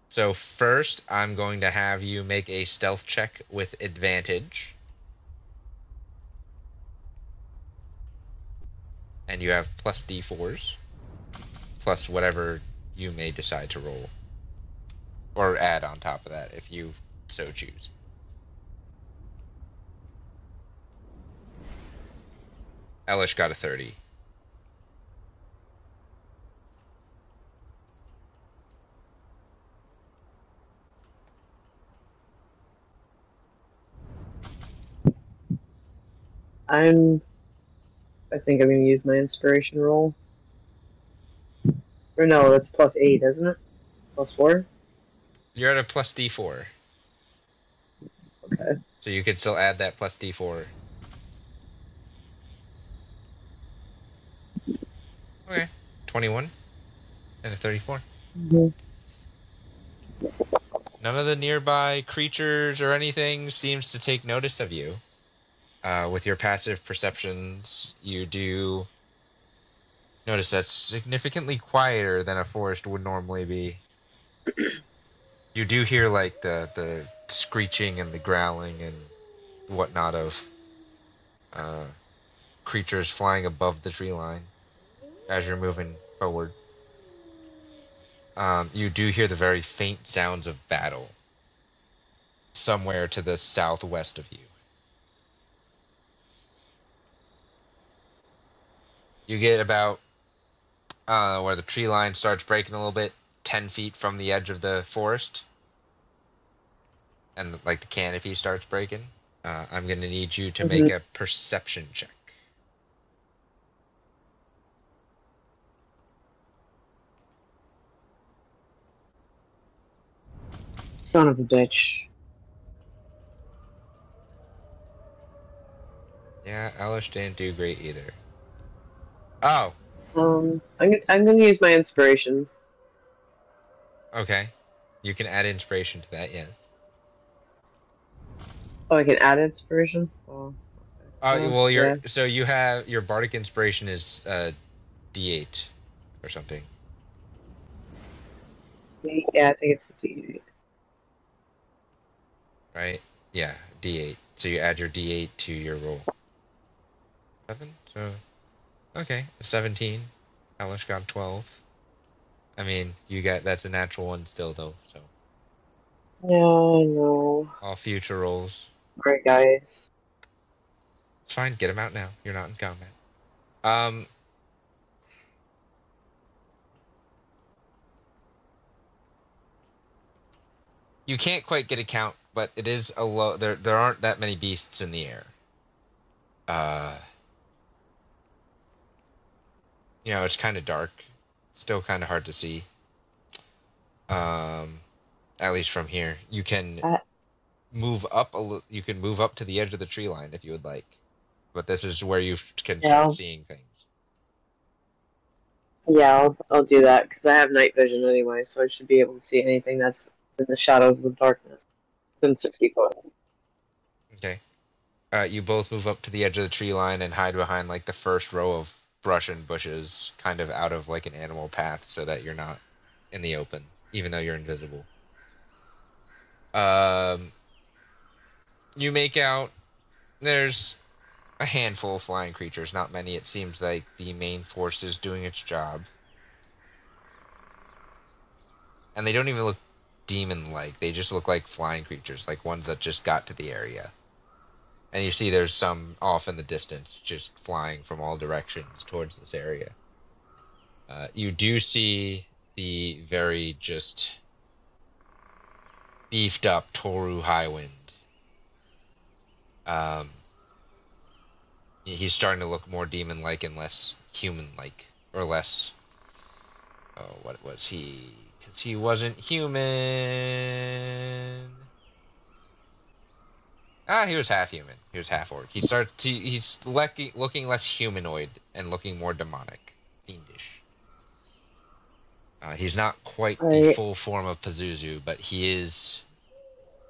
So first, I'm going to have you make a stealth check with advantage. And you have plus d4s, plus whatever you may decide to roll. Or add on top of that if you so choose. Elish got a 30. I'm. I think I'm gonna use my inspiration roll. Or no, that's plus eight, isn't it? Plus four. You're at a plus d4, Okay. so you could still add that plus d4. Okay, 21 and a 34. Mm-hmm. None of the nearby creatures or anything seems to take notice of you. Uh, with your passive perceptions, you do notice that's significantly quieter than a forest would normally be. [clears throat] you do hear like the the screeching and the growling and whatnot of uh, creatures flying above the tree line as you're moving forward. Um, you do hear the very faint sounds of battle somewhere to the southwest of you. You get about uh, where the tree line starts breaking a little bit, 10 feet from the edge of the forest. And like the canopy starts breaking. Uh, I'm going to need you to make a perception check. Son of a bitch. Yeah, Elish didn't do great either. Oh, Um, I'm, I'm gonna use my inspiration. okay. You can add inspiration to that, yes. Oh, I can add inspiration. Oh, Uh, Oh, well, your yeah. so you have your bardic inspiration is uh, D8. or something. Yeah, I think it's the D8. right? Yeah, D8. So you add your D8 to your roll. Seven. So, okay, 17. Elish got 12. I mean, you got that's a natural one still though. So Yeah, I know. all future rolls. Alright, guys. It's fine. Get him out now. You're not in combat. Um. You can't quite get a count, but it is a low. There, there aren't that many beasts in the air. Uh. You know, it's kind of dark. Still kind of hard to see. Um, at least from here, you can Uh, move up a little. You can move up to the edge of the tree line if you would like, but this is where you can Yeah. start seeing things. Yeah, I'll, I'll do that because I have night vision anyway, so I should be able to see anything that's in the shadows of the darkness. Within 60 foot. Okay. Uh, you both move up to the edge of the tree line and hide behind like the first row of brush and bushes, kind of out of like an animal path, so that you're not in the open, even though you're invisible. Um, you make out there's a handful of flying creatures, not many. It seems like the main force is doing its job. And they don't even look demon like. They just look like flying creatures, like ones that just got to the area. And you see there's some off in the distance, just flying from all directions towards this area. Uh, you do see the very just beefed up Toru Highwind. Um, he's starting to look more demon like and less human like, or less. Oh, what was he? Because he wasn't human. Ah, he was half human. He was half orc. He starts. He, he's looking looking less humanoid and looking more demonic, fiendish. Uh, he's not quite the full form of Pazuzu, but he is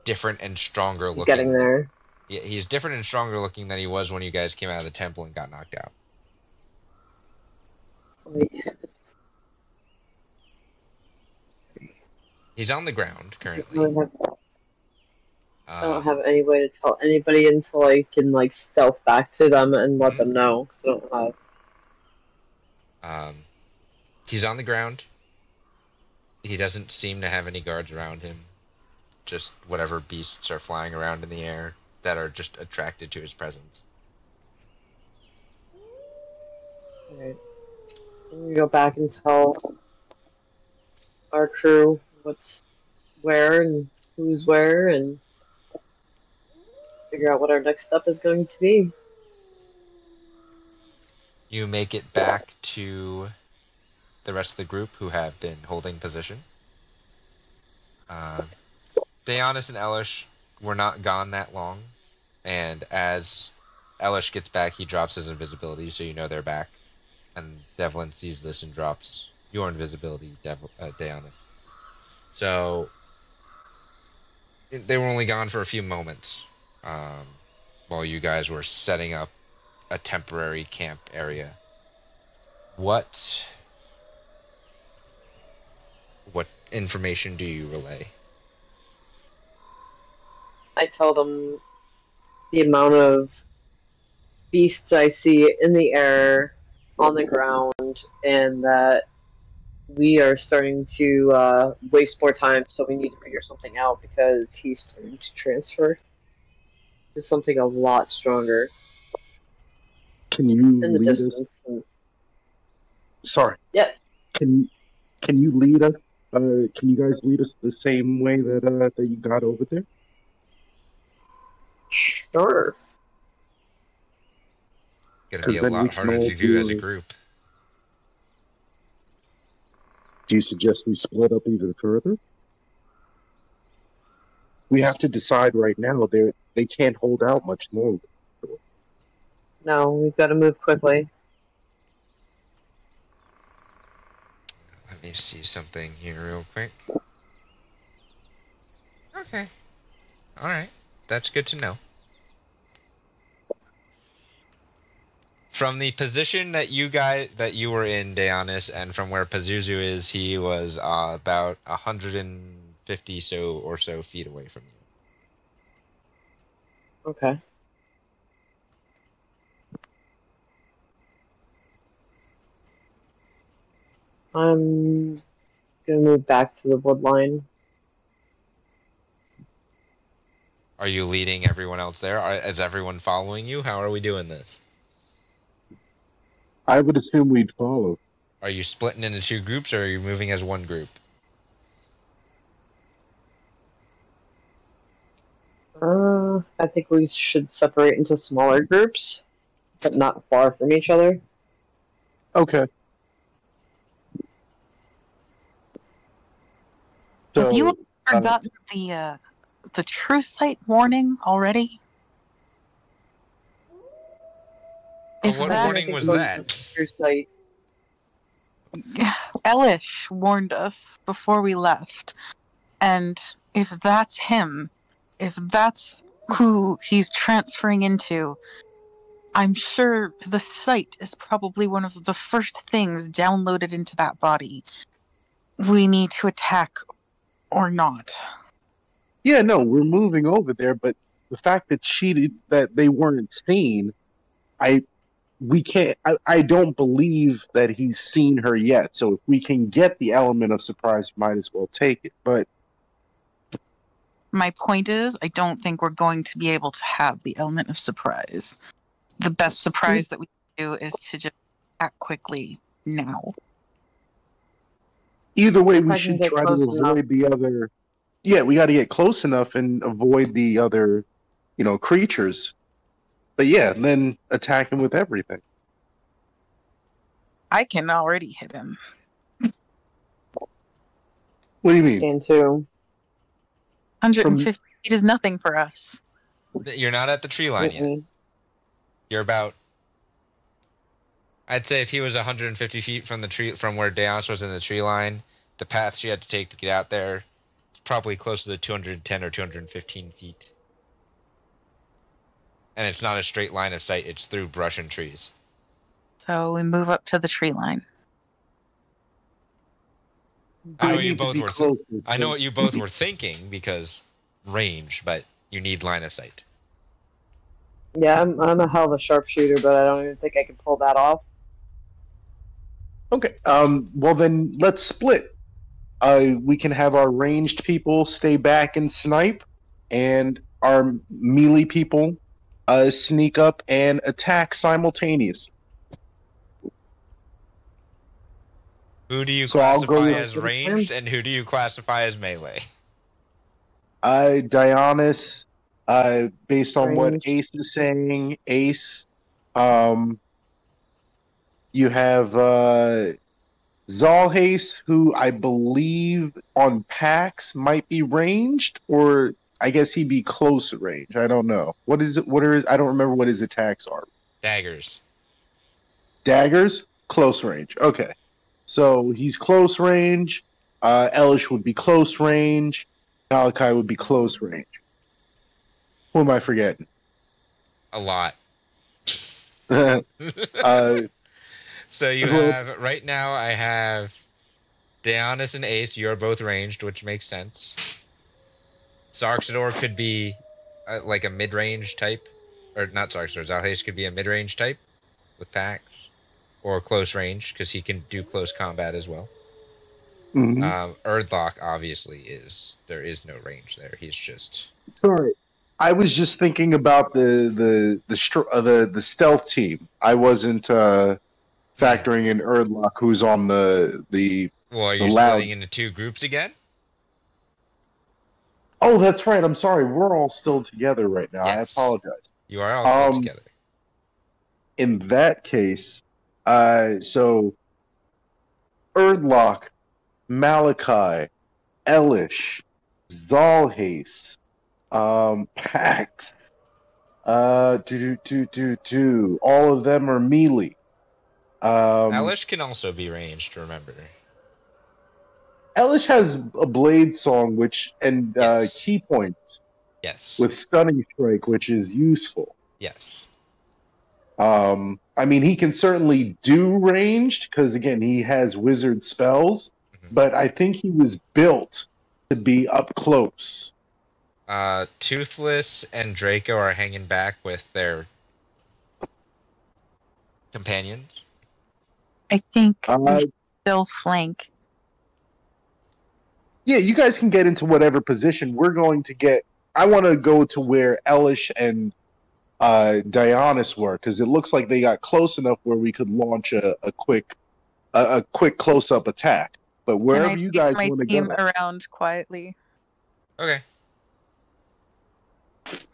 different and stronger He's looking. getting there. Yeah, he's different and stronger looking than he was when you guys came out of the temple and got knocked out. He's on the ground currently. Don't I don't Um, have any way to tell anybody until I can like stealth back to them and let them know. Cause I don't have. Um, he's on the ground. He doesn't seem to have any guards around him. Just whatever beasts are flying around in the air that are just attracted to his presence. Alright. I'm gonna go back and tell our crew what's where and who's where and figure out what our next step is going to be. You make it back to the rest of the group who have been holding position. Uh, and Elish were not gone that long, and as Elish gets back, he drops his invisibility, so you know they're back. And Devlin sees this and drops your invisibility, Dev- uh. So they were only gone for a few moments um, while you guys were setting up a temporary camp area. What what information do you relay? I tell them the amount of beasts I see in the air, on the ground, and that we are starting to uh, waste more time, so we need to figure something out because he's starting to transfer to something a lot stronger Can you lead us? distance. And- Sorry. yes, Can you can you lead us? Uh, can you guys lead us the same way that uh, that you got over there? sure. Gonna be a lot harder to do as a group. Do you suggest we split up even further? We have to decide right now. They they can't hold out much longer. No, we've got to move quickly. Let me see something here real quick. Okay. Alright. That's good to know. From the position that you guys that you were in, Deonis, and from where Pazuzu is, he was uh, about 150 so or so feet away from you. Okay. I'm gonna move back to the wood line. Are you leading everyone else there? Are, is everyone following you? How are we doing this? I would assume we'd follow. Are you splitting into two groups, or are you moving as one group? Uh, I think we should separate into smaller groups, but not far from each other. Okay. So, Have you uh, forgotten the uh, the true sight warning already? If what that- warning was that? Your site. [laughs] Elish warned us before we left. And if that's him, if that's who he's transferring into, I'm sure the sight is probably one of the first things downloaded into that body. We need to attack or not. yeah, no, we're moving over there, but the fact that she did, that they weren't seen, I we can't. I, I don't believe that he's seen her yet. So if we can get the element of surprise, might as well take it. But my point is, I don't think we're going to be able to have the element of surprise. The best mm-hmm. surprise that we do is to just act quickly now. Either way, we should try to avoid enough. the other. Yeah, we got to get close enough and avoid the other, you know, creatures. But yeah, then attack him with everything. I can already hit him. What do you mean? Into 150 from... feet is nothing for us. You're not at the tree line Mm-mm. yet. You're about. I'd say if he was 150 feet from the tree, from where Deance was in the tree line, the path she had to take to get out there, it's probably close to the 210 or 215 feet. And it's not a straight line of sight; it's through brush and trees. So we move up to the tree line. I know what you both were. closer, I know what you both were thinking because range, but you need line of sight. Yeah, I'm, I'm a hell of a sharpshooter, but I don't even think I can pull that off. Okay. Um. Well, then let's split. Uh, we can have our ranged people stay back and snipe, and our melee people uh, sneak up and attack simultaneously. Who do you So classify as ranged, and who do you classify as melee? I Dionysus, uh, based on what Ace is saying, Ace. Um, you have uh, Zalhace, who I believe on PAX might be ranged, or I guess he'd be close range. I don't know. What is it? What are his, I don't remember what his attacks are. Daggers. Daggers, close range. Okay. So he's close range. Uh, Elish would be close range. Malachi would be close range. Who am I forgetting? A lot. [laughs] uh, So you have right now. I have Deonis and Ace. You're both ranged, which makes sense. Sarxador could be uh, like a mid-range type, or not Sarxador. Zalhace could be a mid-range type with packs, or close range because he can do close combat as well. mhm. Um, Erdlock obviously is there is no range there. He's just Sorry, I was just thinking about the the the uh, the, the stealth team. I wasn't uh, factoring in Erdlock, who's on the the. well. Are The you loud- splitting into two groups again? Oh, that's right. I'm sorry. We're all still together right now. Yes. I apologize. You are all still Um, together. in that case, uh, so Erdlock, Malachi, Elish, Zalhace, um, [laughs] Pact, uh, do do do do. All of them are melee. Um, Elish can also be ranged. Remember. Elish has a blade song, which and uh, ki points Yes. with stunning strike, which is useful. yes. Um, I mean, he can certainly do ranged because again, he has wizard spells. Mhm. But I think he was built to be up close. Uh, Toothless and Draco are hanging back with their companions. I think Uh, we still flank. Yeah, you guys can get into whatever position. We're going to get. I want to go to where Elish and uh, Dionysus were because it looks like they got close enough where we could launch a, a quick, a, a quick close up attack. But Can I wherever you guys my want to team go, around quietly? Okay.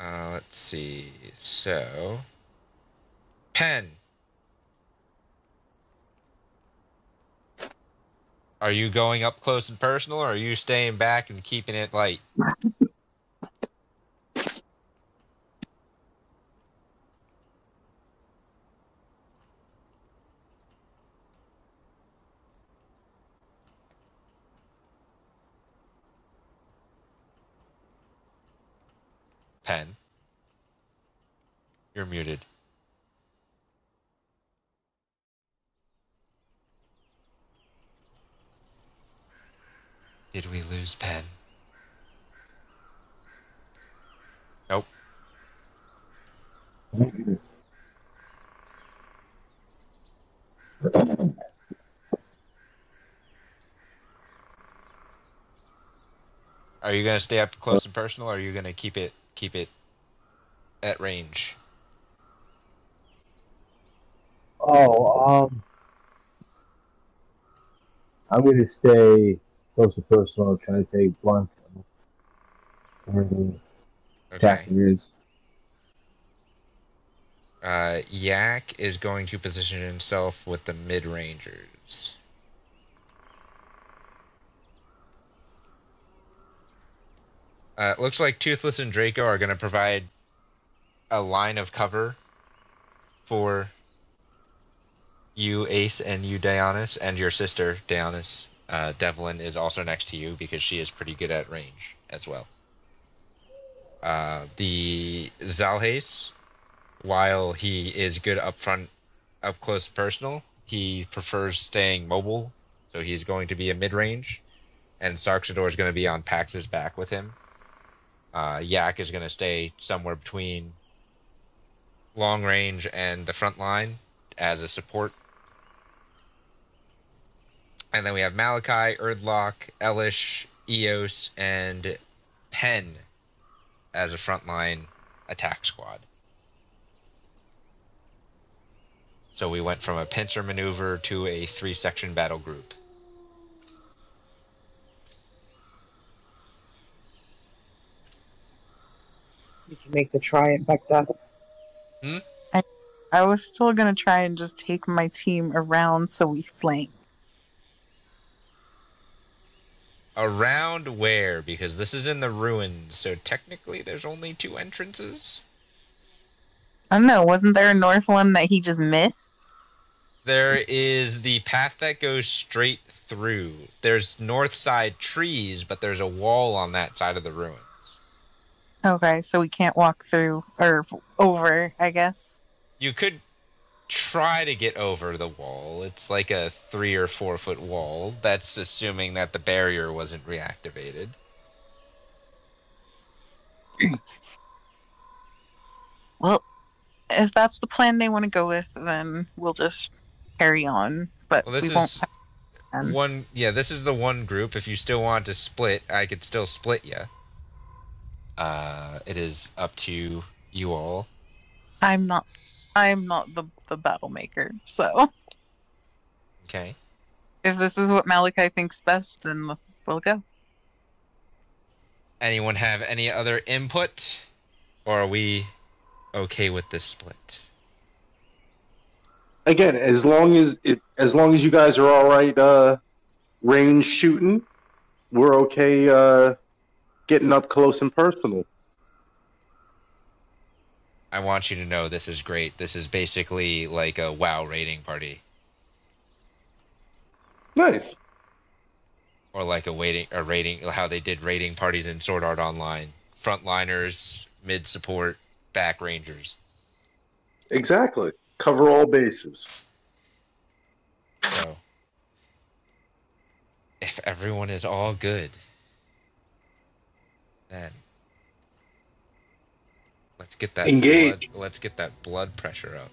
Uh, let's see. So, Pen. Are you going up close and personal, or are you staying back and keeping it light? [laughs] Pen. You're muted. Did we lose Pen? Nope. Are you gonna stay up close and personal, or are you gonna keep it keep it at range? Oh, um, I'm going to stay close to personal, trying to take blunt. Where the Okay. attacker is. Uh, Yak is going to position himself with the mid rangers. Uh, it looks like Toothless and Draco are going to provide a line of cover for you, Ace, and you, Dionysus, and your sister, Dionysus. Uh, Devlin is also next to you because she is pretty good at range as well. Uh, the Zalhace, while he is good up front, up close personal, he prefers staying mobile, so he's going to be a mid range. And Sarxador is going to be on Pax's back with him. Uh, Yak is going to stay somewhere between long range and the front line as a support. And then we have Malachi, Erdlock, Elish, Eos, and Pen as a frontline attack squad. So we went from a pincer maneuver to a three section battle group. You can make the try and back up. Hmm? I was still gonna try and just take my team around so we flank. Around where? Because this is in the ruins, so technically there's only two entrances. I don't know. Wasn't there a north one that he just missed? There is the path that goes straight through. There's north side trees, but there's a wall on that side of the ruins. Okay, so we can't walk through or over. I guess. You could try to get over the wall. It's like a three or four foot wall. That's assuming that the barrier wasn't reactivated. [clears throat] Well, if that's the plan they want to go with, then we'll just carry on. But Well, we won't. Um, one. Yeah, this is the one group. If you still want to split, I could still split you. Uh, it is up to you all. I'm not. I'm not the the battle maker. So Okay. if this is what Malachi thinks best, then we'll go. Anyone have any other input, or are we okay with this split? again, as long as it, as long as you guys are all right, uh, range shooting, we're okay. Uh, getting up close and personal. I want you to know this is great. This is basically like a WoW raiding party, Nice. or like a waiting a rating how they did raiding parties in Sword Art Online. Frontliners, mid support, back rangers. Exactly. Cover all bases. So, if everyone is all good, then let's get that Engage. Blood, let's get that blood pressure up.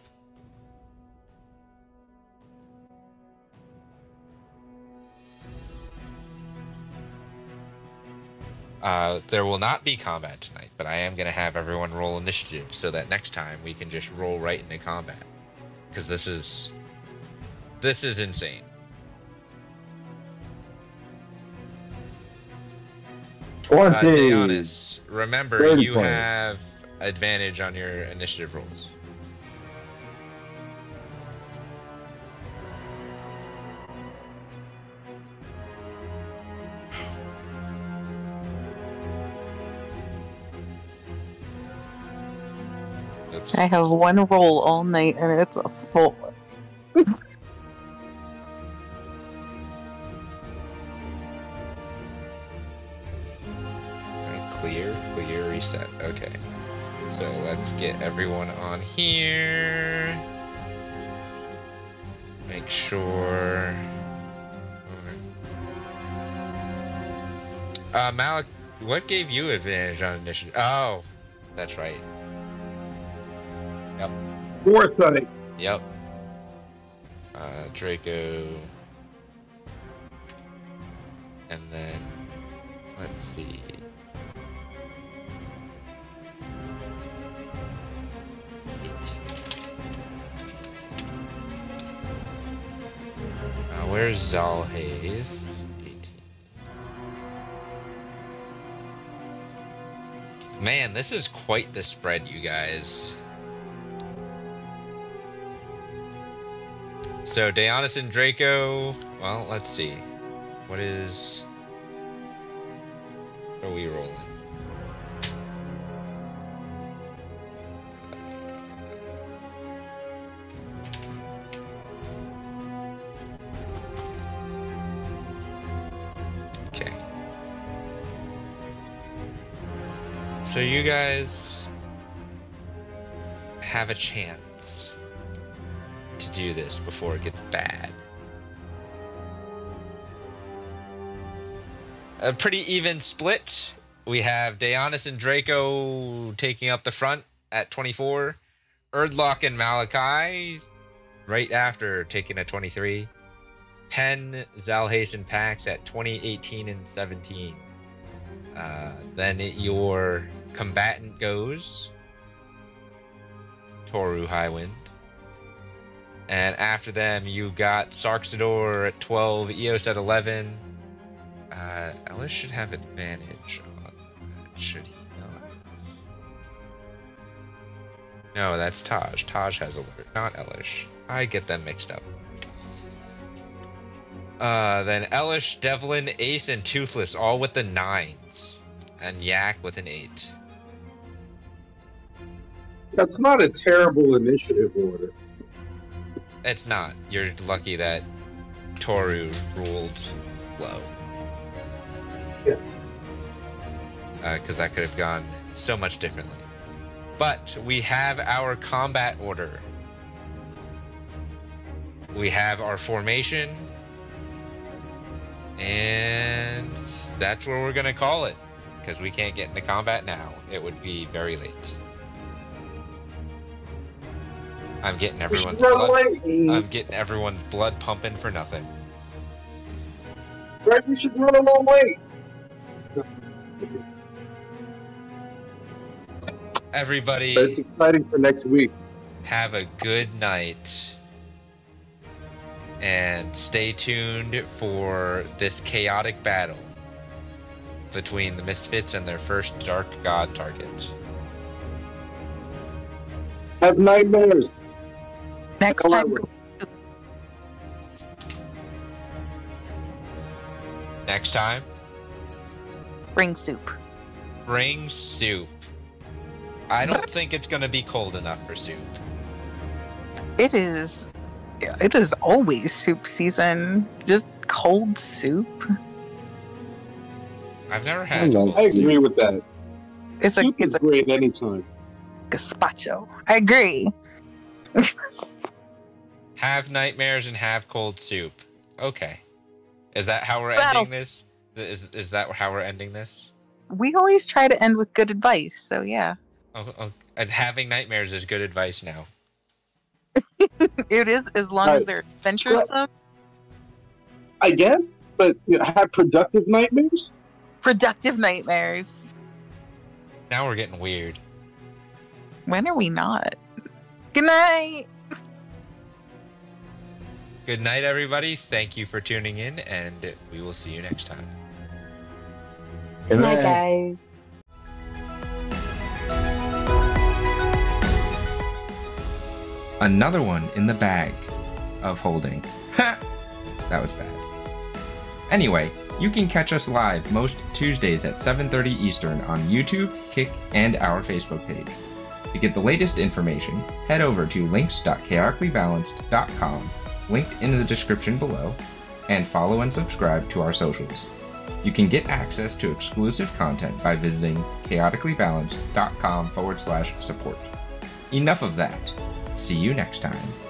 Uh, there will not be combat tonight, but I am going to have everyone roll initiative so that next time we can just roll right into combat. Because this is this is insane. Uh, Twenty. Deonis, remember Thirty you points. have advantage on your initiative rolls. I have one roll all night and it's a full. [laughs] get everyone on here. Make sure. Uh, Malik, what gave you advantage on initiative? Oh, that's right. Yep. Foresight. Yep. Uh, Draco. And then, let's see. Where's Zalhaze? 18. Man, this is quite the spread, you guys. So Deonis and Draco. Well, let's see. What is? So you guys have a chance to do this before it gets bad. A pretty even split. We have Deonis and Draco taking up the front at 24. Erdlock and Malachi right after taking a 23. Pen, Zalhace, and Pax at 20, 18, and 17. Uh, then it, your combatant goes Toru Highwind. And after them, you got Sarxador at 12, Eos at 11. Uh, Elish should have advantage on that, should he not? No, that's Taj. Taj has alert, not Elish. I get them mixed up. Uh, then Elish, Devlin, Ace, and Toothless all with the nines. And Yak with an eight. That's not a terrible initiative order. It's not. You're lucky that Toru ruled low. Yeah. Uh, because that could have gone so much differently. But we have our combat order. We have our formation. And that's where we're going to call it. Because we can't get into combat now. It would be very late. I'm getting everyone's blood. away. I'm getting everyone's blood pumping for nothing. Right, we should run a little late. Everybody, But it's exciting for next week. have a good night. And stay tuned for this chaotic battle between the Misfits and their first Dark God target. Have nightmares. Next Go time. Next time, bring soup. bring soup. I don't think it's gonna be cold enough for soup. It is. It is always soup season. Just cold soup. I've never had. love I agree with that. It's a Soup it's is a great anytime. gazpacho. I agree. [laughs] Have nightmares and have cold soup. Okay. Is that how we're Well- ending this? Is is that how we're ending this? We always try to end with good advice, so yeah. Oh, oh, oh and having nightmares is good advice now. [laughs] It is as long as they're adventuresome, I guess, but you know, have productive nightmares. productive nightmares. Now we're getting weird. When are we not? Good night. Good night, everybody. Thank you for tuning in, and we will see you next time. Good Hi, night. guys. Another one in the bag of holding. Ha! [laughs] that was bad. Anyway, you can catch us live most Tuesdays at 7:30 Eastern on YouTube, Kick, and our Facebook page. To get the latest information, head over to links.chaoticallybalanced.com, linked in the description below, and follow and subscribe to our socials. You can get access to exclusive content by visiting chaoticallybalanced.com forward slash support. Enough of that. See you next time.